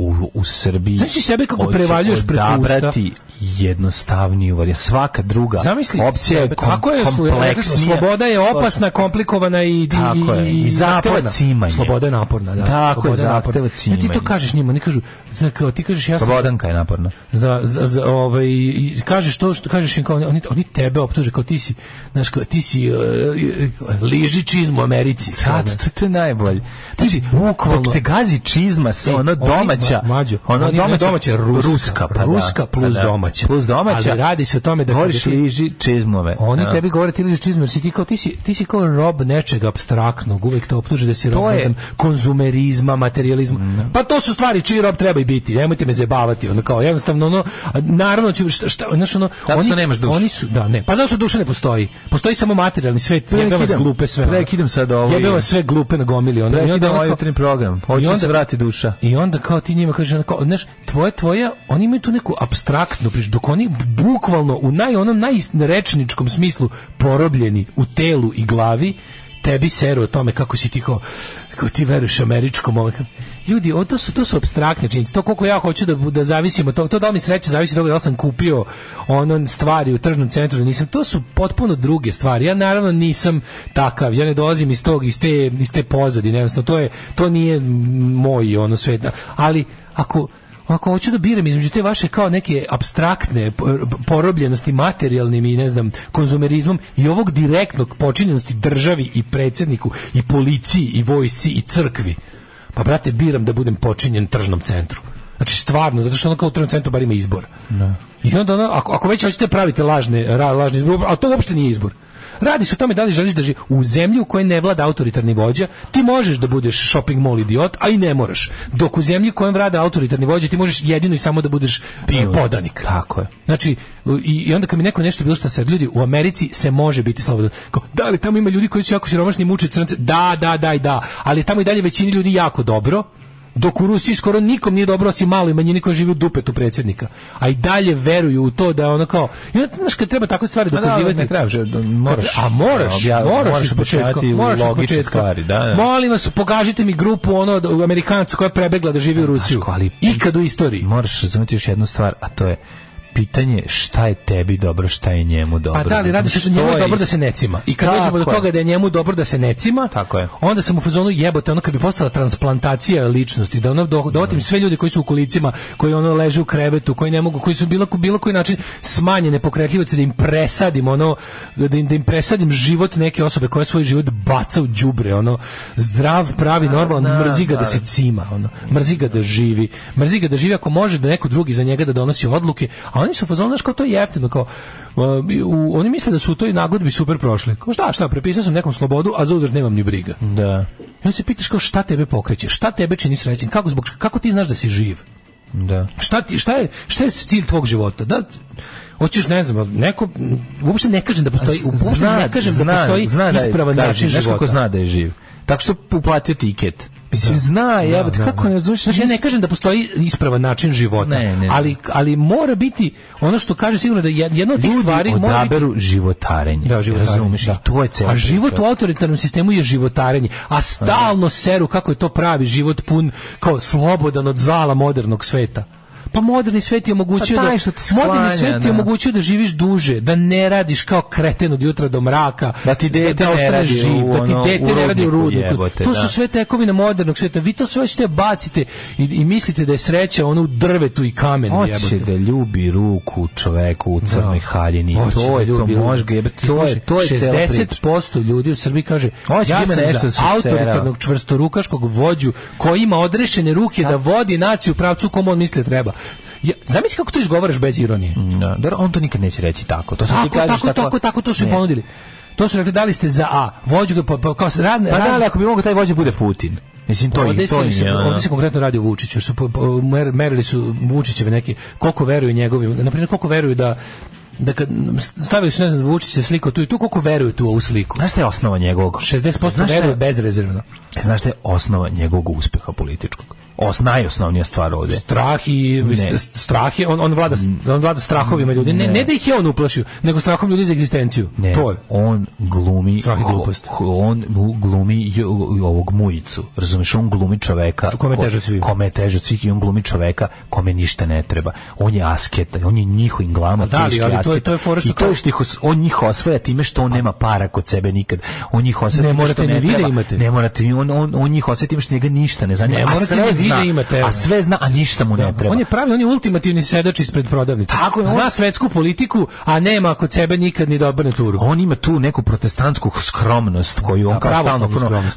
u, u Srbiji Znaš ti sebe kako prevaljuješ preko usta? jednostavniju varijant. Svaka druga Zamisli opcija je sebe, kom, tako je kompleksnija. sloboda je opasna, komplikovana i i, Tako je, i i cimanje. Sloboda je naporna, da. Tako je, Sloboda naporna. zahteva Ja ti cimanje. to kažeš njima, oni kažu, kao ti kažeš ja sam Slobodanka je naporna. za, za, za ovaj kažeš to što kažeš im kao oni oni tebe optuže kao ti si znaš kao ti si uh, liži čizmu u Americi Da, to, to, je najbolje. Ti si, bukvalno- dok te gazi čizma sa E, ono oni- domaća, ma- mađo, ono domaća, domaća, ruska, pa da, ruska pa plus da. domaća. Plus domaća. Ali radi se o tome da Govoriš liži čizmove. Oni Da. tebi govore ti ližiš čizmu, jer si ti kao ti si, ti si kao rob nečega abstraktnog, uvek te optuže da si rob To je- znam, konzumerizma, materializma. Pa to su stvari čiji rob treba i biti. Nemojte me zabavati, ono kao jednostavno ono naravno ću šta, šta znaš, ono Zato oni nemaš dušu. Oni su da ne. Pa zašto duša ne postoji? Postoji samo materijalni svet. Jebe vas Prekidam- glupe sve. prekidam sad ovo Jebe i- vas sve glupe na gomili, ono. I onda ovaj program. Hoće da se vrati duša. i onda kao ti njima kažeš, znaš, tvoje, tvoja, oni imaju tu neku abstraktnu priču, dok oni bukvalno u naj, onom najrečničkom smislu porobljeni u telu i glavi, tebi seru o tome kako si ti kao, kako ti veruješ američkom ovaj, ljudi, o, to su to su apstraktne činjenice. To koliko ja hoću da da zavisimo to, to da mi sreće zavisi od toga da sam kupio ono stvari u tržnom centru nisam. To su potpuno druge stvari. Ja naravno nisam takav. Ja ne dolazim iz tog iz te iz te pozadine. Jednostavno to je to nije moj ono svet. Ali ako ako hoću da biram između te vaše kao neke abstraktne p- porobljenosti materijalnim i ne znam konzumerizmom i ovog direktnog počinjenosti državi i predsjedniku i policiji i vojsci i crkvi pa brate biram da budem počinjen tržnom centru. Znači stvarno zato što ono kao u tržnom centru bar ima izbor. I onda ono, ako, ako već hoćete pravite lažne, ra, lažne izbor, a to uopšte nije izbor Radi se o tome da li želiš da živi u zemlji u kojoj ne vlada autoritarni vođa, ti možeš da budeš shopping mall idiot, a i ne moraš. Dok u zemlji u kojem vlada autoritarni vođa, ti možeš jedino i samo da budeš Pijun. podanik. Tako je. Znači, i, i onda kad mi neko nešto bilo šta sad, ljudi, u Americi se može biti slobodan. Da li tamo ima ljudi koji su jako siromašni muče crnce? Da, da, da i da. Ali tamo i dalje većini ljudi jako dobro, dok u Rusiji skoro nikom nije dobro osim maloj manjini koja živi u dupetu predsjednika. A i dalje veruju u to da je ono kao, i onda, znaš, kad treba takve stvari Pa da, dokazivati, ne treba, že- moraš. a moraš, obja- moraš, moraš iz početka, moraš iz početka. stvari, da, da. Molim vas, pokažite mi grupu ono od- Amerikanaca koja je prebegla da živi u Rusiju. Daško, ali- Ikad u istoriji. Moraš razumjeti još jednu stvar, a to je pitanje šta je tebi dobro, šta je njemu dobro. Pa da, ali radi se Znači, da njemu je dobro da se ne cima. I kad Tako dođemo do je. toga da je njemu dobro da se ne cima, Tako je. onda sam u fazonu jebote, ono kad bi postala transplantacija ličnosti, da ono do, dovatim sve ljude koji su u kolicima, koji ono leže u krevetu, koji ne mogu, koji su bilo bilo koji način smanjene pokretljivosti da im presadim ono da im, da im presadim život neke osobe koja svoj život baca u đubre, ono zdrav, pravi, normalan, da, mrzi ga da da. se cima, ono. Mrzi ga da živi. Mrzi ga da živi ako može da neko drugi za njega da donosi odluke, a oni su u fazonu, znaš, kao to je jeftino, kao uh, u, oni misle da su u toj nagodbi super prošli. Kao šta, šta, prepisao sam nekom slobodu, a za uzvrat nemam ni briga. Da, I onda se pitaš kao šta tebe pokreće, šta tebe čini srećen, kako, zbog, kako ti znaš da si živ? da. Šta, ti, šta, je, šta je cilj tvog života? Da, hoćeš, ne znam, neko, uopšte ne kažem da postoji, uopšte ne kažem da postoji zna da je- ispravan kaže, način života. kako zna da je živ. Tako što uplatio tiket. Mislim, zna, jebote, Da, kako da. ne razumiješ? Znači, ja ne kažem da postoji ispravan način života, Ne, ne. ali, ali mora biti ono što kaže sigurno da je- jedna od tih Ljudi stvari mora biti odaberu životarenje. Da, životarenje. Da. I to je A život u autoritarnom sistemu je životarenje. A stalno seru kako je to pravi život pun kao slobodan od zala modernog sveta. Pa moderni svet je omogućio Pa da što moderni svet ti da. omogućio da živiš duže, da ne radiš kao kreten od jutra do mraka, Da ti dete da ne ostaneš živ, da ti dete ne radi u rudniku, jebote, to da. su sve tekovine modernog sveta. Vi to sve ćete bacite i, i mislite da je sreća ono u drvetu i kamenu Hoće jebote. da ljubi ruku čoveku u crnoj Da. haljini. Hoće To da je to, ljubi ruku. može ga jebati. I To je, to je cela priča. 60% ljudi u Srbiji kaže Hoće ja da sam da za autoritarnog čvrstorukaškog vođu koji ima odrešene ruke da vodi naciju u pravcu kom on misli da treba. Ja, zamisli kako to izgovaraš bez ironije. Da, dobro, on to nikad neće reći tako. To sad ti Tako, kažeš tako, tako, tako, to su i Ne. ponudili. To su rekli, dali ste za A. Vođu ga, pa, pa, kao se rad, Pa rad- da, ali ako bi mogo taj vođa bude Putin. Mislim, to, ovde je to se, su, je, ono. ovde se konkretno radi o Vučiću, jer su po- po- mer- merili su Vučićeve neki, koliko veruju njegovi, na primjer, koliko veruju da da kad stavili su ne znam Vučić se sliko tu i tu koliko veruju tu ovu sliku Znaš šta je osnova njegovog? 60% Znaš veruje bezrezervno Znaš šta je osnova njegovog uspeha političkog? Os, najosnovnija stvar ovde. strah i Ne. strah je on on vlada on vlada strahovima ljudi ne, Ne. ne da ih je on uplašio nego strahom ljudi za egzistenciju Ne, to je on glumi glupost. on glumi ovog mujicu razumeš on glumi čoveka Kome je teže svih. kome je teže svih i on glumi čoveka kome ništa ne treba on je asketa on je njihovim glavama Da, ali- ali to je- to je fora što i to što ih on njih osvaja time što on nema para kod sebe nikad on njih osvaja Ne morate što ne vi da treba. imate. ne morate on, on, on njih osvaja time što njega ništa ne zanima Ne morate sve ni vi zna da imate. a sve zna a ništa mu ne treba On je pravi, on je ultimativni sedač ispred prodavnice. Tako je, on- Zna svetsku politiku, a nema kod sebe nikad ni da obrne turu. on ima tu neku protestantsku skromnost koju on Da, kao stalno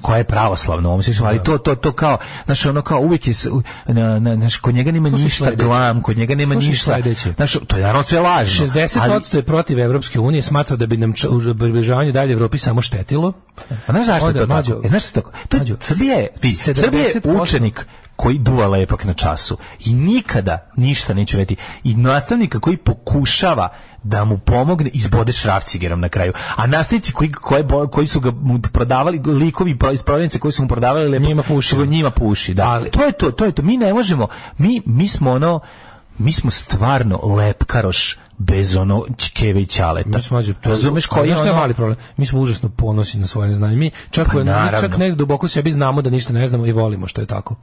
koja je pravoslavna ovom smislu, ali to to to kao znači ono kao uvijek je na, na, znaš, kod njega nema Slušaj ništa sledeće. glam, kod njega nema Slušaj ništa. Znaš, to je naravno sve lažno. 60% je protiv Evropske unije, smatra da bi nam približavanju dalje Evropi samo štetilo. A znaš zašto je to tako? E, znaš što tako? To je, mlađo, Srbija je, vidi, 70% Srbija je učenik koji duva lepak na času i nikada ništa neće vedeti i nastavnika koji pokušava da mu pomogne izbode šrafcigerom na kraju. A nastavnici koji, koje, koji su ga prodavali, likovi iz prodavnice koji su mu prodavali lepak, Njima puši. njima puši. Da. Ali- to je to, to je to. Mi ne možemo, mi, mi smo ono, mi smo stvarno lepkaroš bez ono čkeve i ćaleta. Mi smo mlađe, to- Razumeš koji je ono... mali problem? Mi smo užasno ponosni na svoje znanje. Mi čak, Pa čak negdje duboko sebi znamo da ništa ne znamo i volimo što je tako.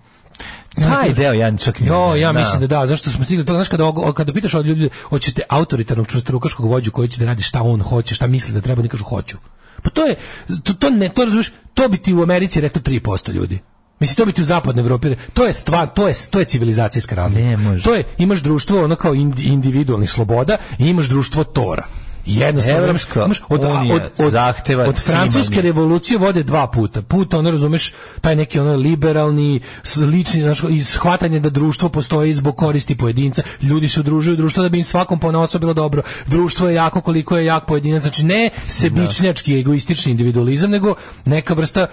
Taj deo ja čak Jo, ja mislim da da, zašto smo stigli do toga, znaš kada kada pitaš od ljudi hoćete autoritarnog čvrstorukaškog vođu koji će da radi šta on hoće, šta misli da treba, oni kažu hoću. Pa to je to, to ne to razumeš, to bi ti u Americi reklo 3% ljudi. Mislim to bi ti u zapadnoj Evropi, to je stvar, to je to je civilizacijska razlika. Ne može. To je imaš društvo ono kao indi- individualnih sloboda i imaš društvo tora. Jednostavno, Evropska imaš od, unija od, od, zahteva od francuske cimanje. revolucije vode dva puta. Puta, ono razumeš, taj neki ono liberalni, lični, znaš, shvatanje da društvo postoji zbog koristi pojedinca. Ljudi se udružuju društvo da bi im svakom ponaosob bilo dobro. Društvo je jako koliko je jak pojedinac. Znači ne sebičnjački, egoistični individualizam, nego neka vrsta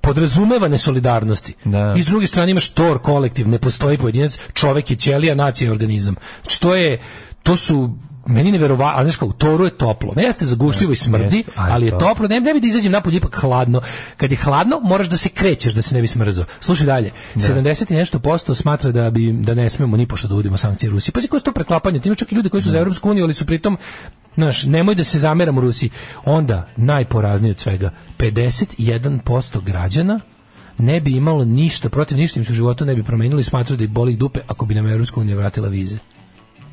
podrazumevane solidarnosti. Da. I s druge strane imaš tor kolektiv, ne postoji pojedinac, čovek je ćelija, nacija je organizam. Znači to je, to su meni neverovatno, ali znaš kao, u toru je toplo. Ne jeste zagušljivo i smrdi, ali ali je to- toplo. Ne, ne bi da izađem napolje ipak hladno. Kad je hladno, moraš da se krećeš da se ne bi smrzao. Slušaj dalje. 70 i nešto posto smatra da bi da ne smemo ni pošto da uvodimo sankcije Rusiji. Pazi koje su to preklapanje. Ti čak i ljudi koji su za Evropsku uniju, ali su pritom Znaš, nemoj da se zameramo Rusiji. Onda, najporaznije od svega, 51% građana ne bi imalo ništa, protiv ništa im se u životu ne bi promenilo i smatraju da ih boli dupe ako bi nam Evropska unija vratila vize.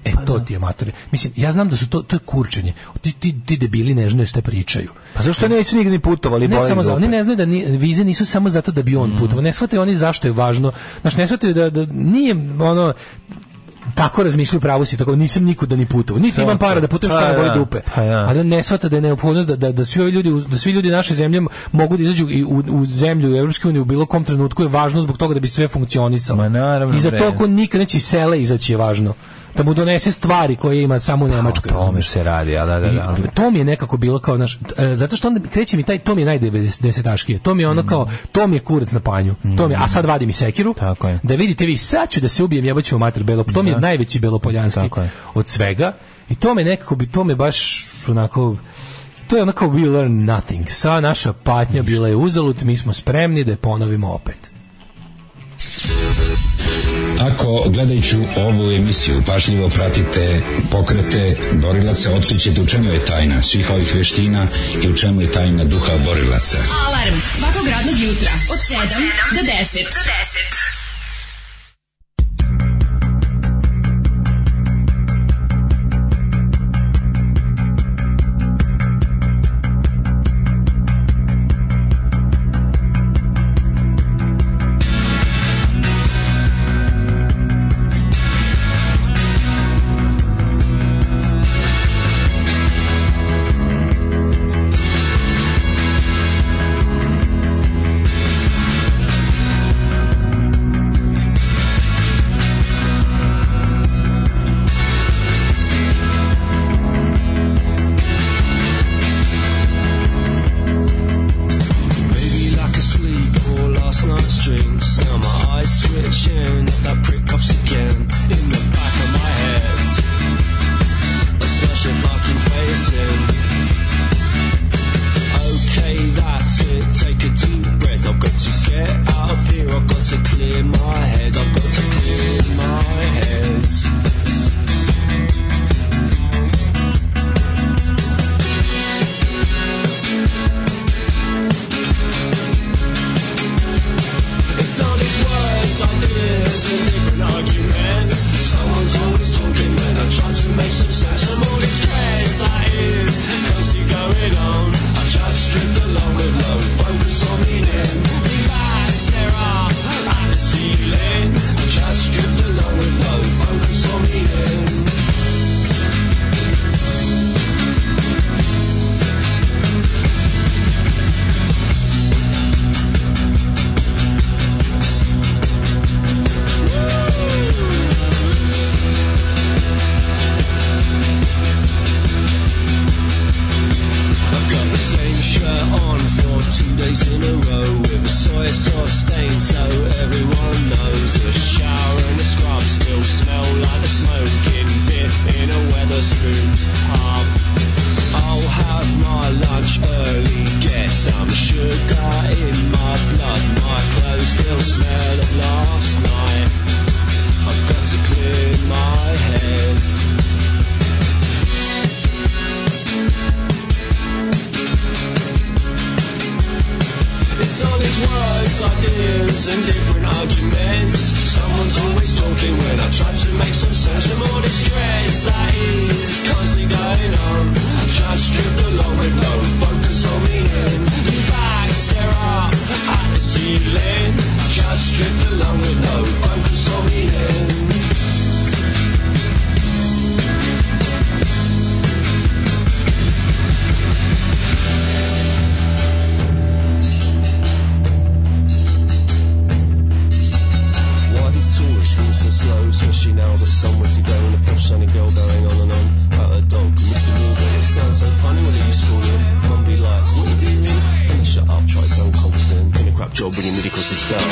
E, to ti je matore. Mislim, ja znam da su to, to je kurčenje. Ti, ti, ti debili ne znaju šta pričaju. Pa zašto nesu nigdje ni putovali? Ne samo za, oni ne znaju da ni, vize nisu samo zato da bi on Mm. putovao. Ne shvataju oni zašto je važno. Znaš, ne shvataju da, da nije ono tako razmišljaju pravo si, tako nisam nikuda ni putovao. Niti imam para da putujem šta Pa me boli da, dupe. pa da. Ali on ne shvata da je neophodnost da, da, da svi ovi ljudi, u- da svi ljudi naše zemlje mogu da izađu i u, u zemlju Evropske unije u bilo kom trenutku je važno zbog toga da bi sve funkcionisalo. Ma naravno, I za to ko nikad neće iz sela izaći je važno. Da mu donese stvari koje ima samo u Nemačkoj. Pa, tome se radi, a da, da, I da. to mi je nekako bilo kao naš e, zato što onda kreće mi taj to mi je najdesetaškije. To mi je ono kao to mi je kurac na panju. To mi je, a sad vadim i sekiru. Tako je. Da vidite vi sad ću da se ubijem jebaću u mater belo. To mi je najveći belopoljanski Tako je. od svega. I to me nekako bi to me baš onako to je onako we learn nothing. Sva naša patnja bila je uzalud, mi smo spremni da je ponovimo opet. Ako gledajući ovu emisiju pašljivo pratite pokrete borilaca, otkrićete u čemu je tajna svih ovih veština i u čemu je tajna duha borilaca. Alarm svakog radnog jutra od 7 do 10. Do 10. Especially now that somewhere to go and a girl going on and on about her dog, Mr. Morgan. It sounds so funny when it used to him. Mum be like, what are you doing? And shut up, try to sound confident. In a crap job across his dog.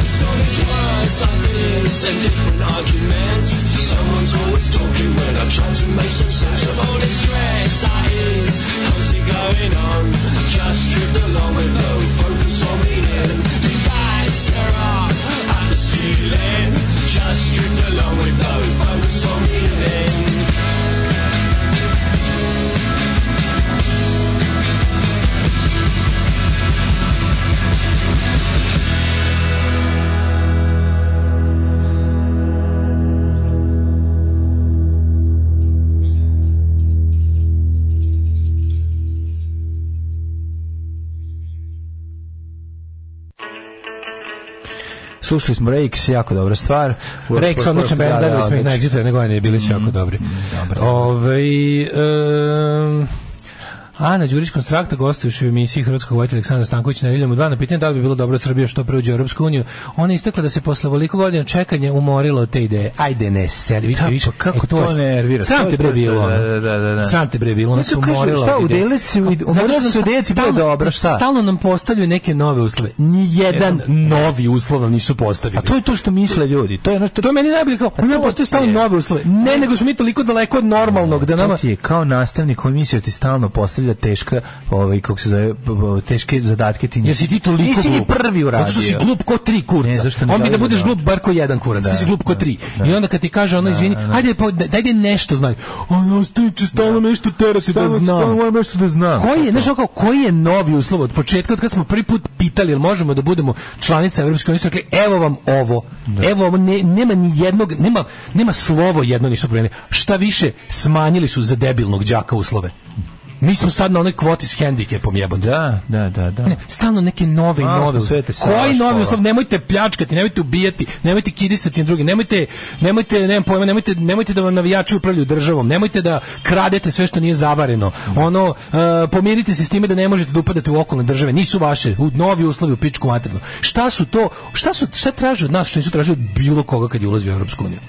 It's these words, ideas, and different arguments. Someone's always talking when I try to make some sense of all this stress that is going on. Just drift along with no focus on meaning. You back, stare up at the ceiling. Just drift along with no focus on meaning. Slušali smo Rakes, jako dobra stvar. Rex, odličan band, gledali smo ih na Exitu jedne godine, bili su jako dobri. Ove, um, Ana Đurić Konstrakta gostujuši u emisiji Hrvatskog vojitelja Aleksandra Stanković na Nedeljom u dva na pitanje da li bi bilo dobro da Srbija što pre uđe u Europsku uniju. Ona je istakla da se posle ovoliko godina čekanja umorilo od te ideje. Ajde ne, seri, vidite Da, više. pa kako E, to je- nervira? Sram To te bre bilo. ono. da, da, da, da. Sram te bre bilo, ona se to umorila. šta, udele se umorila su ideje, ti bilo dobro, šta? Stalno nam postavljaju neke nove uslove. Nijedan novi uslov nam nisu postavili. A to je to što misle ljudi. To je ono što To je meni najbolje kao, oni postavljaju stalno nove uslove. Ne, nego smo mi toliko daleko od normalnog da nama To je kao nastavnik koji misli da ti stalno postavlja teška, ovaj, kako se zove, teške zadatke ti Jer si ti toliko Nisi ni glup. prvi uradio. Zato što si glup ko tri kurca. Ne, zašto ne On bi da budeš da glup bar ko jedan kurac. Da, ti si glup ko da, tri. da. I onda kad ti kaže ono, izvini, hajde, pa, dajde nešto znaj. Ono, stiče stalno nešto terati da znam. stalno nešto da znam. Koji je, znaš, ono kao, koji je novi uslov od početka, od kad smo prvi put pitali, jel možemo da budemo članica Evropske unije, rekli, evo vam ovo, evo ovo, ne, nema ni jednog, nema, nema slovo jedno nisu promenili. Šta više, smanjili su za debilnog đaka uslove. Mi smo sad na onoj kvoti s hendikepom jebom. Da, da, da, da. Ne, stalno neke nove i nove Koji novi uslov? Nemojte pljačkati, nemojte ubijati, nemojte kidisati na druge, nemojte, nemojte, nemam pojma, nemojte, nemojte da vam navijači upravljaju državom, nemojte da kradete sve što nije zavareno. Ono, e, pomirite se s time da ne možete da upadate u okolne države, nisu vaše, u novi uslovi u pičku materinu. Šta su to? Šta su šta traže od nas što nisu tražili od bilo koga kad je ulazio u Europsku uniju?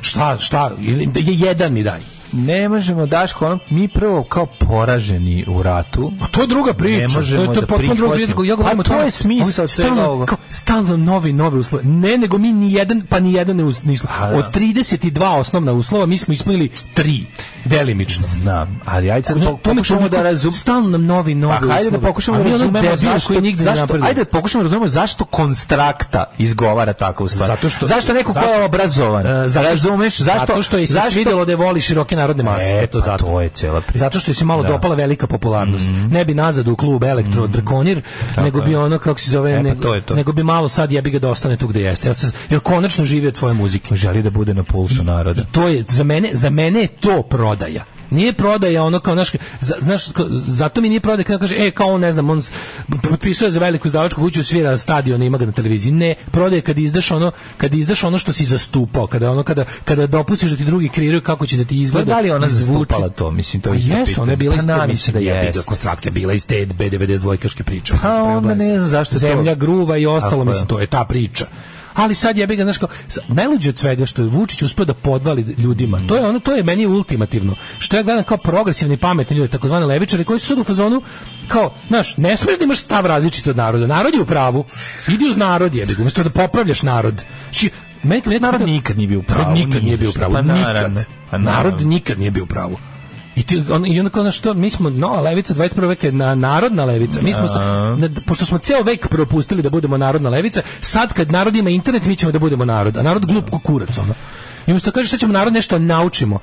Šta, šta? Je jedan mi daj. Ne možemo, Daško, ono, mi prvo kao poraženi u ratu. Pa to je druga priča. Ne možemo to je, to je da potpuno druga priča. Ja govorim Pa o to je smisao svega ovoga. kao, stalno novi, novi uslove. Ne, nego mi ni jedan, pa ni jedan ne uz, nismo. da. Od 32 osnovna uslova mi smo ispunili tri, delimično. Znam, ali ajde sad to me pokušamo da razumemo. Stalno nam novi, novi Pa da uslovi. pokušamo A da mi ono razumemo zašto, koji nigde zašto, ajde da pokušamo da razumemo zašto konstrakta izgovara takvu stvar. Zato što zašto neko ko zašto- je obrazovan? Razumeš zašto? Zato što je se zašto- svidelo da voli široke narodne mase. E, Eto pa zato. to je cela priča. Zato što je se malo Da. Dopala velika popularnost. Ne bi nazad u klub Elektro Drakonir, nego bi ono kako se zove, E, pa nego, to to. nego bi malo sad jebi ga da ostane tu gde jeste. Jel, se, jel konačno živi od svoje muzike. Želi da bude na pulsu naroda. To je za mene, za mene je to prodaja. Nije prodaja ono kao znaš, kao- zato mi nije prodaja kada kaže, e, kao on, ne znam, on potpisuje za veliku izdavačku kuću, svira stadion, ima ga na televiziji. Ne, prodaja kad izdaš ono, kad izdaš ono što si zastupao, kada ono, kada, kada dopustiš da ti drugi kreiraju kako će da ti izgleda. da li ona zastupala to? Mislim, to je Pa isto jeste, ona je bila pitanje. iz Pa mislim, da jeste. konstrakta je bila iz te B92 priče. Pa onda ne znam zašto to- Zemlja gruva i ostalo, je. mislim, to je ta priča. Ali sad jebi ga, znaš kao, najluđe od svega što je Vučić uspeo da podvali ljudima. To je ono, to je meni ultimativno. Što ja gledam kao progresivni pametni ljudi, takozvani levičari koji su sad u fazonu kao, znaš, ne smeš da imaš stav različit od naroda. Narod je u pravu. Idi uz narod, jebi ga, umjesto da popravljaš narod. Znači, meni, Narod nikad nije bio u pravu, nikad ni nije bio u pravu. nikad. narod nikad nije bio u pravu. I ti on i onda kao što mi smo nova levica 21. veka je na narodna levica. Mi smo na, pošto smo ceo vek propustili da budemo narodna levica, sad kad narod ima internet mi ćemo da budemo narod, a narod glup ko kurac ono. I umesto da kažeš šta ćemo narod nešto naučimo.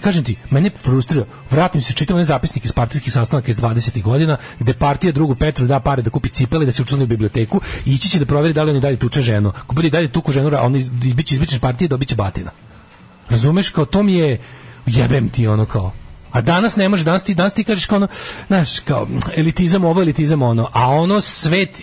Kažem ti, mene frustrira. Vratim se, čitam one zapisnike iz partijskih sastanaka iz 20. godina, gde partija drugu Petru da pare da kupi cipele, da se učlani u biblioteku i ići će da proveri da li on i dalje tuče ženu. Ako bude dalje tuku ženu, a on iz- izbiće izbiće iz partije, dobit će batina. Razumeš, kao to mi je, jebem ti ono kao, a danas ne može, danas ti, danas ti kažeš kao ono, znaš, kao elitizam ovo, elitizam ono, a ono svet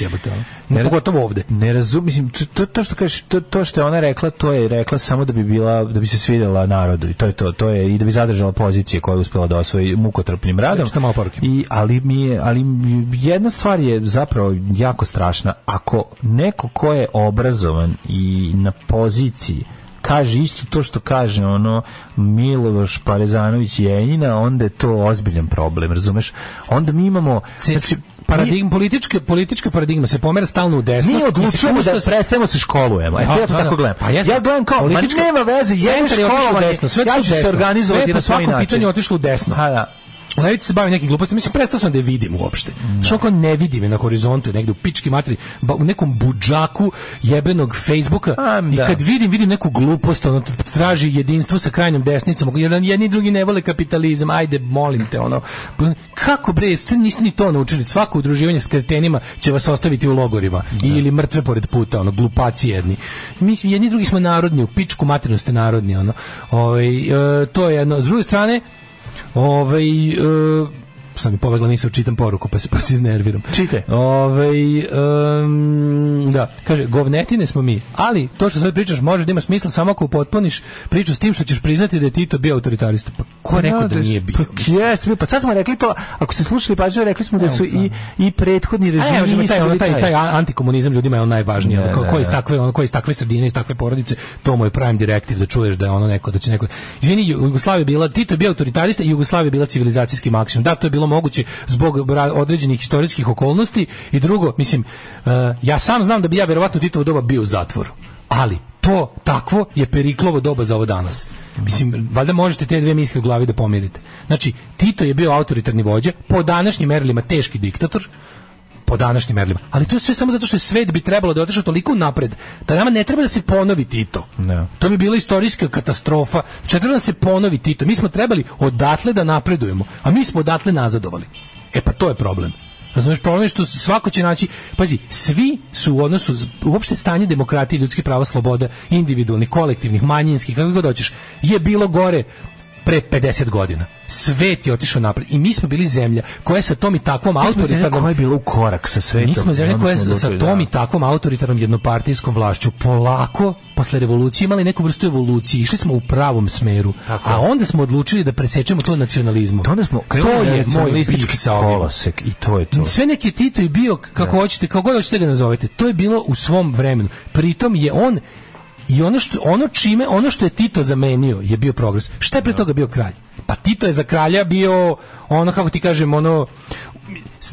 jebote, ono. Ne, pogotovo ovde. Ne razumem, mislim, to, to, to što kažeš, to, to što je ona rekla, to je rekla samo da bi bila, da bi se svidjela narodu i to je to, to je i da bi zadržala pozicije koje je uspela da osvoji mukotrpnim radom. Što malo. I, ali mi je, ali jedna stvar je zapravo jako strašna. Ako neko ko je obrazovan i na poziciji kaže isto to što kaže ono Miloš Parezanović Jenjina, onda je to ozbiljan problem, razumeš? Onda mi imamo znači, paradigma politička politička paradigma se pomera stalno u desno. Mi odlučujemo da prestajemo se školujemo. Eto Da, ja to da, tako da. gledam. Pa ja gledam kao, Politička- nema veze, je školovanje, desno, sve ja ću se organizovati na svakom pitanju otišlo u desno. Ha, da. Levica se bavi nekim glupostima, mislim, prestao sam da je vidim uopšte. Što ako ne vidim je na horizontu, negde u pički matri, ba- u nekom budžaku jebenog Facebooka i da. kad vidim, vidim neku glupost, ono, traži jedinstvo sa krajnjom desnicom, jedan, jedni drugi ne vole kapitalizam, ajde, molim te, ono, kako bre, ste niste ni to naučili, svako udruživanje s kretenima će vas ostaviti u logorima ili mrtve pored puta, ono, glupaci jedni. Mi jedni drugi smo narodni, u pičku materinu ste narodni, ono. Ovaj, e, to je jedno. S druge strane, Ovaj e, sam mi pobegla, nisam čitam poruku, pa se pa se iznerviram. Čitaj. Ovaj em, da, kaže govnetine smo mi, ali to što sad pričaš može da ima smisla samo ako upotpuniš priču s tim što ćeš priznati da je Tito bio autoritarista. Pa ko je rekao da nije bio? Pa bio. Pa sad smo rekli to, ako ste slušali pažnje, rekli smo da su i, i prethodni ne, režimi taj, ono, taj, taj. antikomunizam ljudima je on najvažniji. ono, Da, ko, da, ko iz da. takve, ono, ko iz takve sredine, iz takve porodice, to mu je prime directive da čuješ da je ono neko, da će neko... Izvini, Jugoslavija bila, Tito je bio autoritarista i Jugoslavija bila civilizacijski maksimum. Da, to je bilo moguće zbog određenih istorijskih okolnosti i drugo, mislim, uh, ja sam znam da bi ja verovatno Titovo doba bio u zatvoru. Ali to takvo je Periklovo doba za ovo danas. Mislim, valjda možete te dve misli u glavi da pomirite. Znači, Tito je bio autoritarni vođa, po današnjim merilima teški diktator, po današnjim merilima. Ali to je sve samo zato što je svet bi trebalo da otišao toliko napred da nama ne treba da se ponovi Tito. Da. To bi bila istorijska katastrofa. Znači, treba da se ponovi Tito. Mi smo trebali odatle da napredujemo, a mi smo odatle nazadovali. E pa to je problem. Razumeš, problem je što svako će naći, pazi, svi su u odnosu, uopšte stanje demokratije, ljudskih prava, sloboda, individualnih, kolektivnih, manjinskih, kako god hoćeš, je bilo gore pre 50 godina. Svet je otišao napred i mi smo bili zemlja koja je sa tom i takvom autoritarnom koja je bila u korak sa svetom. mi smo zemlja koja je sa tom da. i takvom autoritarnom jednopartijskom vlašću polako posle revolucije imali neku vrstu evolucije, išli smo u pravom smeru, a onda smo odlučili da presečemo to nacionalizmom. To onda smo to je moj ovim. kolosek i to je to. Sve neki Tito i bio kako hoćete, kako god hoćete ga nazovete. To je bilo u svom vremenu. Pritom je on i ono što ono čime ono što je Tito zamenio je bio progres. Šta je pre toga bio kralj? Pa Tito je za kralja bio ono kako ti kažem ono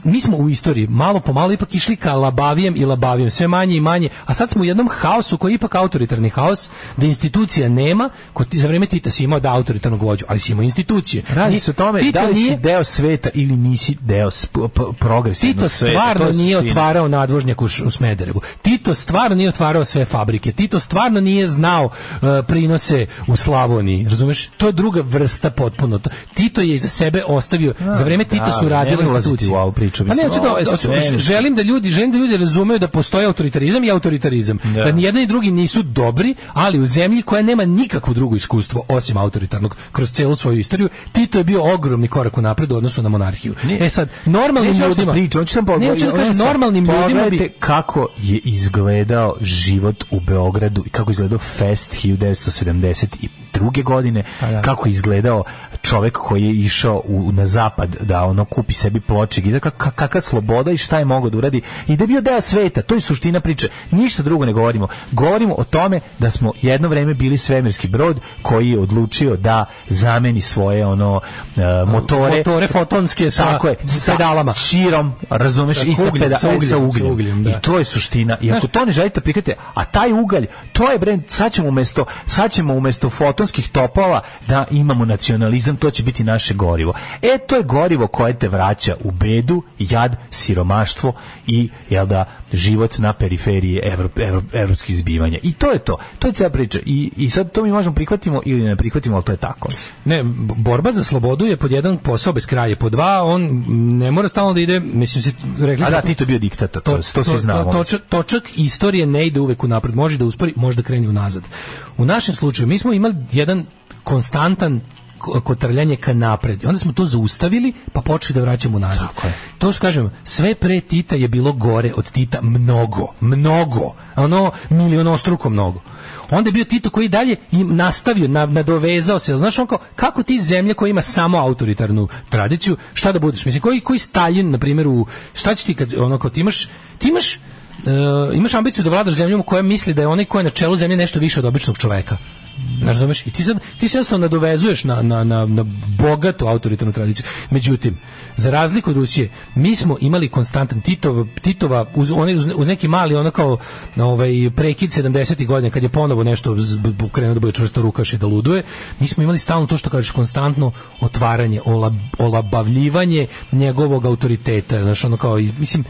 mi smo u istoriji malo po malo ipak išli ka labavijem i labavijem, sve manje i manje, a sad smo u jednom haosu koji je ipak autoritarni haos, da institucija nema, kod ti za vreme Tita si imao da autoritarnog vođu, ali si imao institucije. Radi se o tome Tito da li si nije- deo sveta ili nisi deo progresivnog Tito sveta. stvarno je nije otvarao nadvožnjak u, u Smederevu. Tito stvarno nije otvarao sve fabrike. Tito stvarno nije znao uh, prinose u Slavoniji. Razumeš? To je druga vrsta potpuno. To- Tito je iza sebe ostavio. za vreme Tita su radile institucije. Priču, Pa ne, mislim, hoću da- ovo svemirski. želim da ljudi, želim da ljudi razumeju da postoji autoritarizam i autoritarizam. Da. ni jedan ni drugi nisu dobri, ali u zemlji koja nema nikakvo drugo iskustvo osim autoritarnog kroz celu svoju istoriju, Tito je bio ogromni korak napred u odnosu na monarhiju. Nije- E sad, normalnim Neću ljudima... Pričam, hoću sam Ne, hoću da kažem, normalnim ljudima bi... Kako je izgledao život u Beogradu i kako je izgledao Fest 1972. godine, Pa da. kako izgledao čovek koji je išao u, na zapad da ono kupi sebi pločik i da kak, kak- kakva sloboda i šta je mogao da uradi i da je bio deo sveta, to je suština priče. Ništa drugo ne govorimo. Govorimo o tome da smo jedno vreme bili svemirski brod koji je odlučio da zameni svoje ono e, motore Motore fotonske sa- Tako je, sa pedalama. širom, razumeš, Sa i sa, ugljem, sa ugljem, sa ugljem. sa ugljem, da. I to je suština. I ako Znaš- to ne želite prihvatite, a taj ugalj, to je brend, sad ćemo umesto, sad ćemo umesto fotonskih topova da imamo nacionalizam, to će biti naše gorivo. E, to je gorivo koje te vraća u bedu, jad, siromaštvo i, jel da, život na periferiji Evrop, Evrop, evropskih zbivanja. I to je to. To je cijela priča. I, I sad to mi možemo prihvatimo ili ne prihvatimo, ali to je tako. Ne, borba za slobodu je pod jedan posao bez kraja, pod dva on ne mora stalno da ide, mislim se rekli A da, Tito bio diktator, to, to, svi znamo. točak, točak istorije ne ide uvek napred, može da uspori, može da krene unazad. U našem slučaju mi smo imali jedan konstantan ko- kotrljanje ka napred. Onda smo to zaustavili, pa počeli da vraćamo nazad. To što kažem, sve pre Tita je bilo gore od Tita mnogo, mnogo, ono milionostruko mnogo. Onda je bio Tito koji dalje nastavio, na, nadovezao se. Znaš, on kao, kako ti zemlje koja ima samo autoritarnu tradiciju, šta da budeš? Mislim, koji, koji Stalin, na primjer, u, šta će ti kad, ono, kao ti imaš, ti imaš, e, imaš ambiciju da vladaš zemljom koja misli da je onaj ko je na čelu zemlje nešto više od običnog čoveka. Razumeš? I ti, sad, ti se jednostavno nadovezuješ na, na, na, na bogatu autoritarnu tradiciju. Međutim, za razliku od Rusije, mi smo imali konstantan Titov, Titova, uz, one, uz, neki mali ono kao ovaj prekid 70. godina kad je ponovo nešto krenuo da bude čvrsto rukaš i da luduje, mi smo imali stalno to što kažeš konstantno otvaranje, olab, olabavljivanje njegovog autoriteta, znaš, ono kao, mislim,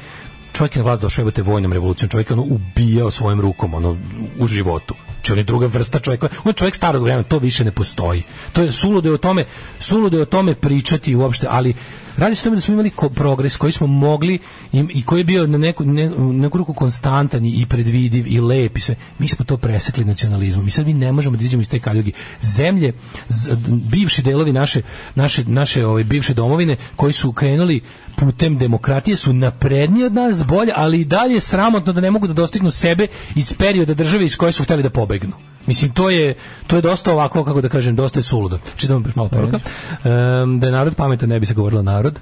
čovjek je na vlast došao jebote vojnom revolucijom, čovjek je ono ubijao svojim rukom ono u životu. Znači on je druga vrsta čovjeka. On je čovjek starog vremena, to više ne postoji. To je suludo je o tome, suludo je o tome pričati uopšte, ali radi se o tome da smo imali ko- progres koji smo mogli i, i koji je bio na neku, ne, neku ruku konstantan i predvidiv i lep i sve. Mi smo to presekli nacionalizmom. I sad mi ne možemo da izađemo iz te kaljugi. Zemlje, z- bivši delovi naše, naše, naše ove, bivše domovine koji su krenuli putem demokratije su napredniji od nas bolje, ali i dalje je sramotno da ne mogu da dostignu sebe iz perioda države iz koje su hteli da pobegnu. Mislim, to je, to je dosta ovako, kako da kažem, dosta je suludo. Čitamo još malo poruka. Em, da je narod pametan, ne bi se govorilo narod.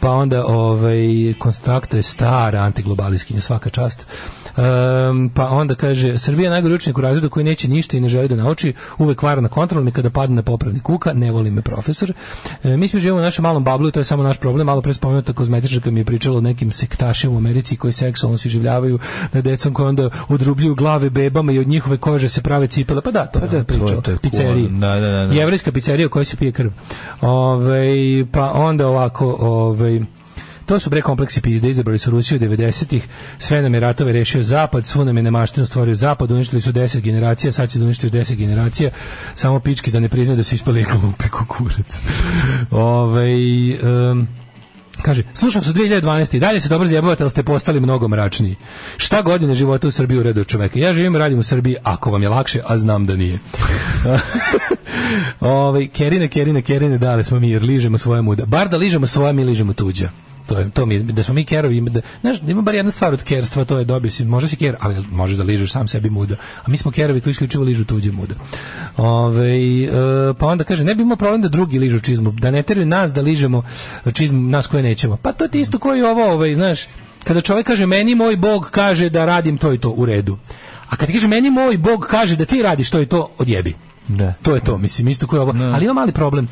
Pa onda, ovaj, konstrakta je stara antiglobaliskinja, svaka čast. Em, pa onda kaže, Srbija je najgori učenik u razredu koji neće ništa i ne želi da nauči, uvek vara na kontrol, kada padne na popravni kuka, ne voli me profesor. E, mi smo živimo u našem malom bablu i to je samo naš problem. Malo pre spomenuta kozmetičarka mi je pričala o nekim sektašima u Americi koji seksualno se življavaju na decom koji onda odrubljuju glave bebama i od njihove kože se prave cipele. Pa da, to je da, da, priča. je Pizzeriji. Da, da, da, da. Jevrejska pizzerija u kojoj se pije krv. Ove, pa onda ovako, ovaj To su bre kompleksi pizde, izabrali su Rusiju 90-ih, sve nam je ratove rešio Zapad, svu nam je nemaštinu stvorio Zapad, uništili su 10 generacija, sad će da uništiti 10 generacija, samo pički da ne priznaju da su ispali glupe kukurac. Ove, um, Kaže, slušam se 2012. i dalje se dobro zjebavate, ali ste postali mnogo mračniji. Šta godine života u Srbiji u redu čoveka? Ja živim i radim u Srbiji, ako vam je lakše, a znam da nije. Ove, kerine, kerine, kerine, dale smo mi jer ližemo svoje muda. Bar da ližemo svoje, mi ližemo tuđa. To je to mi da smo mi kerovi da znaš da ima bar jedna stvar od kerstva to je dobio si može si ker ali možeš da ližeš sam sebi muda a mi smo kerovi koji isključivo ližu tuđe muda Ove, e, pa onda kaže ne bi imao problem da drugi ližu čizmu da ne teraju nas da ližemo čizmu nas koje nećemo. Pa to je ti isto koji ovo ovaj znaš kada čovjek kaže meni moj bog kaže da radim to i to u redu. A kad kaže meni moj bog kaže da ti radiš to i to odjebi. Da. to je to mislim isto koji ovo. Ali ima mali problem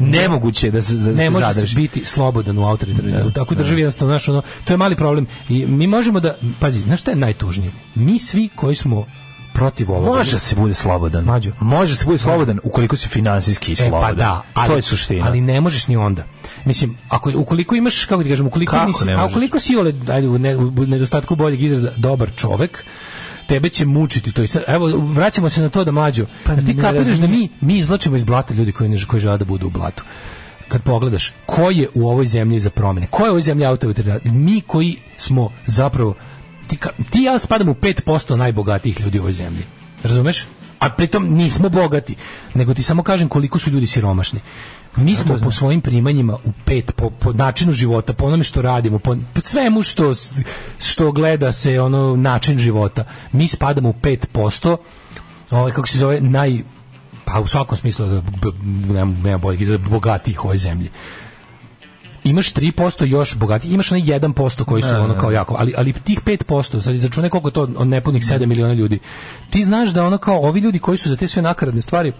Nemoguće da se, da ne može zadrži. biti slobodan u autoritarnoj Da, u takvoj da. državi jednostavno znaš, ono, to je mali problem i mi možemo da pazi znaš šta je najtužnije mi svi koji smo protiv ovoga Može se bude slobodan. Mađo. Može se bude slobodan ukoliko si finansijski E, slobodan. pa da, ali, to je suština. Ali ne možeš ni onda. Mislim, ako ukoliko imaš, kako ti kažem, ukoliko Kako nisi, a ukoliko si ole, ajde, u nedostatku boljeg izraza, dobar čovek, tebe će mučiti to. I sad, evo vraćamo se na to da mlađo Pa ti kapiraš da mi mi izvlačimo iz blata ljudi koji ne koji žele da budu u blatu? Kad pogledaš ko je u ovoj zemlji za promene? Ko je u ovoj zemlji autoritar mi koji smo zapravo ti, ka- ti ja spadamo u 5% najbogatijih ljudi u ovoj zemlji. Razumeš? A pritom nismo bogati. Nego ti samo kažem koliko su ljudi siromašni mi smo po svojim primanjima u pet po, po načinu života, po onome što radimo, po, po svemu što što gleda se ono način života. Mi spadamo u 5%. Ovaj kako se zove naj pa u svakom smislu da nema, nema izraza, bogatijih u ovoj zemlji imaš 3% još bogati, imaš onaj 1% koji su ono kao jako, ali, ali tih 5%, sad izračunaj koliko je to od nepunih 7 miliona ljudi, ti znaš da ono kao ovi ljudi koji su za te sve nakaradne stvari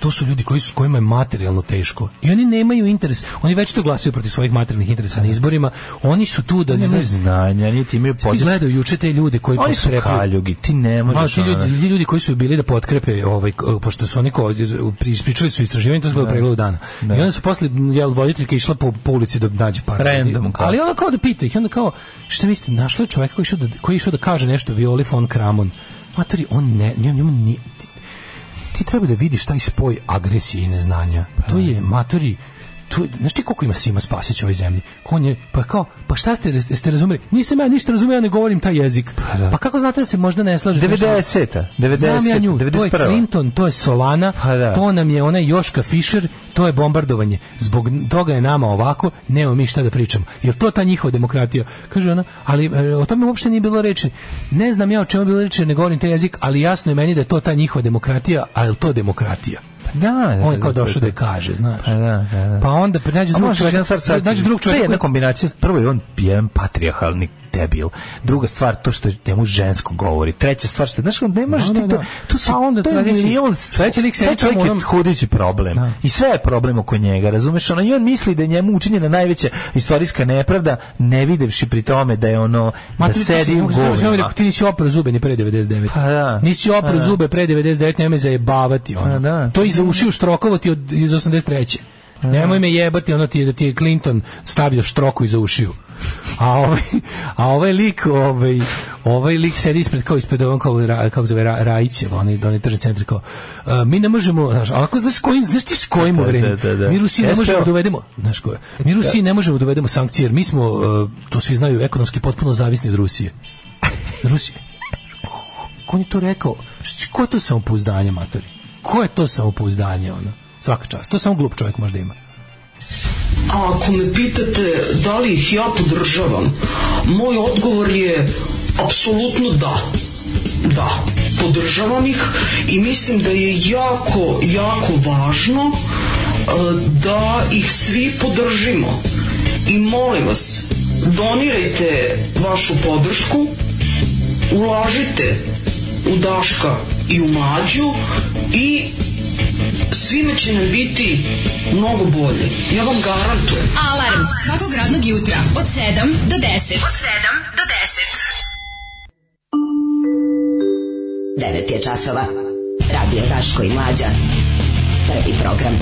to su ljudi koji su kojima je materijalno teško i oni nemaju interes oni već to glasaju protiv svojih materijalnih interesa na izborima oni su tu da Nemaju znanja, niti imaju poziv. gledaju juče te ljude koji Oni su kaljugi, ti ne Ma, možeš. ti ljudi, ti ljudi koji su bili da potkrepe ovaj pošto su oni ko ispričali su istraživanje to je bilo pregledu dana. I onda su posle jel voditeljka išla po, po ulici da nađe par. Random, kao. Ali ona kao da pita ih, onda kao šta mislite, našla je čoveka koji je išao da koji je išao da kaže nešto Violi von Kramon. Matori, on ne, njemu, njemu ti, treba da vidiš taj spoj agresije i neznanja. To je, matori, je- znaš ti koliko ima Sima Spasić u ovoj zemlji? On je, pa kao, pa šta ste, ste razumeli? Nisam ja ništa razumeo, ja ne govorim taj jezik. Pa, kako znate da se možda ne slažete? 90-a, 90-a, Znam ja nju, to je 91.. Clinton, to je Solana, Pa da. to nam je onaj Joška Fischer, to je bombardovanje. Zbog toga je nama ovako, nema mi šta da pričamo. Jer to ta njihova demokratija? Kaže ona, ali e, o tome uopšte nije bilo reči. Ne znam ja o čemu je bilo reči, ne govorim taj jezik, ali jasno je meni da je to ta njihova demokratija, a je to demokratija? Da, da, On je kao da, došao da da. je kaže, znaš. Pa da, da, da. Pa onda nađe A drugog sad, nađe drugog to je jedna kombinacija, prvo je on jedan patrijarhalni debil. Druga stvar, to što njemu žensko govori. Treća stvar, što, znaš, ne možeš Da, ti da, to, da. to su, Pa onda to je milion, sledeći lik taj čovjek je hudići problem. Da. I sve je problem oko njega, razumeš? Ono, I on misli da je njemu učinjena najveća istorijska nepravda, ne videvši pri tome da je ono, Ma da ti sedi u govnima. Ti nisi oprao zube ni pre 99. Pa da. Nisi Pa da. zube pre 99, nemoj zajebavati ono. Pa da. To iza ušiju štrokovati od iz 83. Nemoj me jebati, ono ti je da ti je Clinton stavio štroku iza ušiju. A ovaj, a ovaj lik, ovaj, ovaj lik sedi ispred kao ispred ovom kao ra, kako se zove Ra, Rajićev, oni oni tržni centri kao. uh, mi ne možemo, znaš, ako znaš kojim, znaš ti s kojim Da, da, da, da. Mi Rusiji ne možemo uvedemo, znaš ko je? Mi Rusiji ne možemo uvedemo sankcije, jer mi smo, uh, to svi znaju, ekonomski potpuno zavisni od Rusije. Rusije. Ko je to rekao? Ko je to samopouzdanje, matori? Ko je to samopouzdanje, ono? Svaka čast. To samo glup čovjek možda ima. A ako me pitate da li ih ja podržavam, moj odgovor je apsolutno da. Da, podržavam ih i mislim da je jako, jako važno e, da ih svi podržimo. I molim vas, donirajte vašu podršku, ulažite u Daška i u Mlađu i svima će nam biti mnogo bolje. Ja vam garantujem. Alarm svakog radnog jutra od 7 do 10. Od 7 do 10. 9 je časova. Radio Daško i Mlađa. Prvi program.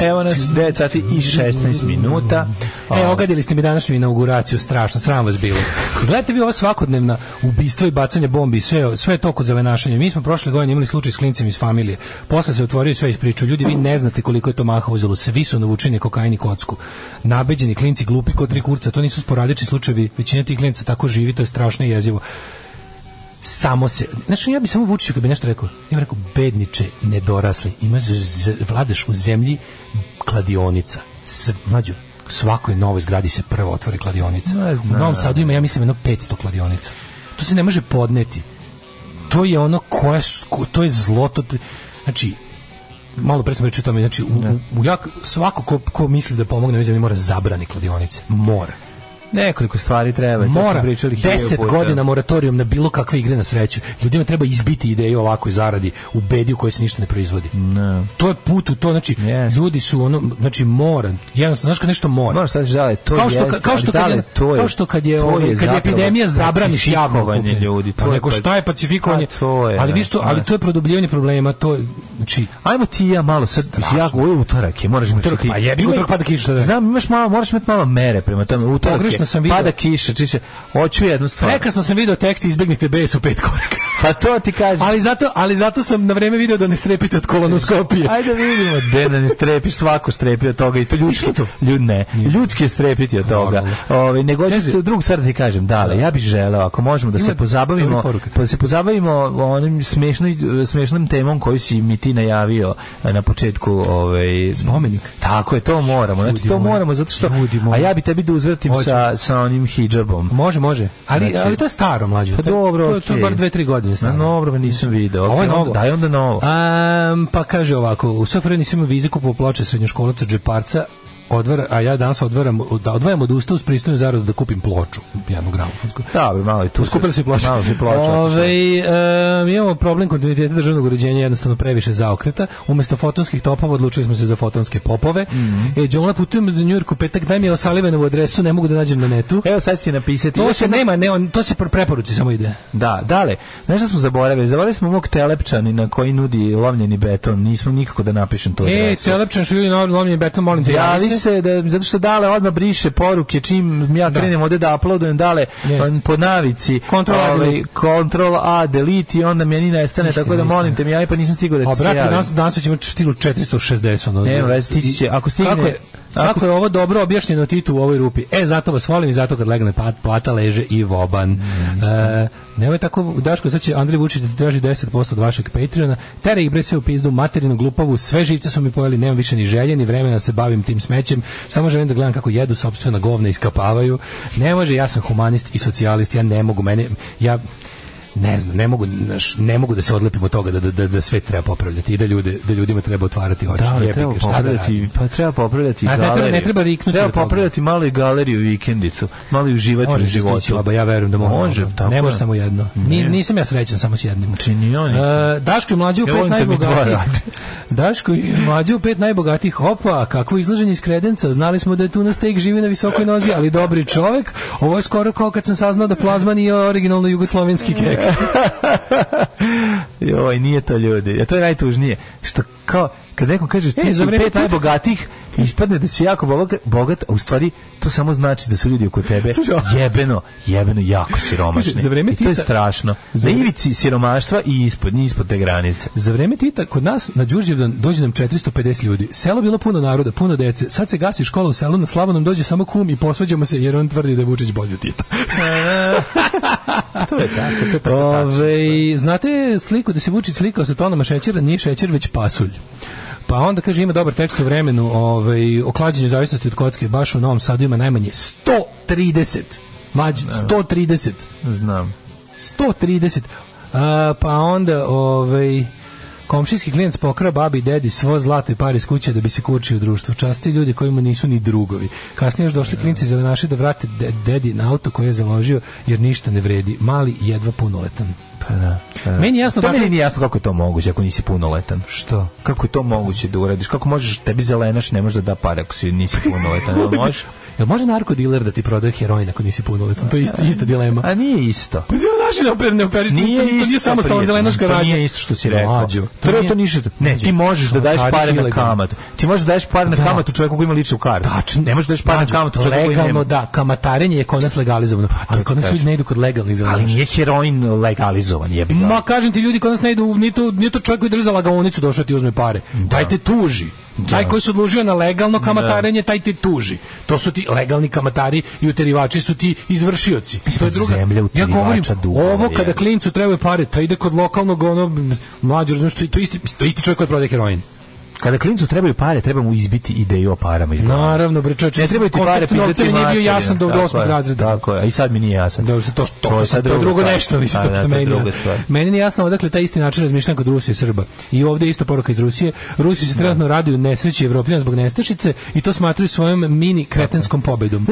Evo nas 9 sati i 16 minuta. E, ogadili ste mi današnju inauguraciju, strašno, sram vas bilo. Gledajte vi ova svakodnevna ubistva i bacanje bombi, i sve, sve to kod zelenašanja. Mi smo prošle godine imali slučaj s klincem iz familije. Posle se otvorio sve ispričao. Ljudi, vi ne znate koliko je to maha uzelo. Svi su navučeni kokain i kocku. Nabeđeni klinci, glupi kod tri kurca. To nisu sporadični slučajevi. Većina tih klinca tako živi, to je strašno jezivo samo se, znači ja bi samo Vučiću kad bi nešto rekao, ja bih rekao bedniče, nedorasli, imaš vladaš u zemlji kladionica. S, mlađo, svakoj novoj zgradi se prvo otvori kladionica. U Novom Sadu ima, ja mislim, jedno 500 kladionica. To se ne može podneti. To je ono koje, to je zlo, to, znači, malo pre sam pričao o tome, znači, u, u, u jak, svako ko, ko misli da pomogne ovoj zemlji mora zabrani kladionice. Mora. Nekoliko stvari treba. Mora pričali hiljadu 10 puta. godina moratorijum na bilo kakve igre na sreću. Ljudima treba izbiti ideju o ovakvoj zaradi u bedi u kojoj se ništa ne proizvodi. To je put u to, znači ljudi su ono, znači mora, jednostavno, znaš kad nešto mora. Moraš sad da li to kao što, jeste, kao što kad da je, to je- kao što kad je, to ovaj, je kad je epidemija zabraniš javno ljudi, to Pa je nego pa- šta je pacifikovanje? Pa to je, ali da, vi da. ali to je produbljivanje problema, to je, znači, Ajmo ti i ja malo sad, ja govorim utorak je, moraš mi Utorak, ti- pa jebi utorak pada kiša, da? Znam, imaš malo, moraš imati malo mere prema tome. Utorak je, sam video. pada kiša, čiše, hoću jednu stvar. Prekasno sam video tekst izbegnite bes u pet koraka. Pa to ti kažem. Ali zato, ali zato sam na vreme video da ne strepite od kolonoskopije. Ajde da vidimo, de da ne strepiš, svako strepi od toga i to ljudski, ljud ne, ljudski strepiti od toga. Ovaj nego hoćeš drugu stvar da ti kažem, da, ja bih želeo ako možemo da se Ima pozabavimo, dobra poruka. pa da se pozabavimo onim smešnoj smešnom temom koju si mi ti najavio eh, na početku, ovaj spomenik. Tako je, to moramo. Znači to moramo zato što a ja bi tebi da uzvratim Hoću. Sa sa onim hidžabom. Može, može. Ali, Znači- ali to je staro, mlađe. Pa dobro, to, je- to je bar dve, tri godine Na staro. dobro, nisam video. Ovo je novo. Daj onda novo. Um, pa kaže ovako, u SFRJ nisam vize kupovao ploče srednjoškolaca džeparca odvara, a ja danas odvaram, da odvajam od usta uz pristojnu zaradu da kupim ploču, jednu gramofonsku. Da, bi malo i tu. Skupili su i ploče. Malo su i ploče. Ove, e, imamo problem kontinuiteta državnog uređenja, jednostavno previše zaokreta. Umesto fotonskih topova odlučili smo se za fotonske popove. Mhm. E, Đona putujem za Njujorku petak, daj mi Osalivanovu adresu, ne mogu da nađem na netu. Evo sad će napisati. To se nema, ne, on, to se pre- preporuci samo ide. Da, dale. Šta smo zaboravili? Zaboravili smo mog telepčanina koji nudi lovljeni beton. Nismo nikako da napišem to E, adresu. Telepčan što ljudi na lomljenje beton, molim te, Javi se da zato što dale odmah briše poruke čim ja Da. krenem ovde da uploadujem dale Jeste. on po navici Control A, ovaj. Control A delete i onda meni nestane Istina, tako da molim te mi javi pa nisam stigao da ti A se javim. danas, danas već ima stilu 460. Ono, Nema veze, stići će. Ako stigne- Kako je, ako kako je ovo dobro objašnjeno Titu u ovoj rupi? E, zato vas volim i zato kad legne pat, plata leže i voban. E, nemoj tako, Daško, sad će Andrej Vučić da ti traži 10% od vašeg Patreona. Tere ih bre sve u pizdu, materinu, glupavu, sve živce su mi pojeli, nemam više ni želje, ni vremena da se bavim tim smećem. Samo želim da gledam kako jedu sopstvena govna iskapavaju. Ne može, ja sam humanist i socijalist, ja ne mogu, mene, ja ne znam, ne mogu, ne mogu da se odlepim od toga da, da, da, da sve treba popravljati i da, ljude, da ljudima treba otvarati oči. Da, ali Jebi treba da popravljati, radim? pa treba popravljati A ne treba- galeriju. ne treba riknuti Treba popravljati malo i galeriju vikendicu, malo i uživati Može u životu. baba, ja verujem da može. Može, tako Ne može samo jedno. Ni, nisam ja srećan samo s jednim. Znači, ni nisam. E, Daško i mlađe u pet najbogatijih. Daško i mlađe u pet najbogatijih. Opa, kakvo izlaženje iz kredenca. Znali smo da je tu na steak živi na visokoj nozi, ali dobri čovek. Ovo je skoro kao kad sam saznao da plazma nije originalno jugoslovenski keks. Joj, nije to ljudi. Ja to je najtužnije. Što kao kad nekom kaže ti E, si pet najbogatijih, ispadne da si jako bogat, bogat, a u stvari to samo znači da su ljudi oko tebe jebeno, jebeno jako siromašni. Za vreme I to je Tita- strašno. Za ivici siromaštva i ispod, ni ispod te granice. Za vreme Tita kod nas na Đurđevdan dođe nam 450 ljudi. Selo bilo puno naroda, puno dece. Sad se gasi škola u selu, na slavu nam dođe samo kum i posvađamo se jer on tvrdi da je Vučić bolji od Tita. to je tako, to je tako. Ove, znate sliku da se Vučić slikao sa tonama šećera, nije šećer već pasulj. Pa onda kaže ima dobar tekst u vremenu ovaj, o klađenju zavisnosti od kocke. Baš u Novom Sadu ima najmanje 130. Mlađe, 130. Znam. 130. A, pa onda ovaj, komšijski klijent pokrao babi i dedi svo zlato i pare iz kuće da bi se kurčio u društvu. Časti ljudi kojima nisu ni drugovi. Kasnije još došli klinci zelenaši da vrate de- dedi na auto koje je založio jer ništa ne vredi. Mali jedva punoletan. Pa da, pa da. Meni jasno to dakle- meni nije jasno kako je to moguće ako nisi punoletan. Što? Kako je to moguće da uradiš? Kako možeš, tebi zelenaš ne može da da pare ako si nisi punoletan. Jel možeš? Jel može narkodiler da ti prodaje heroin ako nisi punoletan? To je ista, ista dilema. A nije isto. Pa zelenaši ne oper, ne operiš, Nije to, to isto, nije samo stalno prijatelj. zelenaška To radnja. nije isto što si rekao. Mlađo, To, nije- to ništa. Ne, Mlađo, ti možeš da daješ pare na kamatu. Ti možeš da daješ pare na Da. kamatu čovjeku koji ima ličnu kartu. Tačno. Ne možeš da daješ pare na kamatu čovjeku koji legalno da, kamatarenje je kod nas legalizovano, ali kod nas ljudi ne idu kod legalnih Ali zelenaša. nije heroin legalizovan, jebi. Ma kažem ti ljudi kod nas ne idu, nije to, nije to čovjek koji drži za lagaonicu došao ti uzme pare. Taj te tuži. Taj koji se odlužio na legalno kamatarenje, taj te tuži. To su ti legalni kamatari i uterivači su ti izvršioci. To je druga. zemlja Ja govorim, dugova, ovo kada klincu trebaju pare, taj ide kod lokalnog ono mlađe, razumiješ, to isti to isti čovjek koji prodaje heroin. Kada klincu trebaju pare, treba mu izbiti ideju o parama iz. Naravno, bre, čovječe, Ne trebaju ti pare pisati mi nije bio jasan do Tako osmog je, razreda. Tako je, a i sad mi nije jasan. Da, to, to, to, To to, drugo nešto, mislim, Da, to, da, to meni, meni nije jasno odakle taj isti način razmišljanja kod Rusije i Srba. I ovdje je isto poruka iz Rusije. Rusi se trenutno raduju nesreći Evropljana zbog nestašice i to smatraju svojom mini kretenskom pobedom.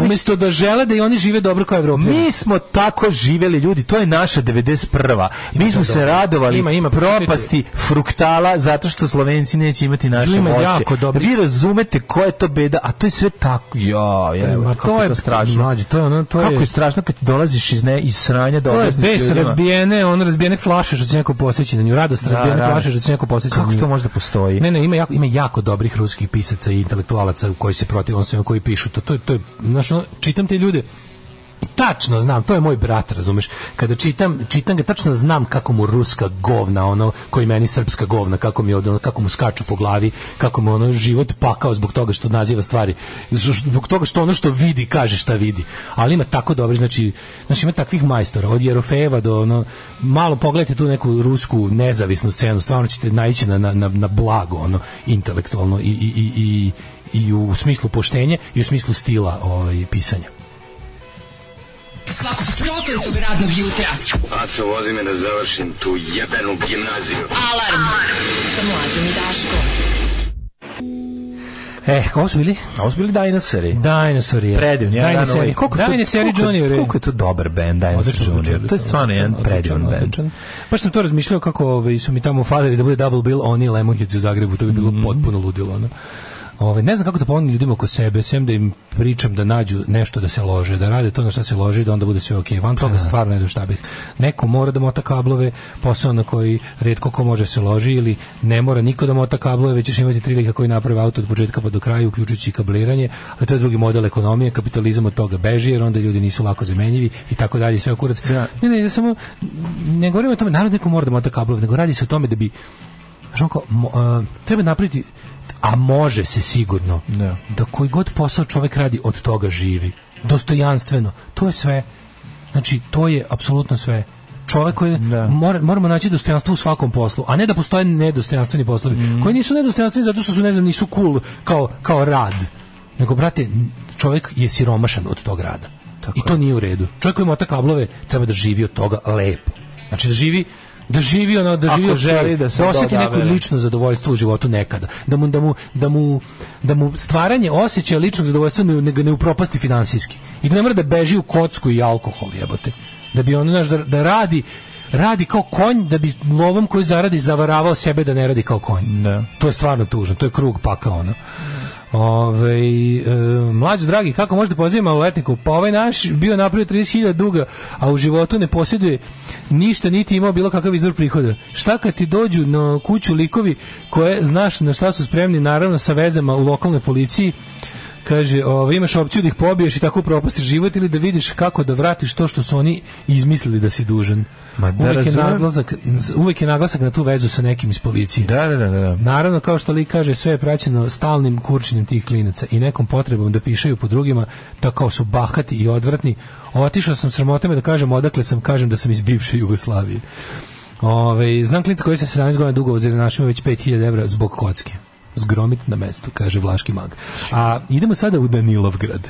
Umjesto da žele da i oni žive dobro kao Evropljani. Mi smo tako živeli ljudi, to je naša 91. Mi smo se dobro. radovali Ima, ima, propasti fruktala zato što Slovenci neće imati naše voće. jako dobrih- Vi razumete koja je to beda, a to je sve tako. Ja, ja, Ma, to je je to strašno. mlađe, to je ono, to kako je- je strašno kad dolaziš iz ne iz sranja da To je ljudima. razbijene, on razbijene flaše što će neko posjeći na nju, radost razbijene da. flaše što će neko posjeći na Kako nju. to može da postoji? Ne, ne, ima jako, ima jako dobrih ruskih pisaca i intelektualaca koji se protiv on svima koji pišu to. To je, to je, znaš, čitam te ljude, tačno znam, to je moj brat, razumeš. Kada čitam, čitam ga, tačno znam kako mu ruska govna, ono, koji meni srpska govna, kako mi od, ono, kako mu skaču po glavi, kako mu ono život pakao zbog toga što naziva stvari, zbog toga što ono što vidi, kaže šta vidi. Ali ima tako dobri, znači, znači ima takvih majstora, od Jerofejeva do ono, malo pogledajte tu neku rusku nezavisnu scenu, stvarno ćete naići na, na, na, blago, ono, intelektualno i, i, i, i, i u smislu poštenja i u smislu stila ovaj, pisanja. Svakog prokletog radnog jutra. Aco, vozi me da završim tu jebenu gimnaziju. Alarm sa mlađom i Daškom. E, kako su bili? Ovo su bili Dinosauri. Dinosauri. je. Predivni. dan Dinosauri. ovaj- koliko to- Dinosauri koliko- Junior. je. Koliko je to dobar band, Dinosaur Odličan, Junior. To je stvarno jedan predivan band. odličan. Baš sam to razmišljao kako ovaj, su mi tamo falili da bude double bill, oni Lemonheads u Zagrebu, to bi bilo Mhm. potpuno ludilo. Ono. Ovaj, ne znam kako da pomognem ljudima oko sebe, sem da im pričam da nađu nešto da se lože, da rade to na šta se lože i da onda bude sve okej. Van toga stvarno ne znam šta bih. Neko mora da mota kablove, posao na koji redko ko može se loži ili ne mora niko da mota kablove, već ćeš imati tri lika koji naprave auto od početka pa do kraja, uključujući kabliranje, ali to je drugi model ekonomije, kapitalizam od toga beži, jer onda ljudi nisu lako zamenjivi i tako dalje, sve kurac. Ne, ne, ja samo, ne govorim o tome, narod neko mora da mota kablove, nego radi se o tome da bi mo- a, treba napraviti a može se sigurno. Da. Koji god posao čovjek radi od toga živi. Dostojanstveno. To je sve. Znači to je apsolutno sve. Čovjek koji mora, moramo naći dostojanstvo u svakom poslu a ne da postoje nedostojanstveni poslovi. Mhm. koji nisu nedostojanstveni zato što su ne znam nisu cool kao, kao rad. Nego brate čovjek je siromašan od tog rada. I to nije u redu. Čovjek koji mota kablove treba da živi od toga lepo. Znači da živi da živi ono da Ako živi želi da se osjeti neko odabere. lično zadovoljstvo u životu nekada. Da mu da mu da mu da mu stvaranje osjećaja ličnog zadovoljstva ne, ne, ne upropasti finansijski. I da ne mora da beži u kocku i alkohol jebote. Da bi on znaš da, da radi radi kao konj da bi lovom koji zaradi zavaravao sebe da ne radi kao konj. To je stvarno tužno to je krug pakao ono Ove, e, mlađo dragi, kako možete pozivati maloletniku? Pa ovaj naš bio napravio 30.000 duga, a u životu ne posjeduje ništa, niti imao bilo kakav izvor prihoda. Šta kad ti dođu na kuću likovi koje znaš na šta su spremni, naravno sa vezama u lokalnoj policiji, kaže, ovaj, imaš opciju da ih pobiješ i tako propustiš život ili da vidiš kako da vratiš to što su oni izmislili da si dužan. Ma da uvek, je naglasak, uvek je naglasak na tu vezu sa nekim iz policije. Da, da, da, da. Naravno, kao što li kaže, sve je praćeno stalnim kurčenjem tih klinaca i nekom potrebom da pišaju po drugima, tako kao su bahati i odvratni. Otišao sam sramotame da kažem odakle sam, kažem da sam iz bivše Jugoslavije. Ove, znam klinca koji se 17 godina dugo vozili našima već 5000 evra zbog kocke. Zgromit na mestu, kaže Vlaški mag. A idemo sada u Danilovgrad.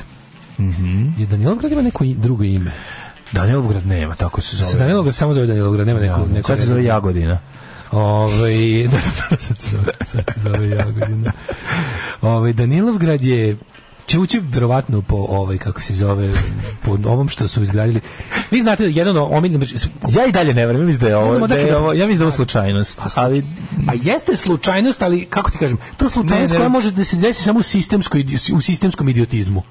Mhm. Je Danilovgrad ima neko drugo ime? Danilovgrad nema, tako se zove. Se Danilovgrad samo zove Danilovgrad, nema neko... Da, neko sad se zove Jagodina. Ovaj da, da, sad se zove, sad se zove Jagodina. Ovaj Danilovgrad je će ući verovatno po ovaj kako se zove po ovom što su izgradili. Vi znate da jedan omiljen Ja i dalje ne verujem, mislim da je ovo, da je odakle- ovo, ja mislim da je ovo slučajnost, ali Pa jeste slučajnost, ali kako ti kažem, to slučajnost Ne, ne, koja može da se desi samo u sistemskoj u sistemskom idiotizmu.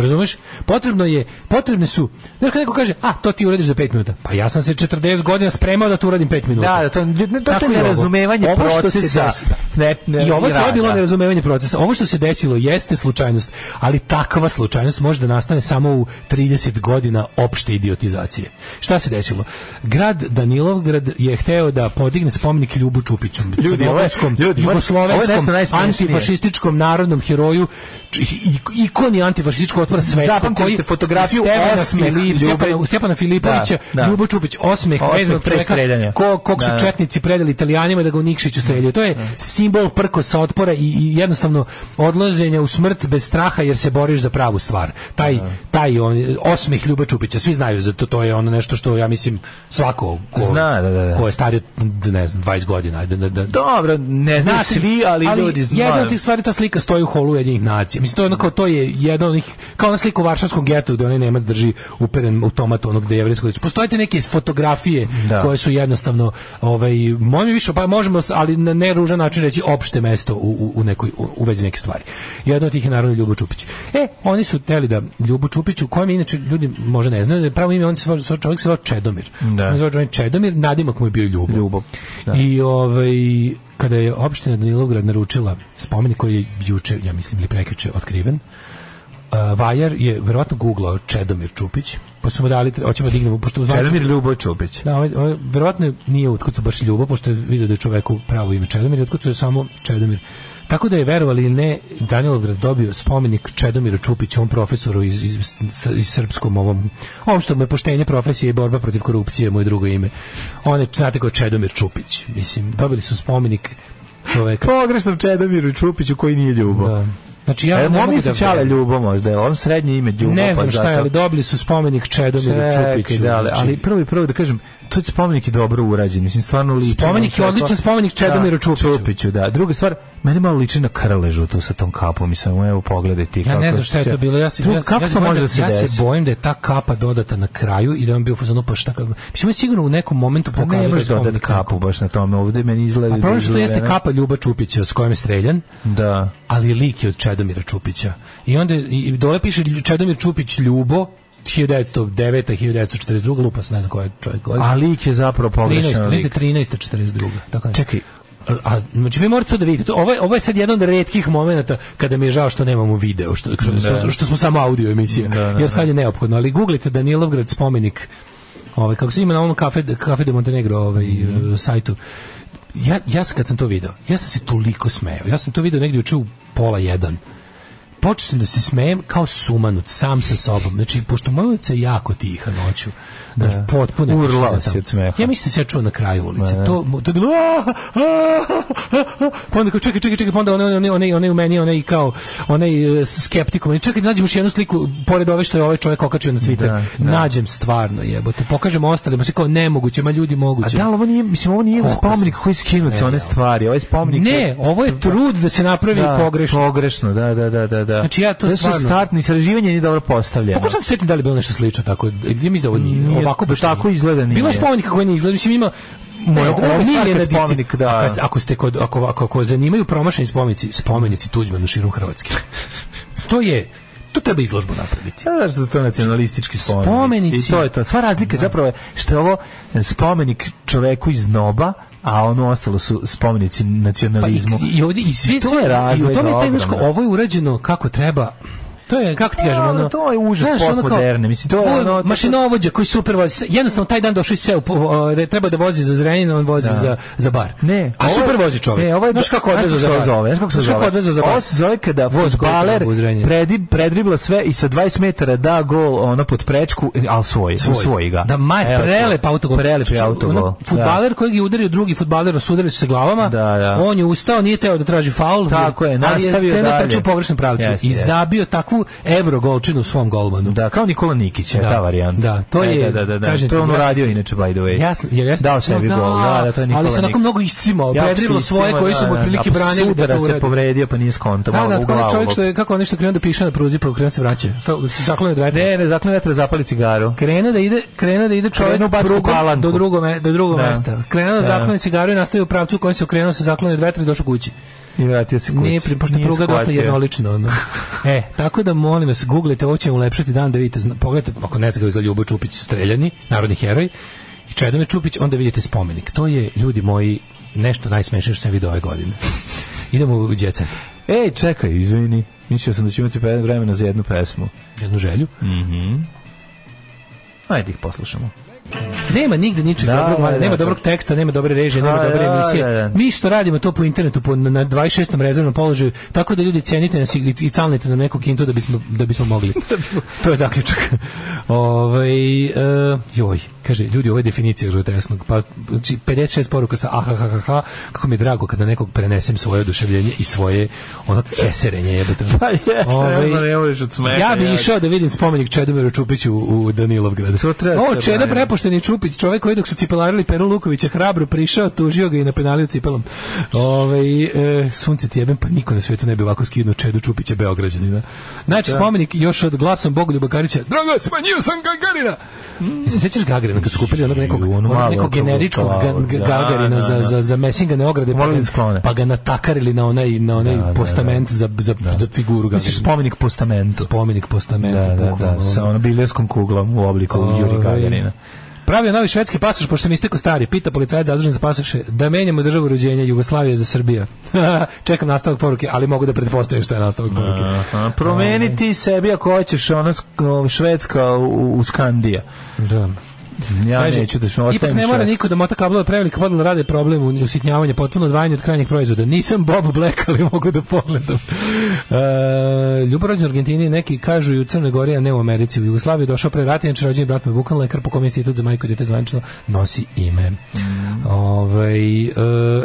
Razumeš? Potrebno je, potrebne su, znaš kad neko kaže, a, to ti uradiš za 5 minuta. Pa ja sam se 40 godina spremao da to uradim 5 minuta. Da, da, to, ne, to, je ovo. nerazumevanje Ovo što se procesa. desi- Ne, ne, I ovo to je bilo nerazumevanje procesa. Ovo što se desilo jeste slučajnost, ali takva slučajnost može da nastane samo u 30 godina opšte idiotizacije. Šta se desilo? Grad Danilovgrad je hteo da podigne spomenik Ljubu Čupiću, Ljudi, ovo je- ljudi, jugoslovenskom, antifašističkom narodnom heroju, i- ikoni antifašističkog otpora svetskog, Zapamtili koji ste fotografiju Stepana osmeh Filip- Ljube- Stepana, Filipovića, Da, da. Ljubo Čupić, osmeh, Osmeh streljanja. ko, kog su Da, da. četnici predali italijanima da ga u Nikšiću streljaju. To je simbol prkosa otpora i, i jednostavno odlaženja u smrt bez straha jer se boriš za pravu stvar. Taj, taj on, osmeh Ljuba Čupića, svi znaju za to, to je ono nešto što ja mislim svako ko, Zna, da, da, da. ko je stariji od, ne znam, 20 godina. Da, da, Dobro, ne Znate, svi, ali, ljudi znaju. Jedna od tih stvari, ta slika stoji u holu jedinih nacija. Mislim, to je, ono kao, to je jedan od njih, kao ona slika u Varšavskom getu gde onaj Nemac drži uperen automat onog gde je jevrejsko lice. Postoje te neke fotografije Da. koje su jednostavno, ovaj, mojim više, pa možemo, ali na neružan način reći opšte mesto u, u, u nekoj, u, u vezi neke stvari. Jedna od tih je naravno Ljubo Čupić. E, oni su teli da Ljubo Čupiću, kojem inače ljudi možda ne znaju, da je pravo ime, on se zvao, čovjek se zvao Čedomir. Da. On se zvao Čedomir, nadimak mu je bio Ljubo. Ljubo, da. I ovaj kada je opština Danilovgrad naručila spomenik koji je juče, ja mislim, ili prekjuče otkriven, uh, Vajar je verovatno googlao Čedomir Čupić, pa su mu dali, hoćemo da dignemo, pošto u zvanču- Čedomir Ljubo Čupić. Da, ovaj, ovaj, verovatno nije utkucao baš Ljubo, pošto je vidio da je čoveku pravo ime Čedomir, i utkucao je samo Čedomir. Tako da je verovali ili ne, Danilovgrad dobio spomenik Čedomiru Čupiću, ovom profesoru iz, iz, iz, srpskom ovom, ovom što mu je poštenje profesije i borba protiv korupcije, mu je drugo ime. On je, znate ko Čedomir Čupić. Mislim, dobili su spomenik čoveka. Pogrešnom Čedomiru Čupiću koji nije Ljubo. Da. Znači ja Ja, ne mogu da Čale verujem. Ljubo možda, on srednje ime Ljubo. Ne znam pa šta je, ali dobili su spomenik Čedomiru Čupiću. da, ali, znači- ali prvo prvo da kažem, to spomenik je dobro urađen, mislim stvarno liči. Spomenik je odličan spomenik Čedomiru Čupiću. Čupiću, da. Druga stvar, meni malo liči na krležu tu sa tom kapom, mislim, evo pogledaj ti Ja kako ne znam šta je to bilo. Ja se ja, kako ja, se može da, da se ja se bojim da je ta kapa dodata na kraju i da on bio fazonu pa šta kako. Mislim sigurno u nekom momentu Pa pokazao ne da je kapu baš na tome, ovde meni izgleda... A problem je što to jeste kapa Ljuba Čupića s kojom je streljan, Da. ali lik je od Čedomira Čupića. I onda i dole piše Čedomir Čupić Ljubo, 1909. 1942. lupa se ne znam koja je čovjek godin. A lik je zapravo 13. pogrešan lik. Mislim 13. 42. Tako je. Čekaj, A, znači vi morate to da vidite. Ovo, je, ovo je sad jedan od retkih momenata kada mi je žao što nemamo video, što, što, što, što smo samo audio emisija. Da, da, jer sad je neophodno. Ali googlite Danilovgrad spomenik, ovaj, kako se ima na ovom kafe, kafe de Montenegro ovaj, Mhm. eh, sajtu. Ja, ja kad sam to video, ja sam se toliko smejao. Ja sam to video negdje uče u pola jedan. Počeo sam da se smejem kao sumanut, sam sa sobom. Znači, pošto moja ulica je jako tiha noću, znači, potpuno je Urlao si tamo. od smeha. Ja mislim da se ja čuo na kraju ulice. Da. To, to je bilo pa onda kao čekaj, čekaj, čekaj, pa onda onaj, onaj, onaj, onaj u meni, onaj kao, onaj e, skeptikom, čekaj, nađem još jednu sliku, pored ove što je ovaj čovjek okačio na Twitter, Da, da. nađem stvarno jebote, pokažem ostalima, sve kao nemoguće, ma ljudi A moguće. da, ali ovo nije, mislim, ovo nije spomenik koji se skinut sa one stvari. Ovaj spomenik Ne, ovo je trud da se napravi da, pogrešno. Pogrešno, da, da, da, da. da. Znači, ja to što stvarno- startno istraživanje nije dobro postavljeno. Pokušam se setiti da li bilo nešto slično tako. Ja mislim da ovo nije. Ovako baš tako izgleda nije. Bilo je spomenika koji ne izgleda. Mislim ima moja stvar omiljena spomenik, da. A kad- ako ste kod ako ako, ako zanimaju promašeni spomenici, spomenici Tuđmanu širom Hrvatske. To je to treba izložbu napraviti. Ja znaš da su to nacionalistički spomenici. Spomenici. I to je to. Sva razlika je zapravo je što je ovo spomenik čoveku iz Noba, a ono ostalo su spomenici Pa i, nacionalizmu. i ovdje i svi To svi- je i u razlika tome je ovo je urađeno kako treba To je, kako ti kažem, Da, ono... to je užas postmoderne, mislim, to je ono- Mašinovođa koji super vozi, jednostavno taj dan došao i seo, da treba da vozi za Zrenjanin, on vozi za, za bar. Ne, a super vozi čovjek. Ne, znaš kako odvezao za bar? zove? Kako se zove? odvezao za bar? Ovo se zove kada Voz koji fudbaler predribla sve i sa 20 metara da gol ono pod prečku, ali svoj, Svoj. ga. Da, maj, prelep autogol. Prelep Znači, autogol. ono, Fudbaler kojeg je udario drugi fudbaler, sudarili su se glavama. Da, da. On je ustao, nije teo da traži faul. Tako je, nastavio dalje. trči u pogrešnom pravcu i zabio takvu evro golčinu svom golmanu. Da, kao Nikola Nikić, je Da. ta varijanta. Da, to E, je- da, da, da, da. kažem To je on ja uradio se- inače, by the way. Ja ja sam, Dao sebi no, gol, da, da, to je Nikola ali se onako mnogo iscimao, Jako predriblo se svoje koji su mu da, da. otprilike branili da to se povredio, pa nije skonto, Da, malo da, u kao čovjek što je, kako nešto krenuo da piše na pruzi, pa krenuo se vraća. Se zaklonio od vetra. Ne, ne, zakon vetra zapali cigaru. Krenuo da ide, krenuo da ide čovjek prugom do drugog do drugog Da. mesta. Krenuo da Da. zakloni cigaru i nastavio u pravcu u kojem se okrenuo se zaklonio od vetra i došao kući. I vratio se kući. Nije, pošto je pruga dosta jednolična. Ono. E, tako da molim vas, googlite, ovo će ulepšati dan da vidite, pogledajte, ako ne znate za Ljubo Čupić streljani, narodni heroj, i Čedomir Čupić, onda vidite spomenik. To je, ljudi moji, nešto najsmešnije što sam vidio ove godine. Idemo u djece. Ej, čekaj, izvini. Mislio sam da ću imati vremena za jednu pesmu. Jednu želju. Mhm. Ajde ih poslušamo. Nema nigde ničeg Da, dobrog, da, da, nema da. dobrog teksta, nema dobre režije, nema A, dobre da, emisije. da, da. Mi što radimo to po internetu po, na 26. rezervnom položaju, tako da ljudi cenite nas i, i calnite na neku kintu da bismo, da bismo mogli. to je zaključak. Ovaj e, joj, kaže, ljudi, ovo je definicija grotesknog. Pa, znači, 56 poruka sa ahahaha, kako mi je drago kada nekog prenesem svoje oduševljenje i svoje ono keserenje jebote. Pa jeste, Ovaj, ja bi ja. išao da vidim spomenik Čedomiru Čupiću u, Danilovgradu. To treba O, se Čeda prepušteni Čupić, čovjek koji dok su cipelarili Peru Lukovića hrabro prišao, tužio ga i napenalio cipelom. Ovaj e, sunce ti jebem, pa niko na svetu ne bi ovako skinuo Čedu Čupića Beograđanina. Znači, Da. spomenik još od glasom Bogoljuba Karića, Drago, smanjio sam Gagarina! Mm. Se sećaš Gagarina kad su kupili onog nekog, onog nekog generičkog ga, ga- da, Gagarina da, za, da. za, za mesingane ograde, pa ga, da pa ga natakarili na onaj, na onaj Da, da, postament da. za, za, za figuru Misliš Gagarina. spomenik postamentu. Spomenik postamentu. Da, da, da, sa ono. onom biljarskom kuglom u obliku Juri Ovaj, Gagarina. Pravio novi švedski pasoš, pošto sam isteko stari. Pita policajac zadužen za pasoše da menjamo državu rođenja Jugoslavije za Srbija. Čekam nastavak poruke, ali mogu da pretpostavim šta je nastavak poruke. Aha, promeni ti sebi ako hoćeš sk- švedska u, u Skandija. Da. Ja Kaže, neću da što Ipak ostajem ne mora niko da mota kablova prevelika podela rade problem u usitnjavanje, potpuno odvajanje od krajnjeg proizvoda. Nisam Bob Black, ali mogu da pogledam. E, Ljuborođen u Argentini, neki kažu i u Crnoj Gori, a ne u Americi. U Jugoslaviji došao pre rata, inače rođeni brat me Vukan lekar, po kom institut za majku i dete zvanično nosi ime. Ovaj, e,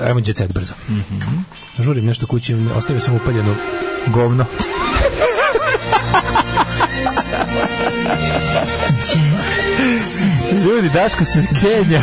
ajmo jet set brzo. Žurim nešto kući, ostavio sam upaljenu Govno. Ljudi, Daško se Kenja.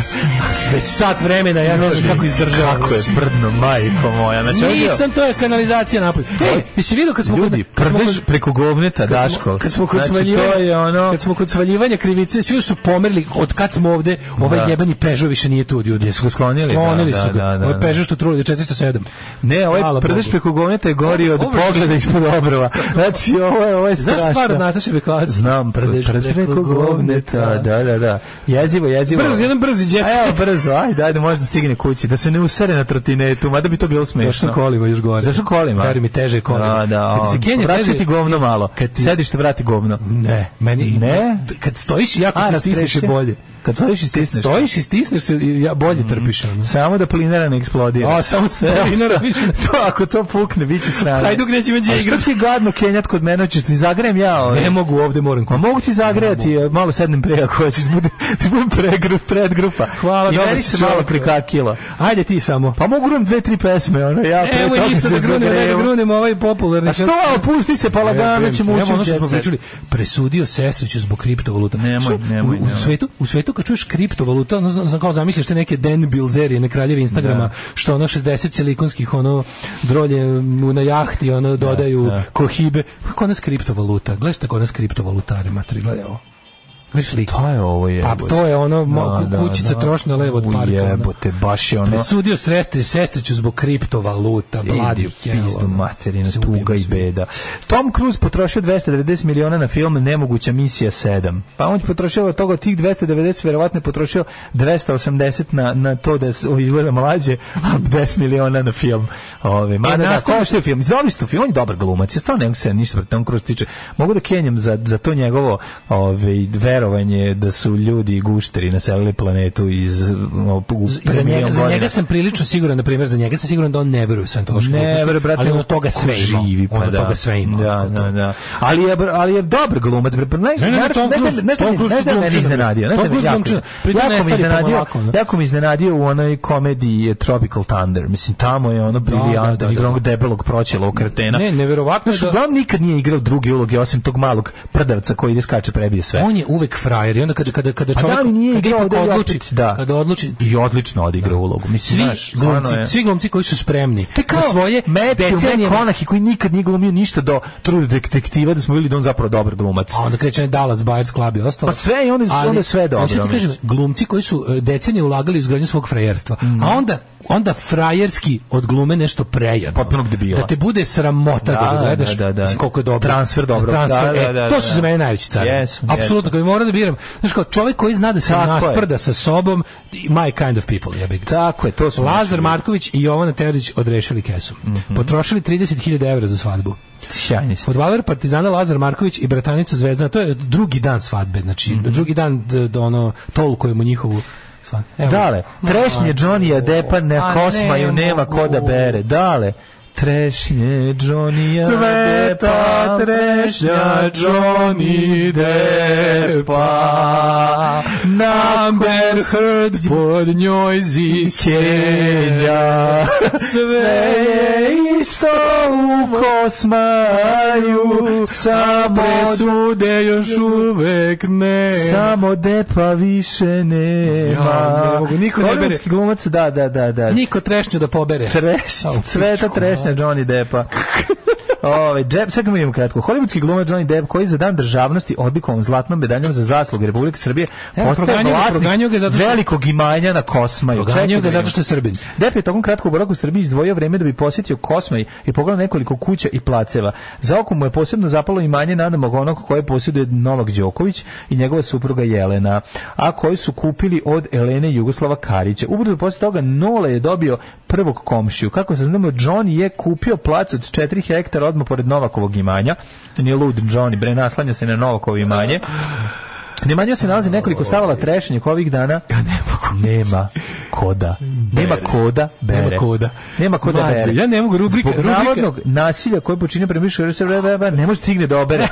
Već sat vremena, ja ne znam kako izdržava. Kako je prdno, majko moja. Znači, Nisam, to je kanalizacija napolje. Ej, jesi vidio kad smo Ljudi, kod, kad prdeš kod- preko govneta, kad smo- Daško. Kad smo kod Znači, to je ono... kad smo kod svaljivanja krivice, svi su pomerili od kad smo ovde, ovaj Da. jebeni Peugeot više nije tu ljudi. Jesu ga sklonili? Sklonili Da, su da, ga. da, da, Ovaj da. Peugeot što truli 407. Ne, ovaj prdeš preko govneta je gori od pogleda ispod obrova. Znači, ovo je, ovo je Znaš strašno. stvar od Nataše? Znam, prdeš preko govneta, da, da, da. Jezivo, jezivo. Brzo, jedan brzi. A Evo, brzo, ajde, ajde, možda stigne kući, da se ne usere na trotinetu, mada bi to bilo smešno. Zašto kolima još gore? Zašto kolima? Veruj mi, teže je kolima. Da, da, Kad se Kenja vrati teže- ti govno malo. Kad ti- Sediš te vrati govno. Ne, meni... Ne? Kad stojiš jako A, se stisneš bolje. Kad stojiš i stisneš. Stojiš i stisneš se, ja bolje trpiš. ono. Samo da plinera ne eksplodira. A, samo Sve ostalo- više. to, ako to pukne, bit će sranje. Hajduk neće me gdje A igrati. Što ti gadno kenjat kod mene, hoćeš ti zagrejem ja? ovaj? Ne mogu ovde, moram Ma mogu ti zagrejati, malo sednem pre ako hoćeš, da bude, da budem pregrup, predgrupa. Hvala, I si se malo prikakilo. Ajde ti samo. Pa mogu grunem dve, tri pesme, ono, ja pre Evo ništa da grunem, da grunem ovaj popularni. A što, pusti se, pa lagano ćemo ući Evo ono u što smo pričali, presudio sestriću zbog kriptovaluta. Nemoj, nemoj, u, svetu, u svetu kad čuješ kriptovaluta, ono, znam, kao zamisliš te neke Dan Bilzerije na kraljevi Instagrama, što ono 60 silikonskih ono drolje mu na jahti ono dodaju da. kohibe. Kako nas kriptovaluta? Gledaš tako nas kriptovalutari, matri, gledaj ovo. Gledaš sliku. Pa je ovo je. Pa to je ono mo- kućica trošna levo od parka. Jebote, baš je ono... Presudio sestri, sestriću zbog kriptovaluta, hell, pizdu materina, tuga i beda. Tom Cruise potrošio 290 miliona na film Nemoguća misija 7. Pa on je potrošio od toga, tih 290, verovatno je potrošio 280 na, na to da izgleda mlađe, a 10 miliona na film. Ove, mada da, nastavljaš- ko što je film? Dobri su to film, on je dobar glumac. Ja stvarno ne mogu se ništa protiv Tom Cruise tiče. Mogu da kenjam za, za to njegovo ove, verovanje da su ljudi gušteri naselili planetu iz o, u za njega, za njega sam prilično siguran, na primjer, za njega sam siguran da on ne veruje u Scientološku Ne, bre, brate, ali on toga sve ima. živi, pa on da. toga sve ima. Da, da, da. Ali je, ali je dobar glumac. Bre, Ne, ne, ne, da iznenadio. da ne pa iznenadio, polako, ono. jako me iznenadio u onoj komediji Tropical Thunder. Mislim, tamo je ono briljantno, da, da. igrao debelog proćela u kretena. Ne, neverovatno je da- nikad nije igrao druge uloge, osim tog malog prdavca koji ide skače prebije sve. On je uvek frajer i onda kada, kada, kada Pa čovjek da, nije kada ipak i odluči, opet, da. kada odluči, I odlično odigra ulogu. Mislim, svi znaš, glumci, je- svi glumci koji su spremni To je kao na svoje decenije McConaughey koji nikad nije glumio ništa do True detektiva da smo bili da on zapravo dobar glumac. a onda kreće Dallas Buyers Club i ostalo. Pa sve i onda, Ali, onda sve dobro. hoću ti kažem, glumci koji su e, decenije ulagali u izgradnju svog frajerstva, Mhm. a onda onda frajerski odglume nešto prejadno. Potpunog debila. Da te bude sramota da, Da, ga gledaš. da, da, da. Koliko je dobro. Transfer dobro. Transfer, Da, da, e, da, to da. su za mene najveći cari. Jesu, Apsolutno, jesu. kad bi morao da biram. Znaš kao, čovjek koji zna da se Tako je. nasprda sa sobom, my kind of people, ja bih. Tako je, to su Lazar. Marković i Jovana Terzić odrešili kesu. Mhm. Potrošili 30.000 evra za svadbu. Sjajni ste. Fudbaler Partizana Lazar Marković i bratanica Zvezdana, to je drugi dan svadbe, znači Mhm. drugi dan d, d, ono tolkujemo njihovu svadbu. Evo. Dale, trešnje Johnnyja Deppa A na kosmaju ne nema ko da bere. Dale, trešnje Johnnyja Deppa, trešnja Johnny Deppa, Amber Heard pod njoj Kenja, sve je isto u kosmaju, samo Presude još uvek ne. Samo depa više nema. Ja, ne mogu, niko ne bere. Glumac, da, da, da, da. Niko trešnju da pobere. Treš, pičku, trešnja Johnny Deppa. Ove, Jeb, sad idemo kratko. Hollywoodski glumac Johnny Depp koji za dan državnosti odlikovan zlatnom medaljom za zasluge Republike Srbije Evo, postaje vlasnik ga zato što- velikog imanja na Kosmaju. Proganjao Čekaj ga da zato što je Srbin. Depp je tokom kratkog boravka u Srbiji izdvojio vreme da bi posjetio Kosmaj i pogledao nekoliko kuća i placeva. Za oko mu je posebno zapalo imanje nadamog onog koje posjeduje Novak Đoković i njegova supruga Jelena, a koji su kupili od Elene Jugoslava Karića. Ubrzo posle toga Nole je dobio prvog komšiju. Kako se znamo, John je kupio plac od 4 hektara odmah pored Novakovog imanja. Nije lud Johnny, bre, naslanja se na Novakovo imanje. Na imanju se nalazi nekoliko stavala trešenja ovih dana. Ja ne mogu. nema koda. Nema koda, bere. Nema koda. Nema koda, Mlađe, bere. ja ne mogu, rubrika- Zbog rubrika- navodnog nasilja koje počinje premišljaju, ne može stigne da obere.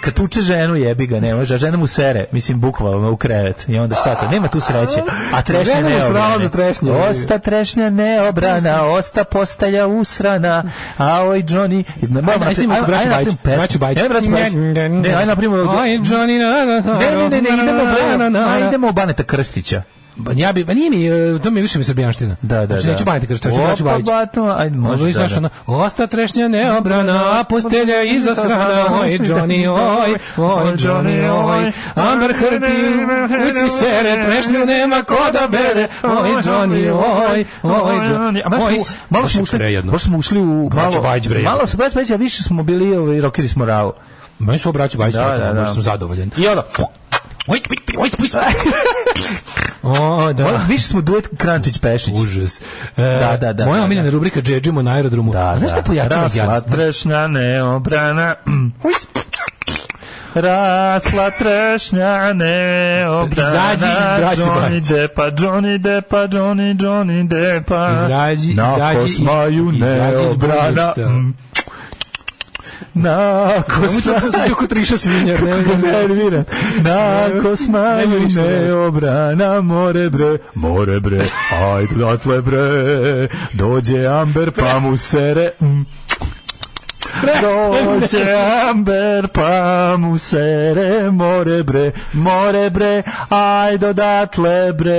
Kad tuče ženu, jebi ga, ne može, a žena mu sere, mislim, bukvalno u krevet. I onda šta to? Nema tu sreće. A trešnja srala neobrana. za trešnje. Osta trešnja neobrana, osta postalja usrana, a oj Johnny... Ajde, ajde snimamo braću Bajić. Braću Bajić. Ne, braću Bajić. Ne, ajde napravimo... Oj, Johnny, na, na, na, Ne, ne, ne, ne, idemo, na, na, na. a, idemo u Baneta Krstića. Ba, ja bi, ba nije mi, e, to mi je više mi srbijanština. Da, da, znači, da. neću baniti krsto, hoću Opa, braću Bajić. batno, ajde, može, da, znaš, da. ono, osta trešnja neobrana, postelja iza strana, oj, Johnny, oj, oj, Johnny, oj, Amber Heard i kući sere, trešnju nema ko da bere, oj, Johnny, oj, oj, Johnny, A malo smo, malo smo ušli, baš smo ušli u malo, malo se baš baš, više smo bili ovaj rokeri smo rao. Meni su braću Bajić, Da, da, da, sam zadovoljan. I onda, O, da. više smo duet Krančić Pešić. Užas. E, Da, da, da, Moja da, omiljena da. rubrika Džedžimo na aerodromu. Da, Znaš šta da. pojačava jadnost? trešnja neobrana. Rasla trešnja neobrana. Izađi iz braće Johnny Bajić. Deppa, Johnny Deppa, Johnny, Johnny Deppa. Izađi, Na izađi izađi iz neobrana. Na Nemoj to kosmaju sad kako triša svinja. ne, ne, ne. nervira. Na Nemoj kosmaju ništa da neobrana, more bre, more bre, ajde datle bre, dođe Amber pa mu sere, mm. Dođe Amber pa mu sere, more bre, more bre, ajde odatle bre.